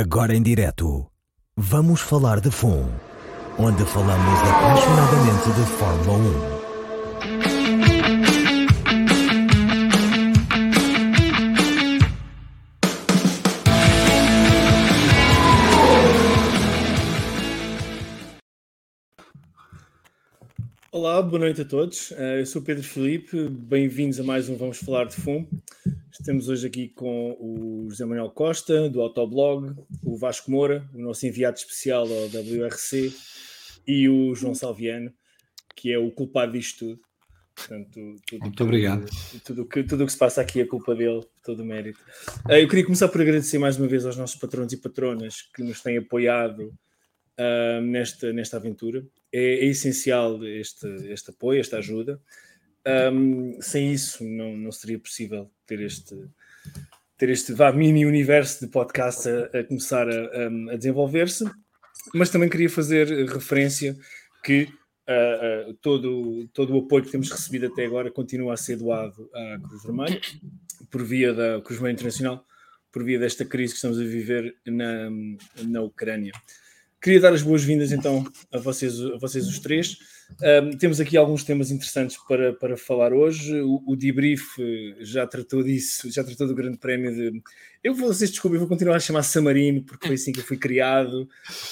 Agora em direto, vamos falar de FUN, onde falamos apaixonadamente de Fórmula Olá, boa noite a todos. Eh, Eu sou o Pedro Filipe, bem-vindos a mais um Vamos Falar de Fumo. Estamos hoje aqui com o José Manuel Costa, do Autoblog, o Vasco Moura, o nosso enviado especial ao WRC, e o João Salviano, que é o culpado disto tudo. Portanto, tudo Muito obrigado. Tudo o que, tudo que se passa aqui é culpa dele, todo o mérito. Eh, Eu queria começar por agradecer mais uma vez aos nossos patronos e patronas que nos têm apoiado ah, nesta, nesta aventura. É, é essencial este, este apoio, esta ajuda. Um, sem isso, não, não seria possível ter este, ter este vá, mini universo de podcast a, a começar a, a- desenvolver-se. Mas também queria fazer referência que ah, ah, todo, todo o apoio que temos recebido até agora continua a ser doado à Cruz Vermelha, por via da Cruz Vermelha Internacional, por via desta crise que estamos a viver na, na Ucrânia. Queria dar as boas-vindas então a vocês, a vocês os três. Um, temos aqui alguns temas interessantes para, para falar hoje. O, o debrief eh, já tratou disso, já tratou do Grande Prémio de. Eu vou, vocês desculpem, vou continuar a chamar Samarino, porque foi assim que eu fui criado,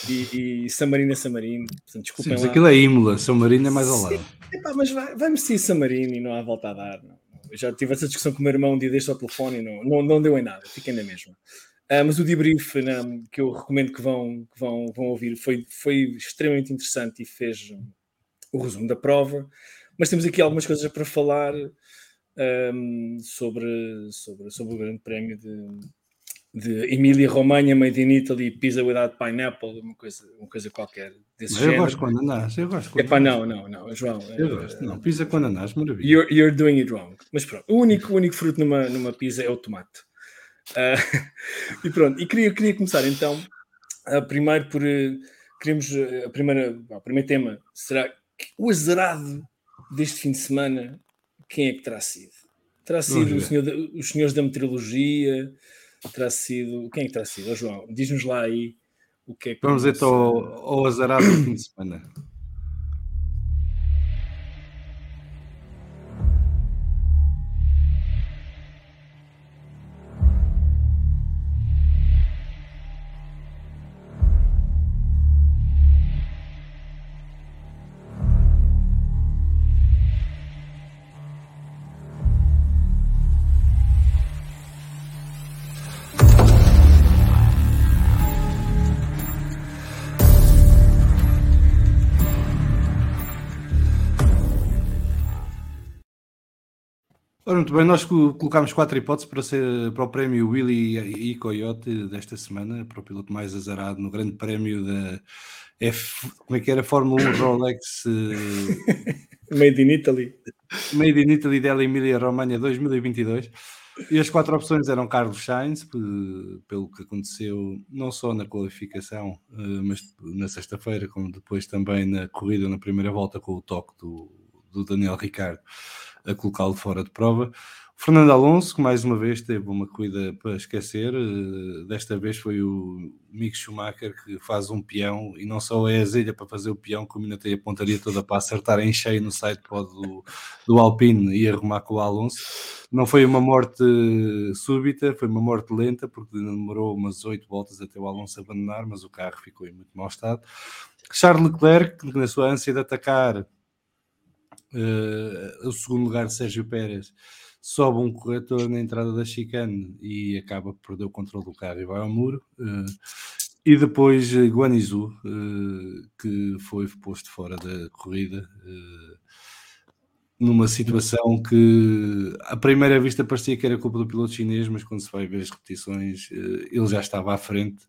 e, e Samarino é Samarino. Portanto, Sim, desculpem mas lá. aquilo é Imola, São Marino é mais ao lado. Epá, mas vai- vai-me ser Samarino e não há volta a dar. não. Eu já tive essa discussão com o meu irmão um dia deste ao telefone e não, não, não deu em nada, fiquei na mesma. Ah, mas o debrief né, que eu recomendo que vão, que vão, vão ouvir foi, foi extremamente interessante e fez o resumo da prova. Mas temos aqui algumas coisas para falar hum, sobre, sobre, sobre o Grande Prémio de, de Emília-Romagna, Made in Italy, Pizza Without Pineapple, uma coisa, uma coisa qualquer desse Mas eu género. gosto com ananás, eu gosto com Epá, não, não, não, João. Eu eh, gosto, não, pizza com ananás, maravilha. You're, you're doing it wrong. Mas pronto, o único, o único fruto numa, numa pizza é o tomate. Ah, e pronto, e queria, queria começar então, ah, primeiro por. eh, queremos. eh, a primeira, o primeiro tema será o azarado deste fim de semana, quem é que terá sido? Terá sido senhor os senhores da meteorologia? Terá sido. Quem é que terá sido? Ó, João, diz-nos lá aí o que é que. Vamos então ao, ao azarado do fim de semana. Muito bem, nós co- colocámos quatro hipóteses para, ser, para o prémio Willy e Coyote desta semana, para o piloto mais azarado no grande prémio da F, como é que era? Fórmula 1 Rolex eh, Made in Italy. Made in Italy della Emilia Romagna 2022. E as quatro opções eram Carlos Sainz, pe- pelo que aconteceu não só na qualificação, eh, mas na sexta-feira, como depois também na corrida na primeira volta com o toque do, do Daniel Ricciardo a colocá-lo fora de prova. Fernando Alonso, que mais uma vez teve uma corrida para esquecer, eh, desta vez foi o Mick Schumacher que faz um peão e não só é a zelha para fazer o peão, como ainda tem a pontaria toda para acertar em cheio no sidepod do, do Alpine e arrumar com o Alonso. Não foi uma morte súbita, foi uma morte lenta, porque demorou umas oito voltas até o Alonso abandonar, mas o carro ficou em muito mau estado. Charles Leclerc, que na sua ânsia de atacar eh, o segundo lugar Sérgio Pérez, sobe um corretor na entrada da chicane e acaba por perder o controle do carro e vai ao muro. eh, e depois eh, Guanizu, eh, que foi posto fora da corrida, numa situação que à primeira vista parecia que era culpa do piloto chinês, mas quando se vai ver as repetições, ele já estava à frente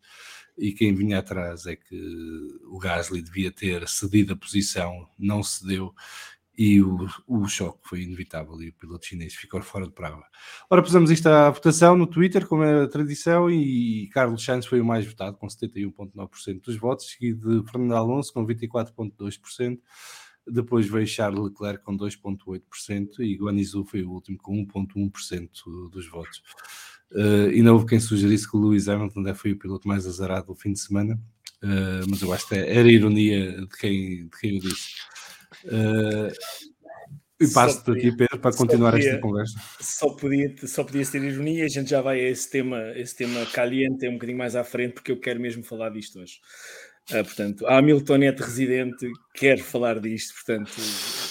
e quem vinha atrás é que o Gasly devia ter cedido a posição, não cedeu e o, o choque foi inevitável e o piloto chinês ficou fora de prova. Ora, pusemos isto à votação no Twitter, como é a tradição, e Carlos Sainz foi o mais votado, com 71,9% dos votos, seguido de Fernando Alonso, com 24,2%, depois veio Charles Leclerc com 2,8% e Guanizu foi o último com 1,1% dos votos. Uh, ainda houve quem sugerisse que o Lewis Hamilton deve foi o piloto mais azarado do fim de semana, uh, mas eu acho que era ironia de quem, de quem o disse. Uh, e passo-te aqui, Pedro, para continuar podia, esta conversa. Só podia, só podia ser ironia, a gente já vai a esse tema, esse tema caliente um bocadinho mais à frente, porque eu quero mesmo falar disto hoje. Uh, portanto, a Hamiltonete residente quer falar disto, portanto.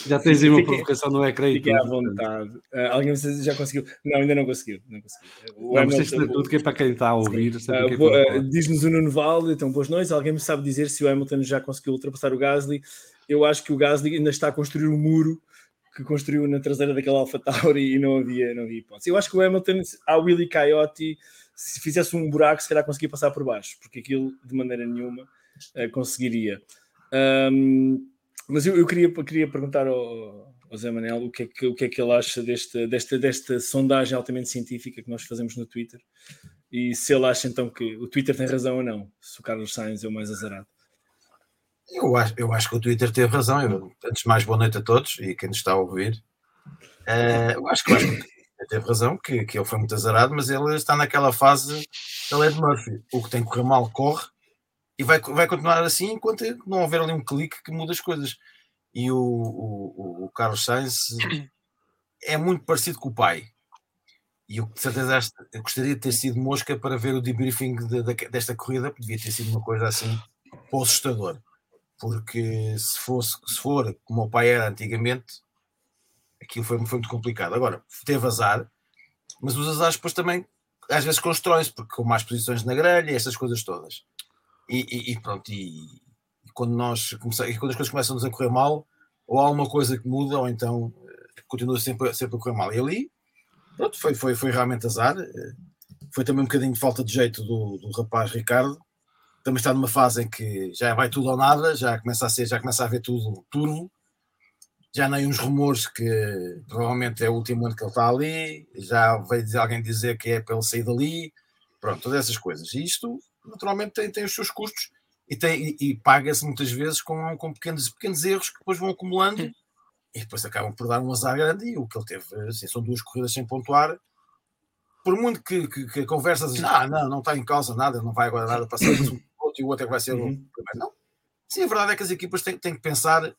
Já tens aí uma provocação no ecrã Fiquem à vontade. Uh, alguém já conseguiu? Não, ainda não conseguiu. Não conseguiu. O Hamilton, tudo que é para quem está a ouvir. Uh, Diz-nos o Nuno Valde, então, boas noites. Alguém me sabe dizer se o Hamilton já conseguiu ultrapassar o Gasly? Eu acho que o Gasly ainda está a construir um muro que construiu na traseira daquele Alpha Tauri e não havia, não havia hipótese. Eu acho que o Hamilton, a Willy Coyote, se fizesse um buraco, se calhar conseguia passar por baixo, porque aquilo de maneira nenhuma uh, conseguiria. Um, mas eu, eu, queria, queria perguntar ao, ao Zé Manel o que, é que, o que é que ele acha desta, desta, desta sondagem altamente científica que nós fazemos no Twitter e se ele acha então que o Twitter tem razão ou não, se o Carlos Sainz é o mais azarado. Eu acho, eu acho que o Twitter teve razão. Eu, antes de mais, boa noite a todos e quem nos está a ouvir. Uh, eu acho que, eu acho teve razão, que, que ele foi muito azarado, mas ele está naquela fase ele é de Murphy. O que tem que correr mal, corre e vai, vai continuar assim enquanto não houver ali um clique que muda as coisas. E o, o, o Carlos Sainz é muito parecido com o pai. E eu, de certeza, eu gostaria de ter sido mosca para ver o debriefing de, de, desta corrida, porque devia ter sido uma coisa assim assustador porque se, fosse, se for como o pai era antigamente, aquilo foi, foi muito complicado. Agora, teve azar, mas os azares depois também às vezes constroem-se, porque com mais posições na grelha, estas coisas todas. E, e, e pronto, e, e, quando nós começamos, quando as coisas começam a correr mal, ou há uma coisa que muda, ou então eh, continua sempre, sempre a correr mal. E ali, pronto, foi, foi, foi realmente azar. Eh, foi também um bocadinho de falta de jeito do, do rapaz Ricardo, também está numa fase em que já vai tudo ou nada, já começa a ser, já começa a ver tudo turvo, já nem uns rumores que provavelmente é o último ano que ele está ali, já veio dizer, alguém dizer que é para ele sair dali, pronto, todas essas coisas. E isto naturalmente tem, tem os seus custos e, tem, e, e paga-se muitas vezes com, com pequenos, pequenos erros que depois vão acumulando e depois acabam por dar um azar grande e o que ele teve, assim, são duas corridas sem pontuar, por muito que, que, que a conversa diz, ah, não, não está em causa nada, não vai agora nada passar outro e o outro é que vai ser uhum. o primeiro. Não. Sim, a verdade é que as equipas têm, têm que pensar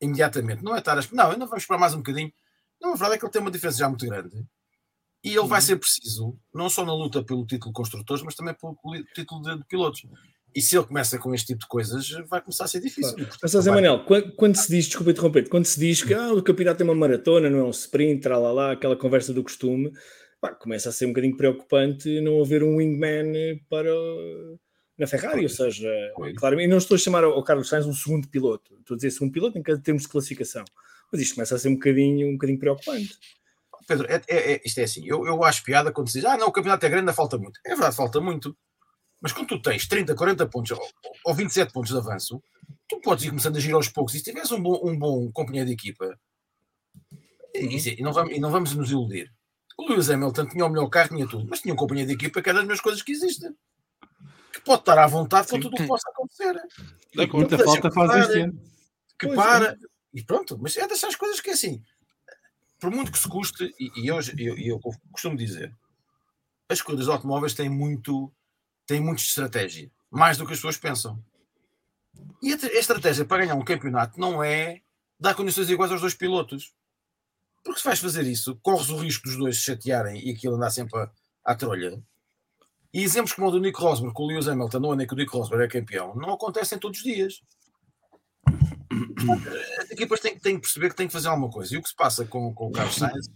imediatamente. Não é estar a... Não, ainda vamos esperar mais um bocadinho. Não, a verdade é que ele tem uma diferença já muito grande. E ele uhum. vai ser preciso, não só na luta pelo título de construtores, mas também pelo título de, de, pilotos. E se ele começa com este tipo de coisas, vai começar a ser difícil. Claro. Mas, Zé Manel, quando, quando, se diz, desculpa interromper, quando se diz que ah, o campeonato tem uma maratona, não é um sprint, lá, lá, aquela conversa do costume, pá, começa a ser um bocadinho preocupante não haver um wingman para na Ferrari, ou seja, claro, e não estou a chamar ao Carlos Sainz um segundo piloto, estou a dizer segundo piloto em termos de classificação, mas isto começa a ser um bocadinho, um bocadinho preocupante. Pedro, é, é, é, isto é assim, eu, eu acho piada quando se diz, ah não, o campeonato é grande, ainda falta muito. É verdade, falta muito, mas quando tu tens 30, 40 pontos ou, ou 27 pontos de avanço, tu podes ir começando a girar aos poucos, e se tiveres um bom, um bom companheiro de equipa, uhum. e, e, não vamos, e não vamos nos iludir, o Lewis Hamilton tinha o melhor carro, tinha tudo, mas tinha um companheiro de equipa que era das melhores coisas que existem pode estar à vontade com tudo o que possa acontecer. Da muita falta faz este ano. Que pois para. É. E pronto, mas é dessas coisas que é assim. Por muito que se custe, e, e hoje eu, eu, costumo dizer, as corridas automóveis têm muito, têm muito de estratégia, mais do que as pessoas pensam. E a, a estratégia para ganhar um campeonato não é dar condições iguais aos dois pilotos. Porque se vais fazer isso, corres o risco dos dois se chatearem e aquilo andar sempre à, à trolha. E exemplos como o do Nick Rosberg, com o Lewis Hamilton, no ano em que o Nick Rosberg é campeão, não acontecem todos os dias. As equipas têm, têm que perceber que têm que fazer alguma coisa. E o que se passa com, com o Carlos Sainz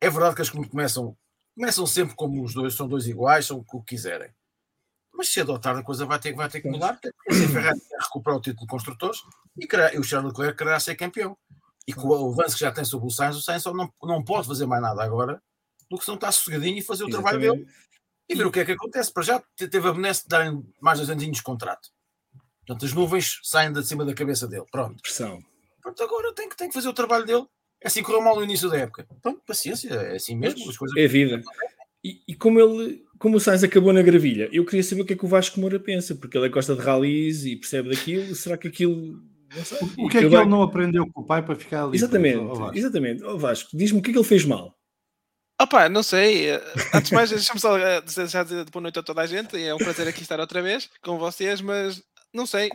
é verdade que as começam, começam sempre como os dois, são dois iguais, são o que quiserem. Mas cedo ou tarde a coisa vai ter, vai ter que mudar, porque a Ferrari quer recuperar o título de construtores e, querer, e o Charles Leclerc quererá ser campeão. E com o avanço que já tem sobre o Sainz, o Sainz só não, não pode fazer mais nada agora do que se não está sossegadinho e fazer o Exatamente. trabalho dele e ver o que é que acontece. Para já teve a benesse de darem mais dois aninhos de contrato. Portanto, as nuvens saem de cima da cabeça dele. Pronto. Pressão. Pronto, agora tem que, tem que fazer o trabalho dele. É assim correu mal no início da época. Pronto, paciência, é assim mesmo. As coisas é vida. E, e, como ele, como o Sainz acabou na gravilha, eu queria saber o que é que o Vasco Moura pensa, porque ele gosta de rallies e percebe daquilo. Será que aquilo. O que é que ele vai... não aprendeu com o pai para ficar ali? Exatamente, exatamente. Oh, Vasco, diz-me o que é que ele fez mal. Opa, não sei. eh, Antes de mais, deixa-me só eh, dizer boa noite a toda a gente. É um prazer aqui estar outra vez com vocês, mas não sei.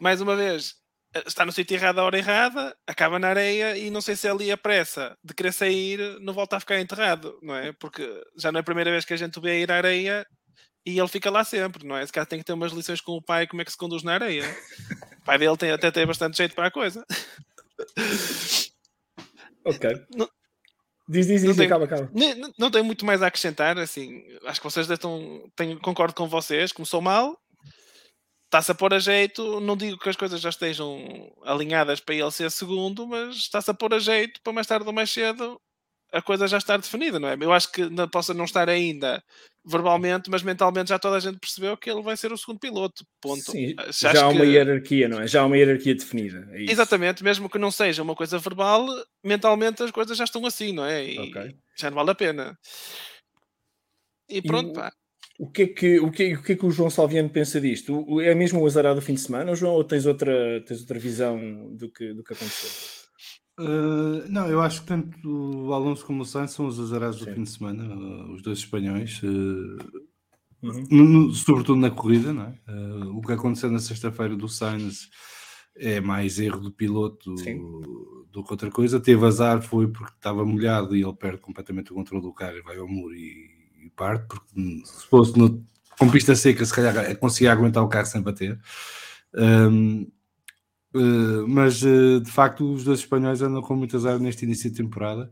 Mais uma vez, eh, está no sítio errado a hora errada, acaba na areia e não sei se ali a pressa de querer sair não volta a ficar enterrado, não é? Porque já não é a primeira vez que a gente o vê ir à areia e ele fica lá sempre, não é? Esse cara tem que ter umas lições com o pai como é que se conduz na areia. O pai dele tem, até tem bastante jeito para a coisa. Ok. Não- Diz, diz, não diz, tem- acaba, ne- Não tenho muito mais a acrescentar, assim, acho que vocês estão, tenho, concordo com vocês, começou mal, está-se a pôr a jeito, não digo que as coisas já estejam alinhadas para ele ser segundo, mas está-se a pôr a jeito para mais tarde ou mais cedo a coisa já estar definida, não é? Eu acho que não, possa não estar ainda verbalmente, mas mentalmente já toda a gente percebeu que ele vai ser o segundo piloto, ponto. Sim, Acho já há uma que- hierarquia, não é? Já há uma hierarquia definida. é. Exatamente, mesmo que não seja uma coisa verbal, mentalmente as coisas já estão assim, não é? E Ok. já não vale a pena. E pronto, o- pá. O que, é que, o, que, é- o que é que o João Salviano pensa disto? O- É mesmo o azarado do fim de semana, João, ou tens outra, tens outra visão do que, do que aconteceu? Uh, não, eu acho que tanto o Alonso como o Sainz são os azarados do fim de semana, uh, os dois espanhóis, uh, Uhum. no- sobretudo na corrida, não é? O que aconteceu na sexta-feira do Sainz é mais erro do piloto Sim. do que outra coisa. Teve azar, foi porque estava molhado e ele perde completamente o controle do carro e vai ao muro e, e parte, porque se fosse no- com pista seca, se calhar conseguia aguentar o carro sem bater. Um, Uh, mas uh, de facto os dois espanhóis andam com muito azar neste início de temporada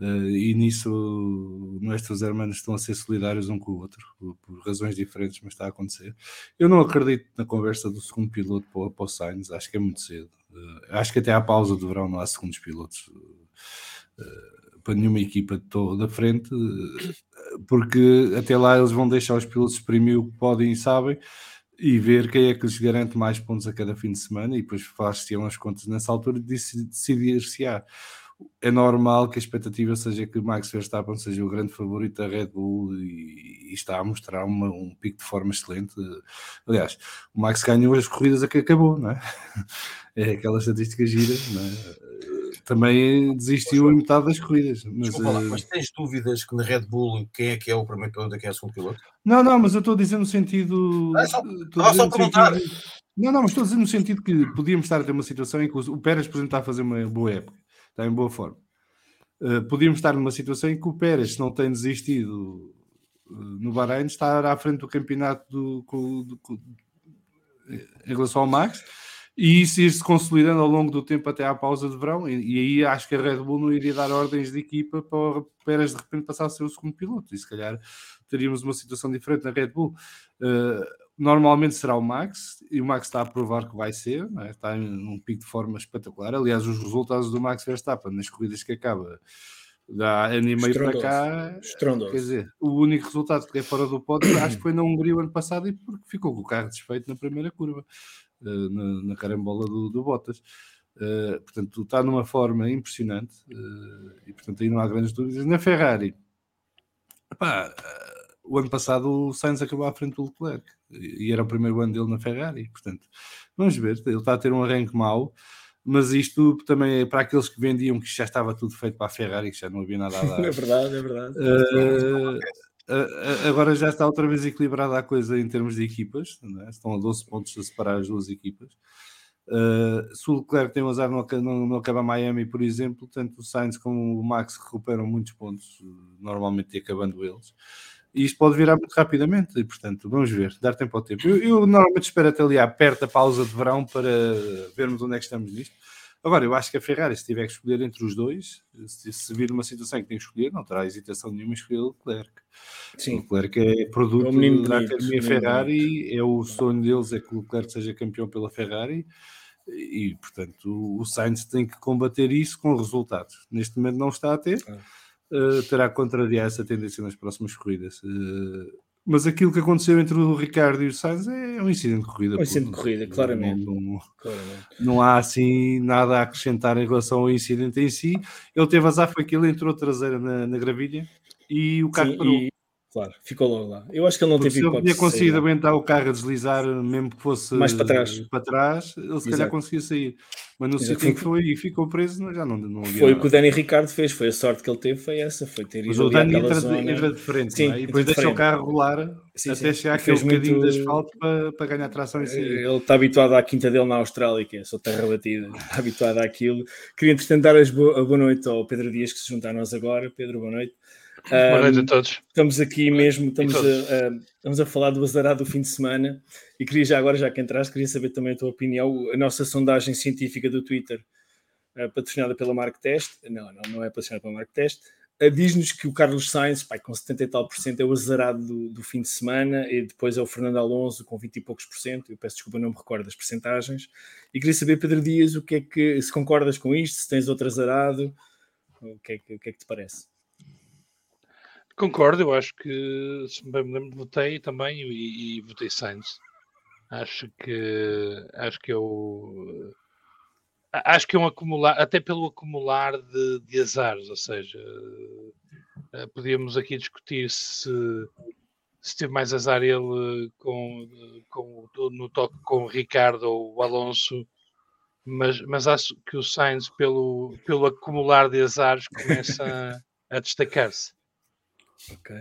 uh, e nisso nossos hermanos estão a ser solidários um com o outro por, por razões diferentes, mas está a acontecer. Eu não acredito na conversa do segundo piloto para, o- Sainz, acho que é muito cedo. Acho que até à pausa do verão não há segundos pilotos para nenhuma equipa de to- da frente, porque até lá eles vão deixar os pilotos exprimir o que podem e sabem e ver quem é que lhes garante mais pontos a cada fim de semana e depois faz-se umas contas nessa altura e deci- decidir-se á. É normal que a expectativa seja que Max Verstappen seja o grande favorito da Red Bull e, e está a mostrar uma- um pico de forma excelente. Aliás, o Max ganhou as corridas a que acabou, não é? É aquela estatística gira, não é? Também desistiu em metade das corridas. Mas, Desculpa lá, eh, mas tens dúvidas que na Red Bull quem é que é o primeiro piloto e quem é o segundo piloto? Não, não, mas eu estou a dizer no sentido. Ah, só- dizer só no perguntar. sentido- Não, não, mas estou a dizer no sentido que podíamos estar a ter uma situação em que o Pérez, por exemplo, está a fazer uma boa época, está em boa forma. Uh, podíamos estar numa situação em que o Pérez, se não tem desistido uh, no Bahrein, está à frente do campeonato do, com- do- com- em relação ao Max e isso ir-se consolidando ao longo do tempo até à pausa de verão. E, e aí acho que a Red Bull não iria dar ordens de equipa para o Pérez de repente passar a ser o segundo piloto. E se calhar teríamos uma situação diferente na Red Bull. Uh, normalmente será o Max, e o Max está a provar que vai ser, é? está em um pico de forma espetacular. Aliás, os resultados do Max Verstappen nas corridas que acaba dá ano e meio para cá. Estrondoso. Quer dizer, o único resultado que é fora do pódio acho que foi na Hungria o ano passado e porque ficou com o carro desfeito na primeira curva, na, na carambola do, do Bottas. Eh, portanto, está numa forma impressionante eh, e, portanto, aí não há grandes dúvidas. Na Ferrari, epá, eh, o ano passado o Sainz acabou à frente do Leclerc e e era o primeiro ano dele na Ferrari. Portanto, vamos ver, ele está a ter um arranque mau. Mas isto também é para aqueles que vendiam que já estava tudo feito para a Ferrari, que já não havia nada a dar. É verdade, é verdade. Agora já está outra vez equilibrada a coisa em termos de equipas, é? estão a 12 pontos a separar as duas equipas. Uh, se o Leclerc tem um azar, não, não acaba Miami, por exemplo, tanto o Sainz como o Max recuperam muitos pontos, normalmente acabando eles. E isto pode virar muito rapidamente, e portanto, vamos ver, dar tempo ao tempo. Eu, eu normalmente espero até ali à perto da pausa de verão para vermos onde é que estamos nisto. Agora, eu acho que a Ferrari, se tiver que escolher entre os dois, se, se vir numa situação em que tem que escolher, não terá hesitação nenhuma em escolher o Leclerc. O Sim, Leclerc é produto É um da Academia Ferrari, é o sonho deles é que o Leclerc seja campeão pela Ferrari e, portanto, o, o Sainz tem que combater isso com resultados. Neste momento não está a ter, Ah. eh, terá que contrariar essa tendência nas próximas corridas. Eh, mas aquilo que aconteceu entre o Ricardo e o Sainz é um incidente de corrida. Um incidente de corrida, claramente. Não- não- claramente. não há assim nada a acrescentar em relação ao incidente em si. Ele teve azar, foi que ele entrou traseira na, na gravilha e o carro Sim, parou. e, claro, ficou logo lá. Eu acho que ele não Porque teve se ele hipótese. tinha conseguido aguentar o carro a deslizar, mesmo que fosse Mais para trás. para trás, ele se calhar Exato. conseguia sair. Mas no sítio em que foi e ficou preso, já não, não havia Foi o que o Dani Ricardo fez, foi a sorte que ele teve, foi essa, foi ter Mas ido o ali Dani entra, zona. entra de frente Sim, é? e depois de deixa o frente. carro rolar Sim, até chegar aquele muito- bocadinho de asfalto para, para ganhar tração em si. Ele está habituado à quinta dele na Austrália, que é só terra batida, está habituado àquilo. Queria, entretanto, dar as bo- a boa noite ao Pedro Dias, que se junta a nós agora. Pedro, boa noite. Boa noite a todos. Estamos aqui mesmo, estamos a, a- estamos a falar do azarado do fim de semana e queria já agora, já que entraste, queria saber também a tua opinião. A nossa sondagem científica do Twitter, eh, patrocinada pela Mark Test, não, não, não é patrocinada pela Mark Test, eh, diz-nos que o Carlos Sainz, pai, com 70 e tal por cento, é o azarado do, do fim de semana e depois é o Fernando Alonso com 20 e poucos por cento. Eu peço desculpa, não me recordo das percentagens. E queria saber, Pedro Dias, o que é que, se concordas com isto, se tens outro azarado, o que é que, o que, é que te parece? Concordo, eu acho que, se bem me lembro, votei também e, e votei Sainz. Acho que acho que eu acho que é um acumular, até pelo acumular de, de azares, ou seja, eh, podíamos aqui discutir se, se teve mais azar ele com, com, no toque com o Ricardo ou o Alonso, mas, mas acho que o Sainz, pelo, pelo acumular de azares, começa a, a destacar-se. Ok.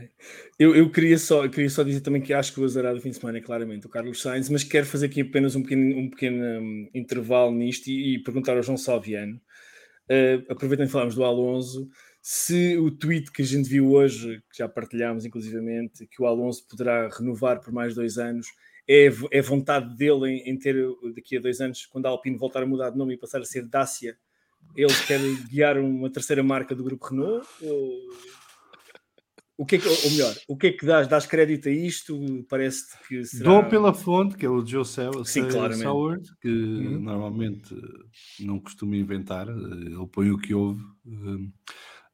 Eu, eu queria, só, eu queria só dizer também que acho que o azarado do fim de semana é claramente o Carlos Sainz, mas quero fazer aqui apenas um pequeno, um pequeno hum, intervalo nisto e, e perguntar ao João Salviano, uh, aproveitando que falámos do Alonso, se o tweet que a gente viu hoje, que já partilhámos inclusivamente, que o Alonso poderá renovar por mais dois anos, é, é vontade dele em, em ter daqui a dois anos, quando a Alpine voltar a mudar de nome e passar a ser Dacia, ele quer guiar uma terceira marca do grupo Renault? Ou o que é que, ou melhor, o que é que dás? Dás crédito a isto? Parece-te que será... Dou pela fonte, que é o Joe. Soward, que Uhum. normalmente não costuma inventar, eh, ele põe o que houve. Eh,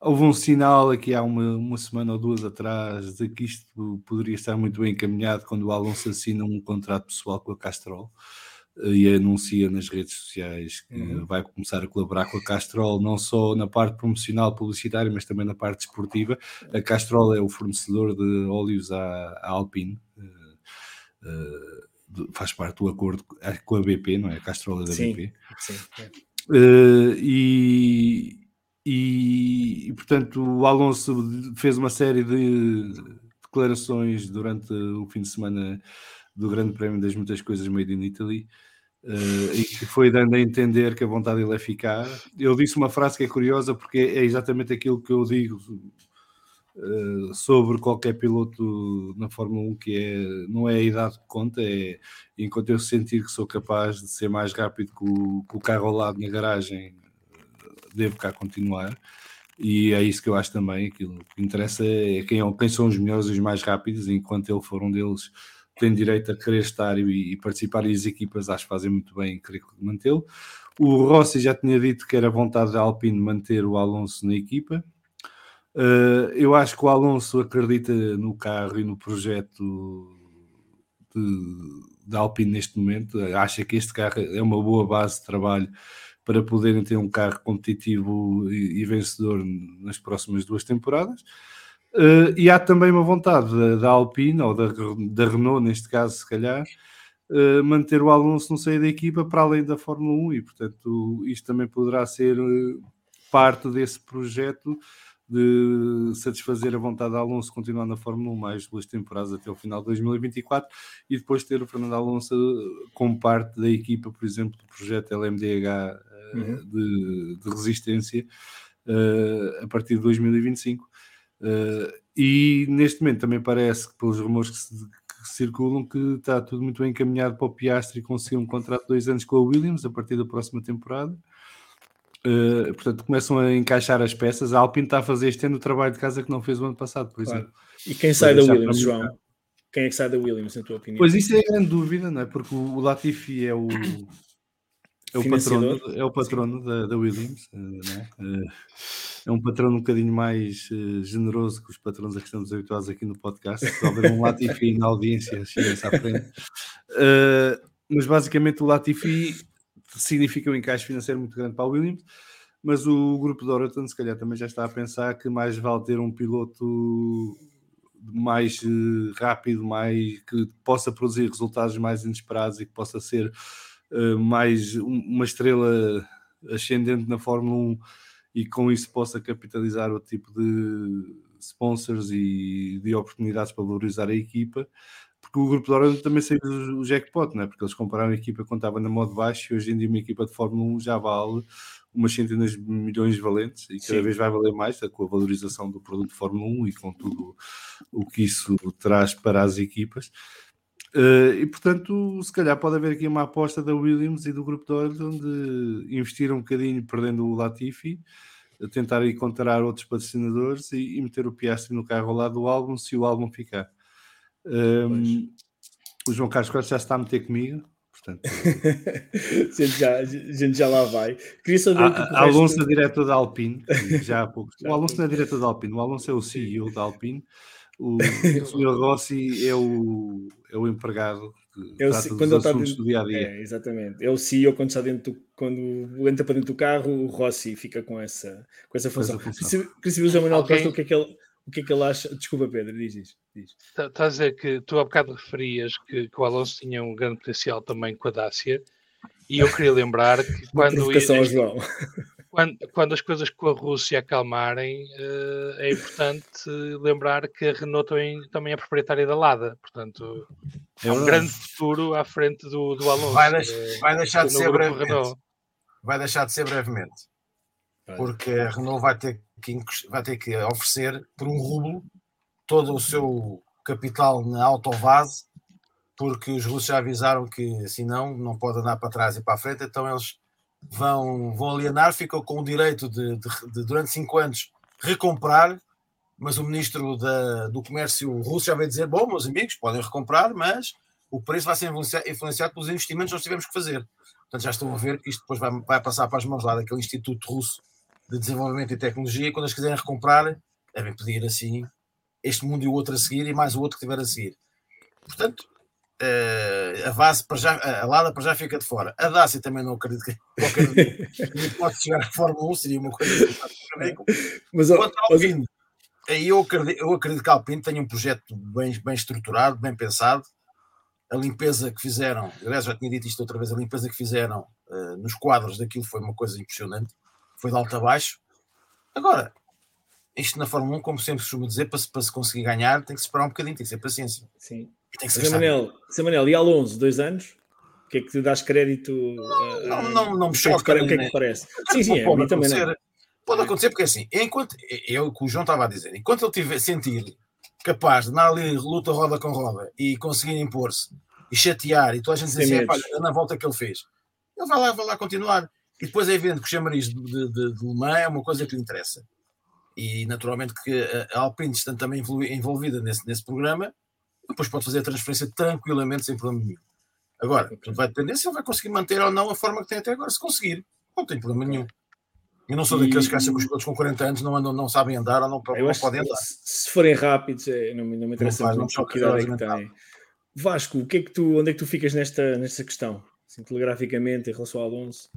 Houve um sinal aqui há uma, uma semana ou duas atrás de que isto poderia estar muito bem encaminhado quando o Alonso assina um contrato pessoal com a Castrol e anuncia nas redes sociais que Uhum. vai começar a colaborar com a Castrol, não só na parte promocional publicitária, mas também na parte desportiva. A Castrol é o fornecedor de óleos à, à Alpine. eh, de- faz parte do acordo co- com a BP, não é? A Castrol é da Sim. BP. Sim, é. Eh, e, e, e, portanto o Alonso fez uma série de declarações durante o fim de semana do Grande Prémio das muitas coisas made in Italy eh, e que foi dando a entender que a vontade dele é ficar. Ele disse uma frase que é curiosa porque é exatamente aquilo que eu digo eh, sobre qualquer piloto na Fórmula 1 que é não é a idade que conta, é enquanto eu sentir que sou capaz de ser mais rápido que o, que o carro ao lado na garagem, devo cá continuar. E é isso que eu acho também. Aquilo que interessa é quem, é- quem são os melhores e os mais rápidos, enquanto ele for um deles, tem direito a querer estar e, e participar. E as equipas acho que fazem muito bem em querer mantê-lo. O Rossi já tinha dito que era vontade da Alpine manter o Alonso na equipa. Uh, eu acho que o Alonso acredita no carro e no projeto da Alpine neste momento. Acha que este carro é uma boa base de trabalho para poderem ter um carro competitivo e, e vencedor nas próximas duas temporadas. Uh, e há também uma vontade da, da Alpine, ou da, da Renault, neste caso, se calhar, uh, manter o Alonso no seio da equipa para além da Fórmula 1 e, portanto, isto também poderá ser uh, parte desse projeto de satisfazer a vontade de Alonso continuar na Fórmula 1 mais duas temporadas até o final de 2024 e depois ter o Fernando Alonso como parte da equipa, por exemplo, do projeto LMDH uh, Uhum. de, de resistência uh, a partir de 2025. Uh, e neste momento também parece que, pelos rumores que, se, que circulam, que está tudo muito bem encaminhado para o Piastri conseguir um contrato de dois anos com a Williams a partir da próxima temporada. Uh, portanto, começam a encaixar as peças. A Alpine está a fazer este ano o trabalho de casa que não fez o ano passado, por Claro. exemplo. E quem sai da Williams, João? Quem é que sai da Williams, na tua opinião? Pois isso é a grande dúvida, não é? Porque o Latifi é o, é o patrono, é o patrono da, da Williams, não é? Um patrono um bocadinho mais eh, generoso que os patronos a que estamos habituados aqui no podcast. Se houver um Latifi na audiência, chega-se à frente. Mas basicamente o Latifi significa um encaixe financeiro muito grande para a Williams. Mas o grupo de Oraton, se calhar, também já está a pensar que mais vale ter um piloto mais rápido, mais que possa produzir resultados mais inesperados e que possa ser eh, mais um- uma estrela ascendente na Fórmula 1 e com isso possa capitalizar o tipo de sponsors e de oportunidades para valorizar a equipa, porque o grupo de Orange também saiu o jackpot, não é? porque eles compararam a equipa quando estava na modo baixo e hoje em dia uma equipa de Fórmula 1 já vale umas centenas de milhões de valentes e cada Sim. vez vai valer mais com a valorização do produto de Fórmula 1 e com tudo o que isso traz para as equipas. Uh, e portanto, se calhar pode haver aqui uma aposta da Williams e do grupo de Orange de investir um bocadinho perdendo o Latifi tentar encontrar outros patrocinadores e, e, meter o Piastri no carro ao lado do álbum se o álbum ficar. Um, o João Carlos Costa já está a meter comigo. Portanto, a, gente já, a gente já lá vai. Queria saber a, a Alonso é diretor da Alpine, já há pouco. o Alonso não é diretor da Alpine, o Alonso é o CEO da Alpine. O, o Sr. Rossi é o, é o empregado eu, quando ele está dentro, do dia a dia. É, exatamente. É o CEO quando está dentro do, quando entra para dentro do carro, o Rossi fica com essa, com essa função. Queria saber o João Manuel Costa o que é que ele. O que é que ele acha? Desculpa, Pedro, diz isso. Estás tá a dizer que tu há bocado referias que, que, o Alonso tinha um grande potencial também com a Dácia, e eu queria lembrar que quando. João quando, quando, as coisas com a Rússia acalmarem, uh, é importante lembrar que a Renault também, também é proprietária da Lada, portanto, é um grande futuro à frente do, do Alonso. Vai, deix, é, vai deixar de ser brevemente. Vai deixar de ser brevemente, porque a Renault vai ter que, vai ter que oferecer por um rublo todo o seu capital na Autovase, porque os russos já avisaram que assim não, não pode andar para trás e para a frente, então eles vão, vão alienar, ficam com o direito de, de, de durante cinco anos recomprar, mas o ministro da, do Comércio russo já vai dizer: bom, meus amigos, podem recomprar, mas o preço vai ser influenciado pelos investimentos que nós tivemos que fazer. Portanto, já estão a ver que isto depois vai, vai passar para as mãos lá daquele Instituto Russo de Desenvolvimento e Tecnologia, e quando eles quiserem recomprar, devem pedir assim este mundo e o outro a seguir, e mais o outro que tiver a seguir. Portanto, Uh, a base para já, a Lada para já fica de fora. A Dácia também não acredito que qualquer dia pode chegar à Fórmula 1, seria uma coisa Mas Quanto ao Alpine, aí eu acredito, eu acredito que a Alpine tem um projeto bem, bem estruturado, bem pensado. A limpeza que fizeram, aliás, já tinha dito isto outra vez, a limpeza que fizeram uh, nos quadros daquilo foi uma coisa impressionante, foi de alto a baixo. Agora, isto na Fórmula 1, como sempre se costuma dizer, para se, para se conseguir ganhar, tem que se esperar um bocadinho, tem que ser paciência. Sim. Tem que ser Manel, Manel, e Alonso, dois anos? O que é que te dás crédito? Não, não, não, não me choca. O que é que parece? Sim, sim, é, pode também não. Pode acontecer, porque assim, enquanto é o que o João estava a dizer, enquanto ele tiver sentir capaz de dar ali luta roda com roda e conseguir impor-se e chatear e toda a gente dizer assim, na volta que ele fez, ele vai lá, vai lá continuar. E depois é evidente que o chamariz de, de, de, de Le Mans é uma coisa que lhe interessa. E naturalmente que a Alpine está também envolvida nesse, nesse programa depois pode fazer a transferência tranquilamente sem problema nenhum. Agora, tudo vai depender se ele vai conseguir manter ou não a forma que tem até agora. Se conseguir, não tem problema nenhum. Eu não sou e... daqueles que acham que os pilotos com 40 anos não, andam, não sabem andar ou não, não podem andar. Se forem rápidos, é, não, não me interessa não muito que idade é que têm. Vasco, o que é que tu, onde é que tu ficas nesta, nesta questão? Assim, telegraficamente, em relação ao Alonso?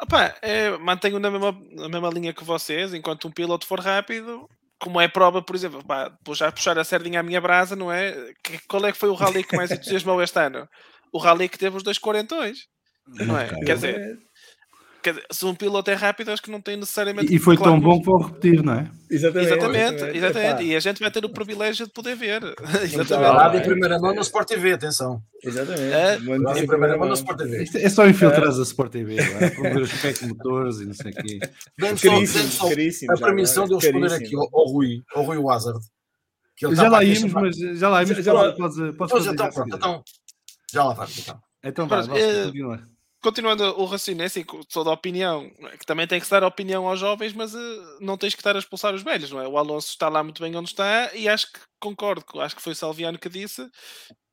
Opa, é, mantenho na mesma, na mesma linha que vocês. Enquanto um piloto for rápido, como é prova, por exemplo, pá, já puxar a sardinha à minha brasa, não é? Que, qual é que foi o rally que mais entusiasmou este ano? O rally que teve os dois quarentões, não é? Quer dizer, se um piloto é rápido, acho que não tem necessariamente. E foi claro, tão bom que vou repetir, não é? Exatamente, exatamente. exatamente. E a gente vai ter o privilégio de poder ver. exatamente. em primeira mão no Sport TV, atenção. Exatamente. É, em primeira mão no Sport TV. É só infiltrar é. a Sport TV, é? para ver os pés motores e não sei o quê. Caríssimo, a permissão de eu responder aqui ao, ao Rui, ao Rui Wazard. já lá íamos, mas já lá íamos. Já, lá, então, então, já lá vamos. Então, então vai, continua continuando o raciocínio, é assim, sou da opinião, é? que também tem que se dar opinião aos jovens, mas uh, não tens que estar a expulsar os velhos, não é? O Alonso está lá muito bem onde está e acho que concordo, acho que foi o Salviano que disse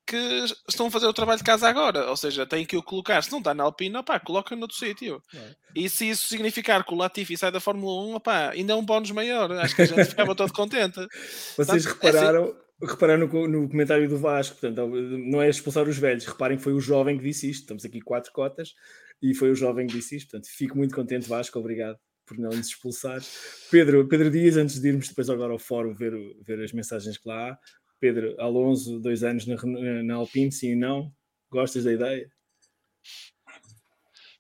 que estão a fazer o trabalho de casa agora, ou seja, tem que o colocar, se não está na Alpine, opá, coloca no outro sítio. É. E se isso significar que o Latifi sai da Fórmula 1, opá, ainda é um bónus maior, acho que a gente ficava todo contente. Vocês Portanto, repararam... É assim, repararam no, no, comentário do Vasco, portanto, não é expulsar os velhos, reparem que foi o jovem que disse isto, estamos aqui quatro cotas, e foi o jovem que disse isto, portanto, fico muito contente, Vasco, obrigado por não nos expulsar. Pedro, Pedro Dias, antes de irmos depois agora ao fórum ver, ver as mensagens que lá há, Pedro Alonso, dois anos na, na Alpine, sim e não, gostas da ideia?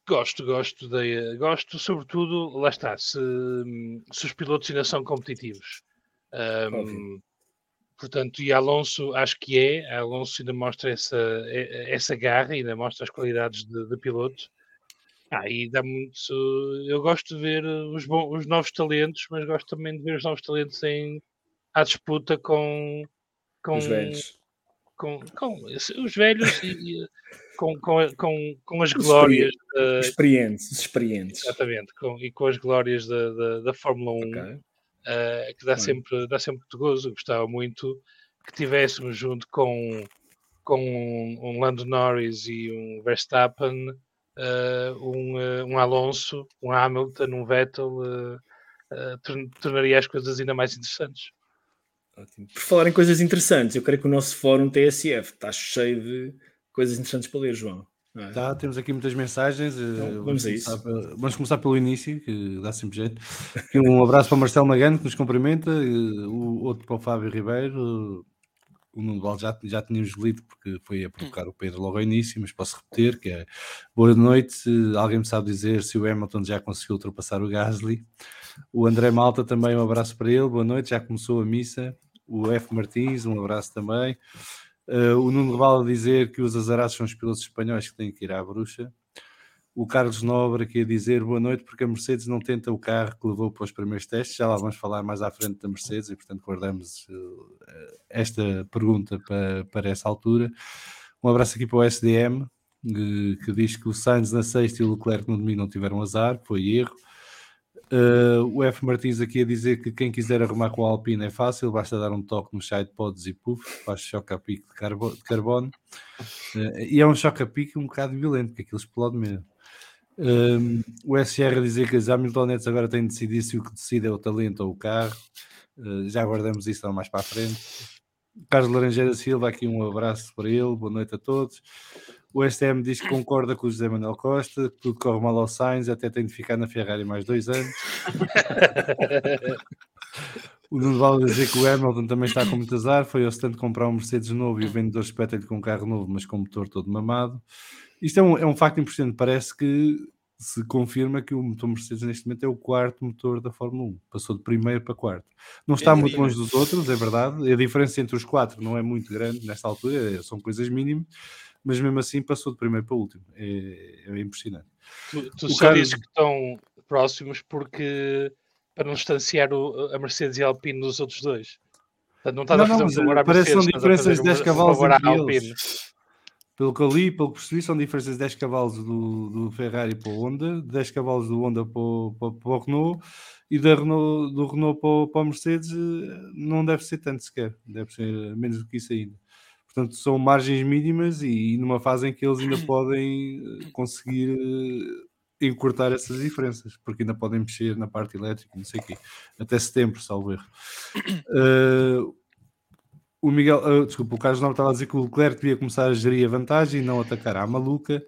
Gosto, gosto, de, gosto, sobretudo, lá está, se, se os pilotos ainda são competitivos. Um, portanto, e Alonso acho que é, Alonso ainda mostra essa, essa garra, ainda mostra as qualidades de, de piloto. Ah, e dá muito. Eu gosto de ver os, bons, os novos talentos, mas gosto também de ver os novos talentos em, à disputa com, com Os velhos. Com, com os velhos e, com, com, com, com as glórias. Da, experientes, experientes. Exatamente, com, e com as glórias da, da, da Fórmula 1, okay. Uh, que dá, sempre, dá sempre muito gozo. Gostava muito que tivéssemos junto com, com um, um Lando Norris e um Verstappen. Uh, um, uh, um Alonso, um Hamilton, um Vettel, tornaria as coisas ainda mais interessantes. Ótimo. Por falar em coisas interessantes, eu creio que o nosso fórum TSF está cheio de coisas interessantes para ler, João. É? Tá, temos aqui muitas mensagens. Então, vamos, isso. Começar, vamos começar pelo início, que dá sempre jeito. Aqui um abraço para o Marcelo Magano, que nos cumprimenta, o outro para o Fábio Ribeiro. O Nuno Val já, já tínhamos lido porque foi a provocar o Pedro logo ao início, mas posso repetir que é boa noite. Alguém me sabe dizer se o Hamilton já conseguiu ultrapassar o Gasly. O André Malta também um abraço para ele, boa noite, já começou a missa. O F Martins, um abraço também. Uh, o Nuno Val a dizer que os azarados são os pilotos espanhóis que têm que ir à bruxa. O Carlos Nobre aqui a dizer boa noite, porque a Mercedes não tenta o carro que levou para os primeiros testes. Já lá vamos falar mais à frente da Mercedes e, portanto, guardamos uh, esta pergunta para, para essa altura. Um abraço aqui para o SDM, que, diz que o Sainz na sexta e o Leclerc no domingo não tiveram azar, foi erro. Uh, o F. Martins aqui a dizer que quem quiser arrumar com a Alpine é fácil, basta dar um toque nos sidepods e puff, faz choque a pique de, carbo de carbono. Uh, e é um choque a pique um bocado violento, porque aquilo explode mesmo. Um, o SR a dizer que as Hamiltonettes agora têm de decidir se o que decide é o talento ou o carro. Uh, já guardamos isso mais para a frente. Carlos Laranjeira Silva, aqui um abraço para ele, boa noite a todos. O STM diz que concorda com o José Manuel Costa, que tudo corre mal ao Sainz, até tem de ficar na Ferrari mais dois anos. o Nuno Vale dizer que o Hamilton também está com muito azar, foi ao stand comprar um Mercedes novo e o vendedor espeta-lhe com um carro novo, mas com motor todo mamado. Isto é um, é um facto importante, parece que se confirma que o motor Mercedes neste momento é o quarto motor da Fórmula 1. Passou de primeiro para quarto. Não está é muito longe dos outros, é verdade. A diferença entre os quatro não é muito grande nesta altura, são coisas mínimas mas mesmo assim passou de primeiro para último. É, é impressionante. Tu, tu só Carlos... dizes que estão próximos porque para não distanciar o, a Mercedes e a Alpine dos outros dois. Portanto, não estás não, a fazer um favor à Mercedes, são diferenças de 10 cavalos entre Pelo que eu li, pelo que percebi, são diferenças de 10 cavalos do, do Ferrari para o Honda, 10 cavalos do Honda para o, para, para o Renault e da Renault, do Renault para o, para o Mercedes eh, não deve ser tanto sequer, deve ser menos do que isso ainda. Portanto, são margens mínimas e, numa fase em que eles ainda podem eh, conseguir eh, encurtar essas diferenças, porque ainda podem mexer na parte elétrica, não sei o quê, até setembro, salvo erro. Uh, o Miguel, uh, desculpa, o Carlos não estava a dizer que o Leclerc devia começar a gerir a vantagem e não atacar à maluca.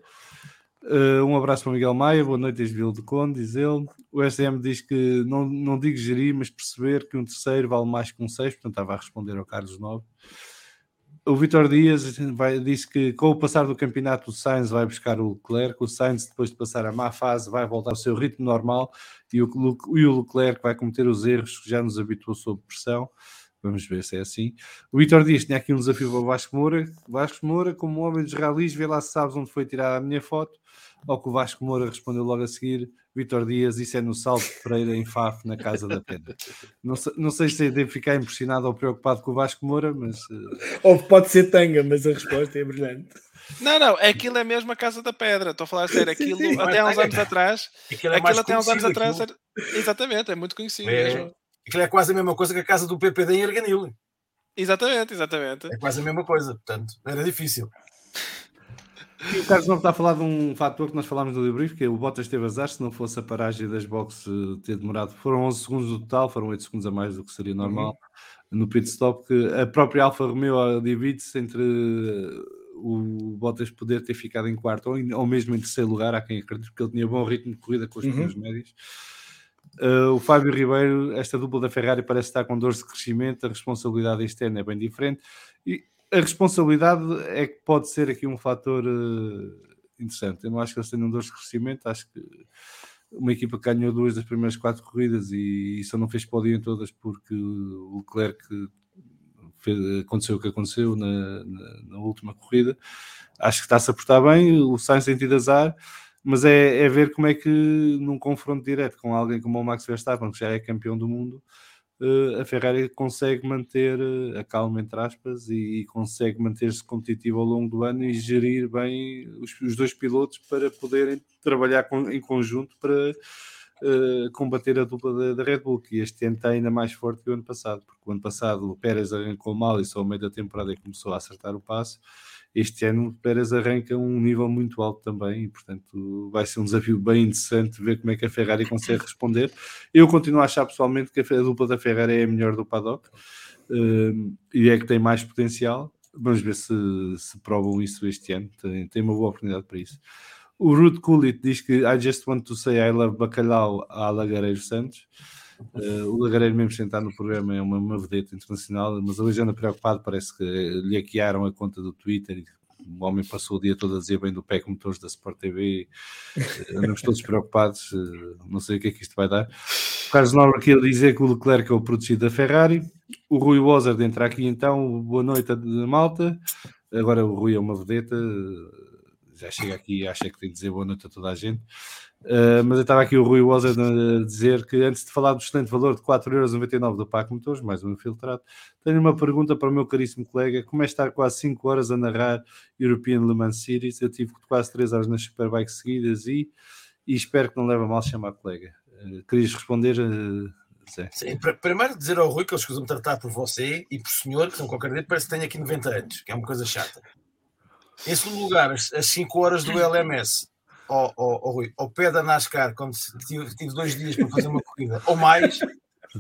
Uh, um abraço para o Miguel Maia, boa noite desde Vila de Conde, diz ele. O SM diz que não, não digo gerir, mas perceber que um terceiro vale mais que um seis, portanto estava a responder ao Carlos Nobre o Vitor Dias vai, disse que com o passar do campeonato o Sainz vai buscar o Leclerc, o Sainz depois de passar a má fase vai voltar ao seu ritmo normal e o, e o Leclerc vai cometer os erros que já nos habituou sob pressão. Vamos ver se é assim. O Vitor Dias tinha aqui um desafio para o Vasco Moura. Vasco Moura, como homem dos ralis, vê lá se sabes onde foi tirada a minha foto. Ao que o Vasco Moura respondeu logo a seguir: Vitor Dias, isso é no Salto de Pereira, em Faf, na Casa da Pena. Não sei, não sei se devo ficar impressionado ou preocupado com o Vasco Moura, mas. Uh... Ou pode ser tanga, mas a resposta é brilhante. Não, não, aquilo é mesmo a Casa da Pedra. Estou a falar sério. Aquilo sim, sim, até há uns anos atrás. Aquilo, é aquilo até há uns anos atrás. Era... Exatamente, é muito conhecido é, mesmo. Aquilo é quase a mesma coisa que a casa do PPD em Arganil. Exatamente, exatamente. É quase a mesma coisa, portanto, era difícil. E o Carlos não está a falar de um fator que nós falámos no debrief, que é o Bottas teve azar, se não fosse a paragem das boxes eh, ter demorado. Foram 11 segundos no total, foram 8 segundos a mais do que seria normal uhum. no pit stop, que a própria Alfa Romeo divide-se entre eh, o Bottas poder ter ficado em quarto ou, ou mesmo em terceiro lugar, há quem acredite, porque ele tinha bom ritmo de corrida com os uhum. médios. Uh, o Fábio Ribeiro, esta dupla da Ferrari parece estar com dores de crescimento, a responsabilidade externa é bem diferente. E a responsabilidade é que pode ser aqui um fator uh, interessante. Eu não acho que eles tenham dores de crescimento, acho que uma equipa que ganhou duas das primeiras quatro corridas e, só não fez pódio em todas porque o Leclerc fez, aconteceu o que aconteceu na, na, na última corrida. Acho que está-se a portar bem, o Sainz tem tido azar, mas é, é, ver como é que num confronto direto com alguém como o Max Verstappen, que já é campeão do mundo, a Ferrari consegue manter uh, a calma, entre aspas, e, e consegue manter-se competitivo ao longo do ano e gerir bem os, os dois pilotos para poderem trabalhar com, em conjunto para uh, combater a dupla da, da, Red Bull, que este ano está ainda mais forte que o ano passado, porque o ano passado o Pérez arrancou mal e só ao meio da temporada é começou a acertar o passo este ano o Pérez arranca um nível muito alto também e, portanto, vai ser um desafio bem interessante ver como é que a Ferrari consegue responder. Eu continuo a achar pessoalmente que a dupla da Ferrari é a melhor do paddock uh, e é que tem mais potencial. Vamos ver se, se provam isso este ano, tem, tem uma boa oportunidade para isso. O Rude Kulit diz que I just want to say I love bacalhau a Lagareiro Santos. Uh, o Lagareiro, mesmo sentar no programa, é uma, uma vedeta internacional, mas hoje anda preocupado. Parece que lhe hackearam a conta do Twitter e o homem passou o dia todo a dizer bem do PEC Motores da Sport TV. Uh, andamos todos preocupados, uh, não sei o que é que isto vai dar. O Carlos Nobre a dizer que o Leclerc é o protegido da Ferrari. O Rui Wozard entra aqui então. Boa noite, malta. Agora o Rui é uma vedeta já chega aqui e acha que tem de dizer boa noite a toda a gente. Uh, mas eu estava aqui o Rui Wozer a dizer que antes de falar do excelente valor de 4,99€ do PAC Motores, mais um infiltrado, tenho uma pergunta para o meu caríssimo colega: como é estar quase 5 horas a narrar European Le Mans Series? Eu tive quase 3 horas nas Superbikes seguidas e, e espero que não leve a mal chamar colega. Uh, querias responder? Uh, Sim, primeiro dizer ao Rui que eles escusam tratar por você e por senhor, que são qualquer dia, parece que tem aqui 90 anos, que é uma coisa chata. Em segundo lugar, as 5 horas do LMS ao, ao, Rui, ao pé da NASCAR, quando tive, tive, dois dias para fazer uma corrida, ou mais,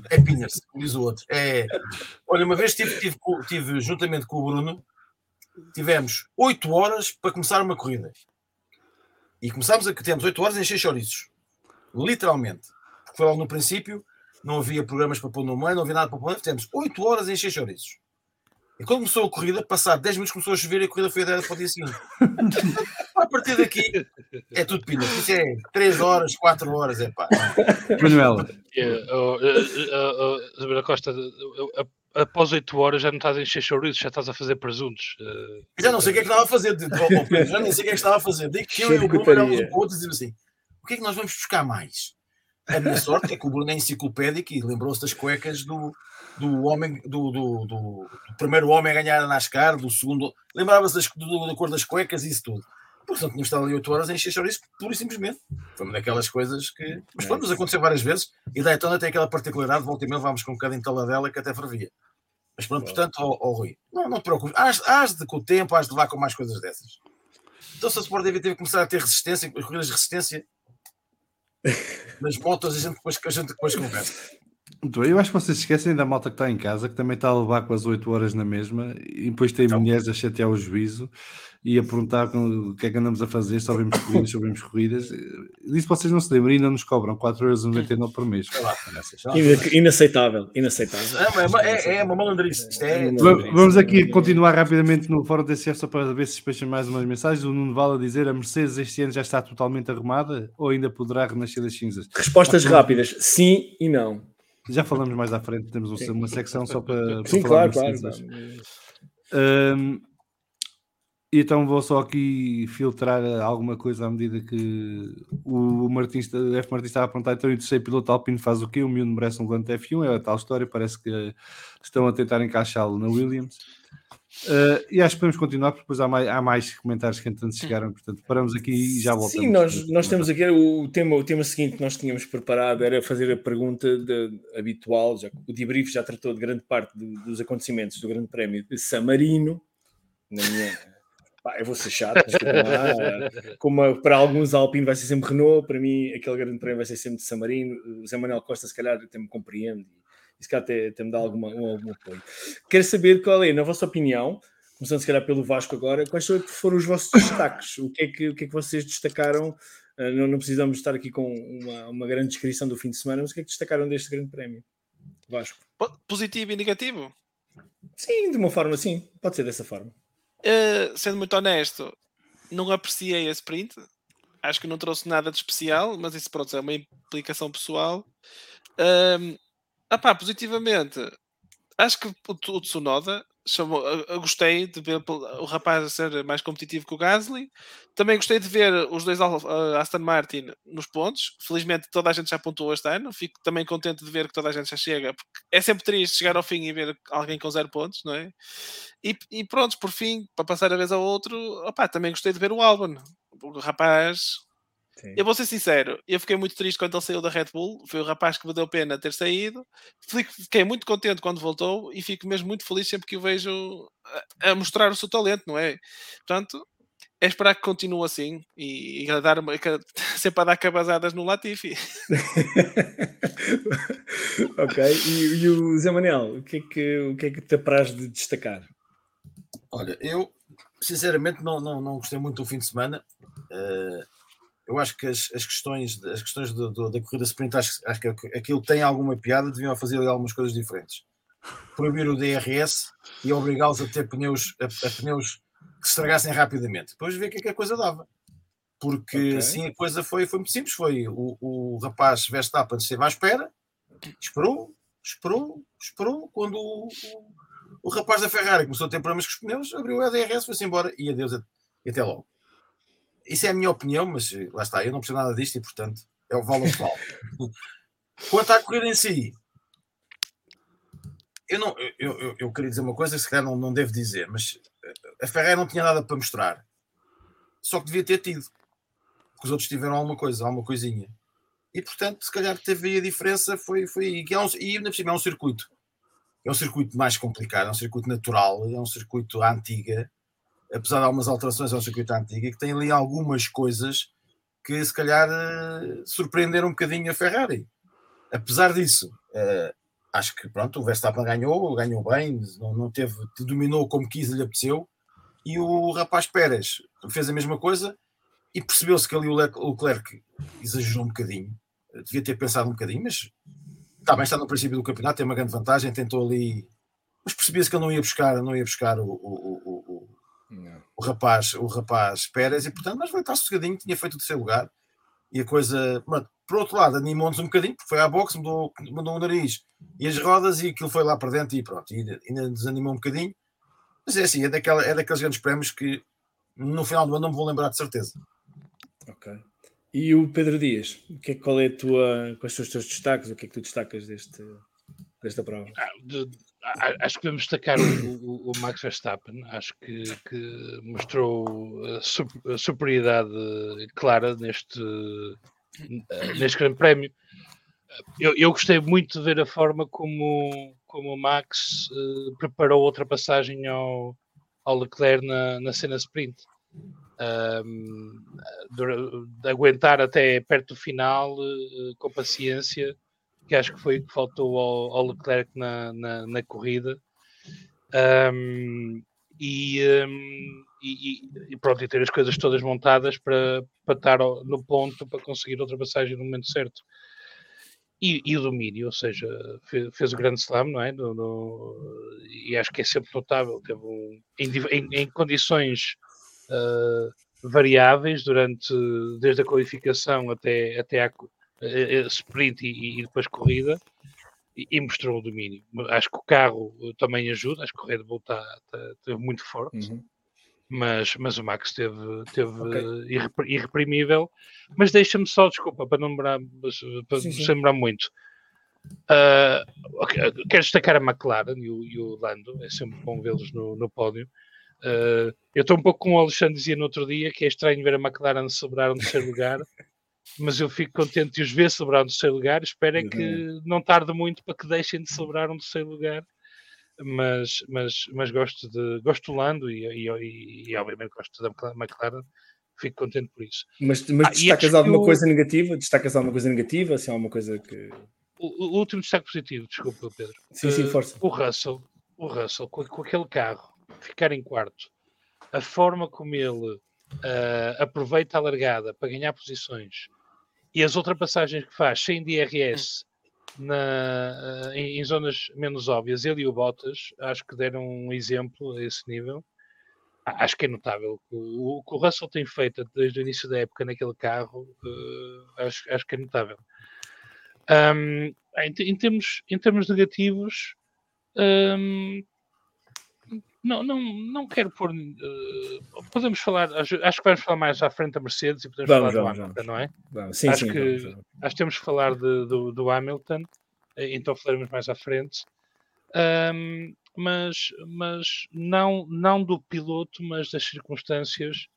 é Pinhas, diz o outro. É, olha, uma vez tive, tive, tive, juntamente com o Bruno, tivemos 8 horas para começar uma corrida. E começámos a que temos 8 horas a encher chouriços. Literalmente. Porque foi logo no princípio, não havia programas para pôr no meio, não havia nada para pôr. Temos 8 horas a encher chouriços. E quando começou a corrida, passado 10 minutos começou a chover e a corrida foi adiada para o dia seguinte. A partir daqui é tudo pina. Isso é 3 horas, 4 horas, é pá. Manuela. Isabela Costa, após 8 horas já não estás a encher chouriços, já estás a fazer presuntos. Já não sei o que é que estava a fazer, já nem sei o que é que estava a fazer. Digo que eu e o Bruno olhamos um para o outro e assim: o que é que nós vamos buscar mais? A minha sorte é que o Bruno é enciclopédico e lembrou-se das cuecas do, do homem, do, do, do, do, primeiro homem a ganhar a NASCAR, do segundo. Lembrava-se da cor das cuecas e isso tudo. Porque não tínhamos estado ali 8 horas a encher isso pura e simplesmente. Foi uma daquelas coisas que. Mas pronto, nos aconteceu várias vezes. E Daytona tem aquela particularidade, volta e meia, vamos com um bocadinho de dela que até fervia. Mas pronto, portanto, ao, ao Rui, não, não te preocupes. Hás, hás de, com o tempo, hás de levar com mais coisas dessas. Então, se a Sport TV teve que começar a ter resistência, as corridas de resistência, nas motos, a gente depois, a gente depois conversa. Eu acho que vocês esquecem da malta que está em casa, que também está a levar com as 8 horas na mesma, e depois tem então, mulheres a chatear o juízo e a perguntar o que é que andamos a fazer, só vemos corridas, só vemos corridas. Disso vocês não se lembram, ainda nos cobram 4,99€ por mês. Inaceitável, inaceitável. É, é, é uma malandrice. É Vamos aqui continuar rapidamente no fórum DCF só para ver se despecham mais umas mensagens. O Nuno Vala a dizer a Mercedes este ano já está totalmente arrumada ou ainda poderá renascer das cinzas? Respostas rápidas, sim e não. Já falamos mais à frente, temos Sim. uma secção só para. Sim, para claro, claro. claro. Um, e então vou só aqui filtrar alguma coisa à medida que o Martins, F. Martins estava a perguntar, então o terceiro piloto Alpine faz o quê? O Miúdo merece um volante F1, é a tal história, parece que estão a tentar encaixá-lo na Williams. Uh, e acho que podemos continuar, porque depois há mais, há mais comentários que entretanto chegaram, portanto paramos aqui e já voltamos. Sim, nós, nós temos aqui o tema, o tema seguinte que nós tínhamos preparado era fazer a pergunta de, habitual, já, o debrief já tratou de grande parte do, dos acontecimentos do Grande Prémio de San Marino, na minha... Pá, eu vou ser chato, como para alguns Alpine vai ser sempre Renault, para mim aquele Grande Prémio vai ser sempre de San Marino, o Zé Manuel Costa se calhar até me compreende isso que até, até me dá alguma, um, algum apoio. Quero saber qual é, na vossa opinião, começando se calhar pelo Vasco agora, quais foram os vossos destaques? O que é que, o que, é que vocês destacaram? Uh, não, não, precisamos estar aqui com uma, uma grande descrição do fim de semana, mas o que é que destacaram deste grande prémio? Vasco. Positivo e negativo? Sim, de uma forma sim, pode ser dessa forma. Uh, sendo muito honesto, não apreciei a sprint. Acho que não trouxe nada de especial, mas isso pronto, é uma implicação pessoal. Um, pá, positivamente, acho que o, Tsunoda chamou, eu gostei de ver o rapaz a ser mais competitivo que o Gasly. Também gostei de ver os dois uh, Aston Martin nos pontos. Felizmente toda a gente já pontuou este ano. Fico também contente de ver que toda a gente já chega, porque é sempre triste chegar ao fim e ver alguém com zero pontos, não é? E, e pronto, por fim, para passar a vez ao outro, opa, também gostei de ver o Albon. O rapaz Sim. Eu vou ser sincero, eu fiquei muito triste quando ele saiu da Red Bull. Foi o rapaz que me deu pena ter saído. Fiquei muito contente quando voltou e fico mesmo muito feliz sempre que o vejo a, mostrar o seu talento, não é? Portanto, é esperar que continue assim e, e a dar sempre a dar cabazadas no Latifi. ok, e, e, o Zé Manel, o que, é que, o que é que te apraz de destacar? Olha, eu sinceramente não, não, não gostei muito do fim de semana. Uh, eu acho que as, as questões, as questões do, do, da corrida sprint, acho, acho que aquilo tem alguma piada, deviam fazer algumas coisas diferentes. Proibir o DRS e obrigá-los a ter pneus, a, a, pneus que se estragassem rapidamente. Depois ver o que é que a coisa dava. Porque okay. assim a coisa foi, foi muito simples. Foi o, o rapaz Verstappen esteve à espera, esperou, esperou, esperou. Quando o, o, o rapaz da Ferrari começou a ter problemas com os pneus, abriu o DRS, foi-se embora e adeus e até logo. Isso é a minha opinião, mas eh, lá está, eu não percebo nada disto e, portanto, é o valor que Quanto à corrida em si, eu, não, eu, eu, eu, queria dizer uma coisa que se calhar não, não devo dizer, mas eh, a Ferrari não tinha nada para mostrar, só que devia ter tido, porque os outros tiveram alguma coisa, alguma coisinha. E portanto, se calhar teve aí a diferença, foi, foi que é um, e ainda por cima é um circuito. É um circuito mais complicado, é um circuito natural, é um circuito à antiga, apesar de algumas alterações ao circuito antigo, que tem ali algumas coisas que se calhar uh, surpreenderam um bocadinho a Ferrari. Apesar disso, uh, acho que pronto, o Verstappen ganhou, ganhou bem, não, não teve, dominou como quis lhe apeteceu, e o rapaz Pérez fez a mesma coisa e percebeu-se que ali o Leclerc exagerou um bocadinho, devia ter pensado um bocadinho, mas está bem, está no princípio do campeonato, tem uma grande vantagem, tentou ali, mas percebia-se que ele não ia buscar, não ia buscar o, o, o, rapaz, o rapaz Pérez, e portanto, mas foi estar sossegadinho, tinha feito o terceiro lugar, e a coisa, mano, por outro lado, animou-nos um bocadinho, porque foi à boxe, mudou, mudou o nariz e as rodas, e aquilo foi lá para dentro, e pronto, e ainda desanimou um bocadinho, mas é assim, é, daquela, é daqueles grandes prémios que no final do ano não me vou lembrar de certeza. Ok. E o Pedro Dias, o que é, qual é a tua, quais são os teus destaques? O que é que tu destacas deste, desta prova? Ah, de, acho que devemos destacar o, o, o, Max Verstappen. Acho que, que mostrou a, super, a, superioridade clara neste, neste Grande Prémio. Eu, eu, gostei muito de ver a forma como, como o Max uh, preparou a ultrapassagem ao, ao Leclerc na, na cena sprint. Um, de, de aguentar até perto do final uh, com paciência que acho que foi o que faltou ao, ao Leclerc na, na, na corrida. Um, e, um, e, e, pronto, e ter as coisas todas montadas para, para estar no ponto para conseguir ultrapassagem no momento certo. E, e o domínio, ou seja, fez, fez o grande slam, não é? No, no, e acho que é sempre notável. Teve um, em, em, em condições uh, variáveis durante desde a qualificação até, até a, eh, sprint e, e, depois corrida e, e, mostrou o domínio. Acho que o carro também ajuda, acho que o Red Bull está tá, tá muito forte. Uhum. Mas, mas o Max esteve, esteve okay. irreprimível. Mas deixa-me só, desculpa, para não lembrar, para sim, sim. lembrar muito. Uh, okay, quero destacar a McLaren e o, e o Lando, é sempre bom vê-los no, no pódio. Uh, eu estou um pouco com o Alexandre dizia no outro dia que é estranho ver a McLaren celebrar um terceiro lugar, mas eu fico contente de os ver celebrar um terceiro lugar. Espero é que não tarde muito para que deixem de celebrar um terceiro lugar. Mas, mas, mas gosto de gosto do Lando e, e, e, e obviamente gosto da McLaren. Fico contente por isso. Mas, mas ah, destacas alguma eu... coisa negativa? Destacas alguma coisa negativa? Assim, alguma coisa que. O, o último destaque positivo, desculpa, Pedro. Sim, sim, força. Uh, o Russell, o Russell com, com aquele carro, ficar em quarto, a forma como ele uh, aproveita a largada para ganhar posições e as ultrapassagens que faz sem DRS na, uh, em, em, zonas menos óbvias, ele e o Bottas, acho que deram um exemplo a esse nível. acho que é notável. O, o que o Russell tem feito desde o início da época naquele carro, uh, acho, acho que é notável. Um, em, em, termos, em termos negativos, um, não, não, não quero pôr. Uh, podemos falar, acho, que vamos falar mais à frente da Mercedes e podemos vamos, falar vamos, do Hamilton, vamos. não é? Vamos. Sim, acho sim, que acho que temos que falar de, do, do Hamilton, eh, então falaremos mais à frente. Um, mas, mas não, não do piloto, mas das circunstâncias.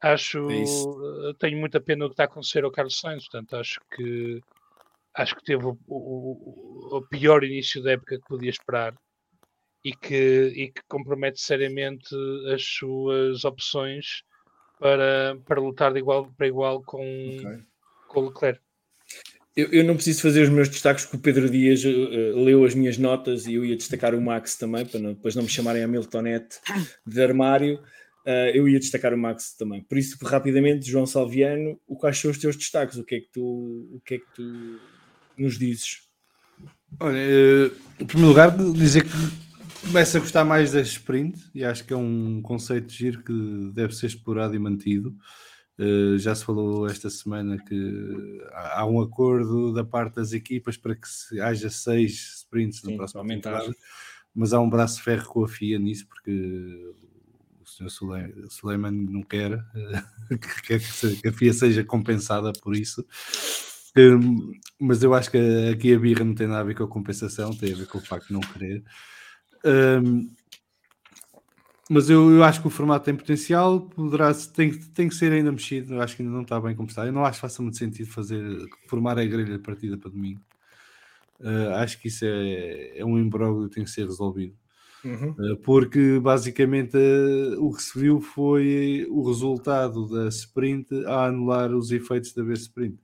Acho, É tenho muita pena do que está a acontecer ao Carlos Sainz, portanto, acho que acho que teve o, o, o, pior início da época que podia esperar e que, e que compromete seriamente as suas opções para, para lutar de igual para igual com, okay. com o Leclerc. Eu, eu, não preciso fazer os meus destaques porque o Pedro Dias uh, leu as minhas notas e eu ia destacar o Max também, para não, depois não me chamarem a Miltonete de armário. Uh, eu ia destacar o Max também. Por isso, rapidamente, João Salviano, o quais são os teus destaques? O que é que tu, o que é que tu nos dizes? Olha, em primeiro lugar, dizer que começo a gostar mais da sprint e acho que é um conceito de giro que deve ser explorado e mantido. Uh, já se falou esta semana que há um acordo da parte das equipas para que haja seis sprints no Sim, próximo aumentar. temporada, mas há um braço de ferro com a FIA nisso, porque o Sr. Suleiman não quer, uh, quer que a FIA seja compensada por isso. Um, mas eu acho que aqui a birra não tem nada a ver com a compensação, tem a ver com o facto de não querer. Um, mas eu, eu, acho que o formato tem potencial, poderá, tem, tem que ser ainda mexido. Eu acho que ainda não está bem como está. Eu não acho que faça muito sentido fazer, formar a grelha de partida para domingo. Uh, acho que isso é, é um imbróglio que tem que ser resolvido. Uhum. Uh, porque basicamente uh, o que se viu foi o resultado da sprint a anular os efeitos da vez sprint.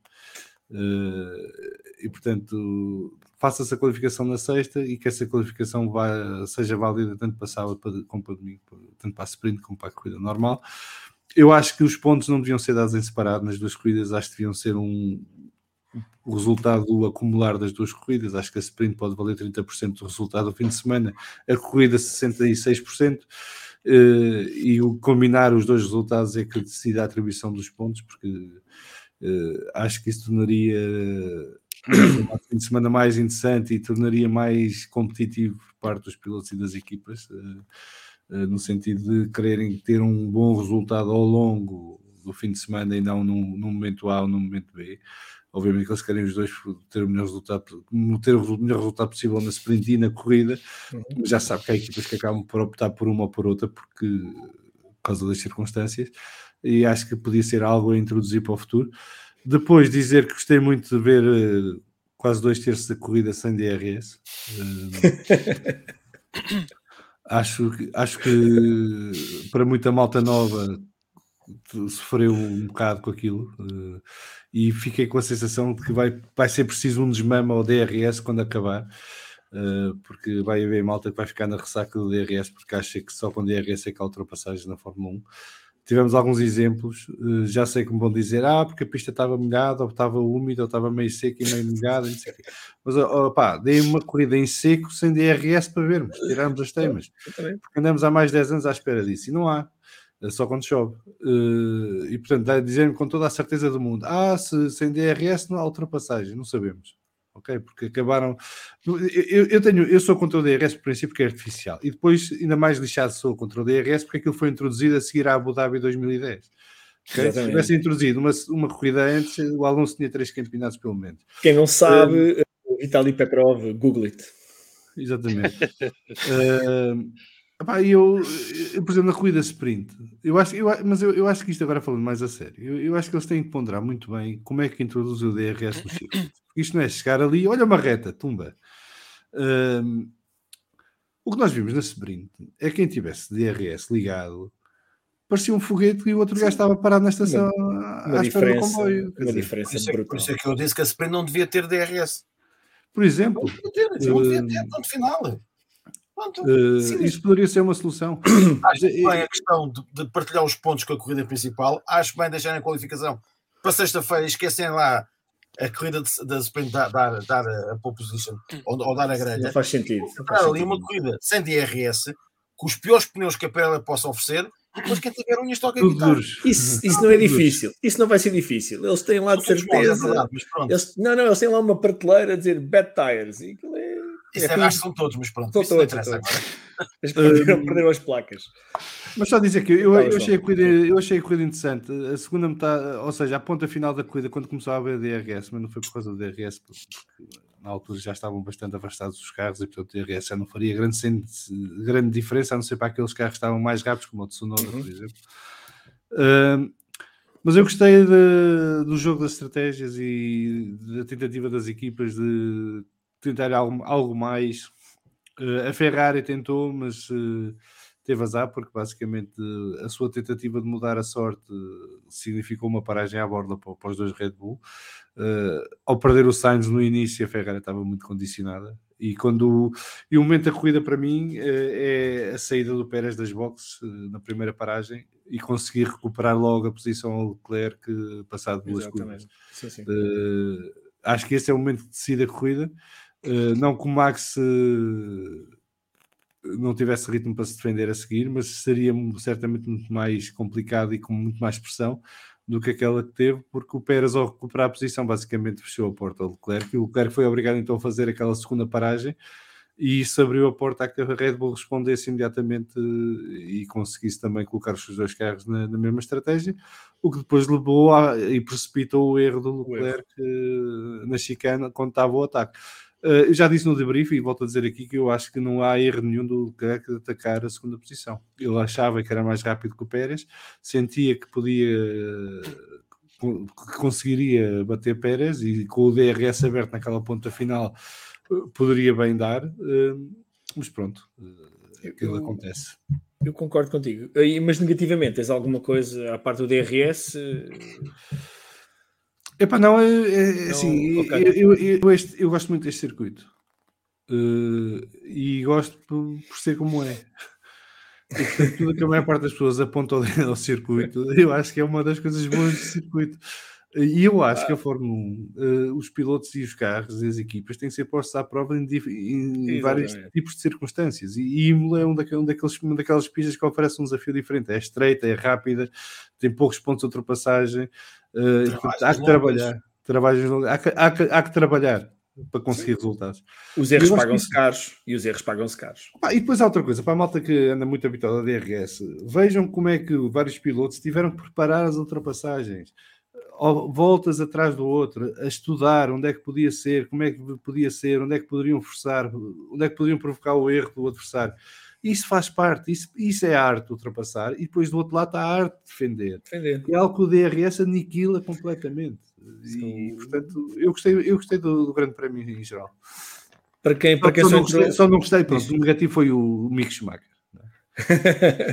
e portanto, faça-se a qualificação na sexta e que essa qualificação vá, seja válida tanto para sábado como para domingo, tanto para a sprint como para a corrida normal. Eu acho que os pontos não deviam ser dados em separado nas duas corridas, acho que deviam ser um o resultado do acumular das duas corridas. Acho que a sprint pode valer 30% do resultado do fim de semana, a corrida 66%. Uh, e o combinar os dois resultados é que decide a atribuição dos pontos, porque uh, acho que isso tornaria um fim de semana mais interessante e tornaria mais competitivo por parte dos pilotos e das equipas, uh, no sentido de quererem ter um bom resultado ao longo do fim de semana e não num, num momento A ou num momento B. Obviamente que eles querem os dois ter o melhor resultado, ter o melhor resultado possível na sprint e na corrida, mas já sabe que há equipas que acabam por optar por uma ou por outra porque, por causa das circunstâncias, e acho que podia ser algo a introduzir para o futuro. Depois dizer que gostei muito de ver uh, quase dois terços da corrida sem DRS. Uh, acho, que, acho que para muita malta nova sofreu um bocado com aquilo uh, e fiquei com a sensação de que vai, vai ser preciso um desmame ao DRS quando acabar. Uh, porque vai haver malta que vai ficar na ressaca do DRS porque acha que só com DRS é que há ultrapassagens na Fórmula 1 tivemos alguns exemplos, uh, já sei como vão dizer, ah, porque a pista estava molhada, ou estava úmida, ou estava meio seca e meio molhada, mas oh, pá, dei uma corrida em seco sem DRS para vermos, tiramos as temas, porque andamos há mais de 10 anos à espera disso, e não há, é só quando chove, uh, e portanto, dizer-me com toda a certeza do mundo, ah, se, sem DRS não há ultrapassagem, não sabemos. Ok, porque acabaram. Eu, eu, tenho, eu sou contra o DRS por princípio que é artificial, e depois, ainda mais lixado, sou contra o DRS porque aquilo foi introduzido a seguir à Abu Dhabi 2010. Okay? Se tivesse introduzido uma, uma corrida antes, o Alonso tinha três campeonatos pelo menos. Quem não sabe, um, Vitaly Petrov, Google it. Exatamente. uh, epá, eu, eu, por exemplo, na corrida sprint, eu acho, eu, mas eu, eu acho que isto agora falando mais a sério, eu, eu acho que eles têm que ponderar muito bem como é que introduz o DRS no circuito. Isto não é chegar ali, olha uma reta, tumba. Um, o que nós vimos na sprint é que quem tivesse DRS ligado parecia um foguete e o outro gajo estava parado na estação uma, uma à espera do comboio. Uma dizer, diferença por, isso é, por isso é que eu disse que a sprint não devia ter DRS. Por exemplo. Não devia ter, não devia ter, ponto final. Pronto, uh, isso poderia ser uma solução. Acho bem a questão de, de, partilhar os pontos com a corrida principal. Acho bem deixar a qualificação para sexta-feira. Esquecem lá a corrida da sprint dar, dar, dar, a pole position ou, ou dar a grelha. Não faz sentido. Não faz ali sentido. uma corrida sem DRS, com os piores pneus que a Pirelli possa oferecer Depois quem tiver unhas toca guitarra. Isso, isso não é difícil. Isso não vai ser difícil. Eles têm lá de é certeza. pronto. Eles, não, não, eles têm lá uma prateleira a dizer bad tires. E aquilo é. Isso é, é acho que são todos, mas pronto. São isso não todos, agora. Eles perderam, perderam as placas. Mas só dizer que eu, eu, João. achei a corrida, eu achei a corrida interessante. A segunda metade, ou seja, a ponta final da corrida, quando começou a haver DRS, mas não foi por causa do DRS, porque na altura já estavam bastante afastados os carros e, portanto, o DRS já não faria grande, grande diferença, a não ser para aqueles carros que estavam mais rápidos, como o Tsunoda, Uhum. por exemplo. Ahm, mas eu gostei de- do jogo das estratégias e da tentativa das equipas de tentar algo, algo mais. Eh, a Ferrari tentou, mas eh, teve azar, porque basicamente eh, a sua tentativa de mudar a sorte significou uma paragem à borda para, para os dois Red Bull. Ao perder o Sainz no início, a Ferrari estava muito condicionada. E, quando, e o momento da corrida para mim é a saída do Pérez das boxes na primeira paragem e conseguir recuperar logo a posição ao Leclerc passado duas curvas. Exatamente. Sim, sim. Uh, acho que esse é o momento que decide a corrida. Uh, não que o Max uh, não tivesse ritmo para se defender a seguir, mas seria certamente muito mais complicado e com muito mais pressão do que aquela que teve, porque o Pérez, ao recuperar a posição, basicamente fechou a porta ao Leclerc e o Leclerc foi obrigado então a fazer aquela segunda paragem e isso abriu a porta a que a Red Bull respondesse imediatamente uh, e conseguisse também colocar os seus dois carros na, na mesma estratégia, o que depois levou a, e precipitou o erro do erro. Leclerc uh, na chicana quando estava o ataque. Uh, eu já disse no debrief e volto a dizer aqui que eu acho que não há erro nenhum do Leclerc de atacar a segunda posição. Ele achava que era mais rápido que o Pérez, sentia que podia que conseguiria bater Pérez e com o DRS aberto naquela ponta final uh, poderia bem dar, uh, mas pronto, aquilo Eu- acontece. Eu concordo contigo. Mas negativamente, tens alguma coisa à parte do DRS? Epá, não, é, é, assim, ok. eu, eu, eu- eu este- eu gosto muito deste circuito Uh, e gosto por, por ser como é. Tudo que a maior parte das pessoas aponta ao ao circuito, eu acho que é uma das coisas boas do circuito. E eu acho que a Fórmula 1, uh, os pilotos e os carros e as equipas têm que ser postos à prova em, em vários tipos de circunstâncias. E, Imola é um daquele, um daqueles, uma daquelas pistas que oferece um desafio diferente. É estreita, é rápida, tem poucos pontos de ultrapassagem. uh, portanto, há que trabalhar. Trabalhos há, que, há, que, há que trabalhar para conseguir resultados. Os erros que pagam-se isso- caros e os erros pagam-se caros. Pá, e depois há outra coisa, para a malta que anda muito habituada a DRS, vejam como é que vários pilotos tiveram que preparar as ultrapassagens, voltas atrás do outro, a estudar onde é que podia ser, como é que podia ser, onde é que poderiam forçar, onde é que poderiam provocar o erro do adversário. Isso faz parte, isso, isso é a arte de ultrapassar, e depois do outro lado está a arte de defender. Defender. É algo que o DRS aniquila completamente. E, Sim. portanto, eu gostei, eu gostei do, do Grande Prémio em geral. Para quem, para quem só, só não gostei, só não gostei, pronto, o negativo foi o Mick Schumacher.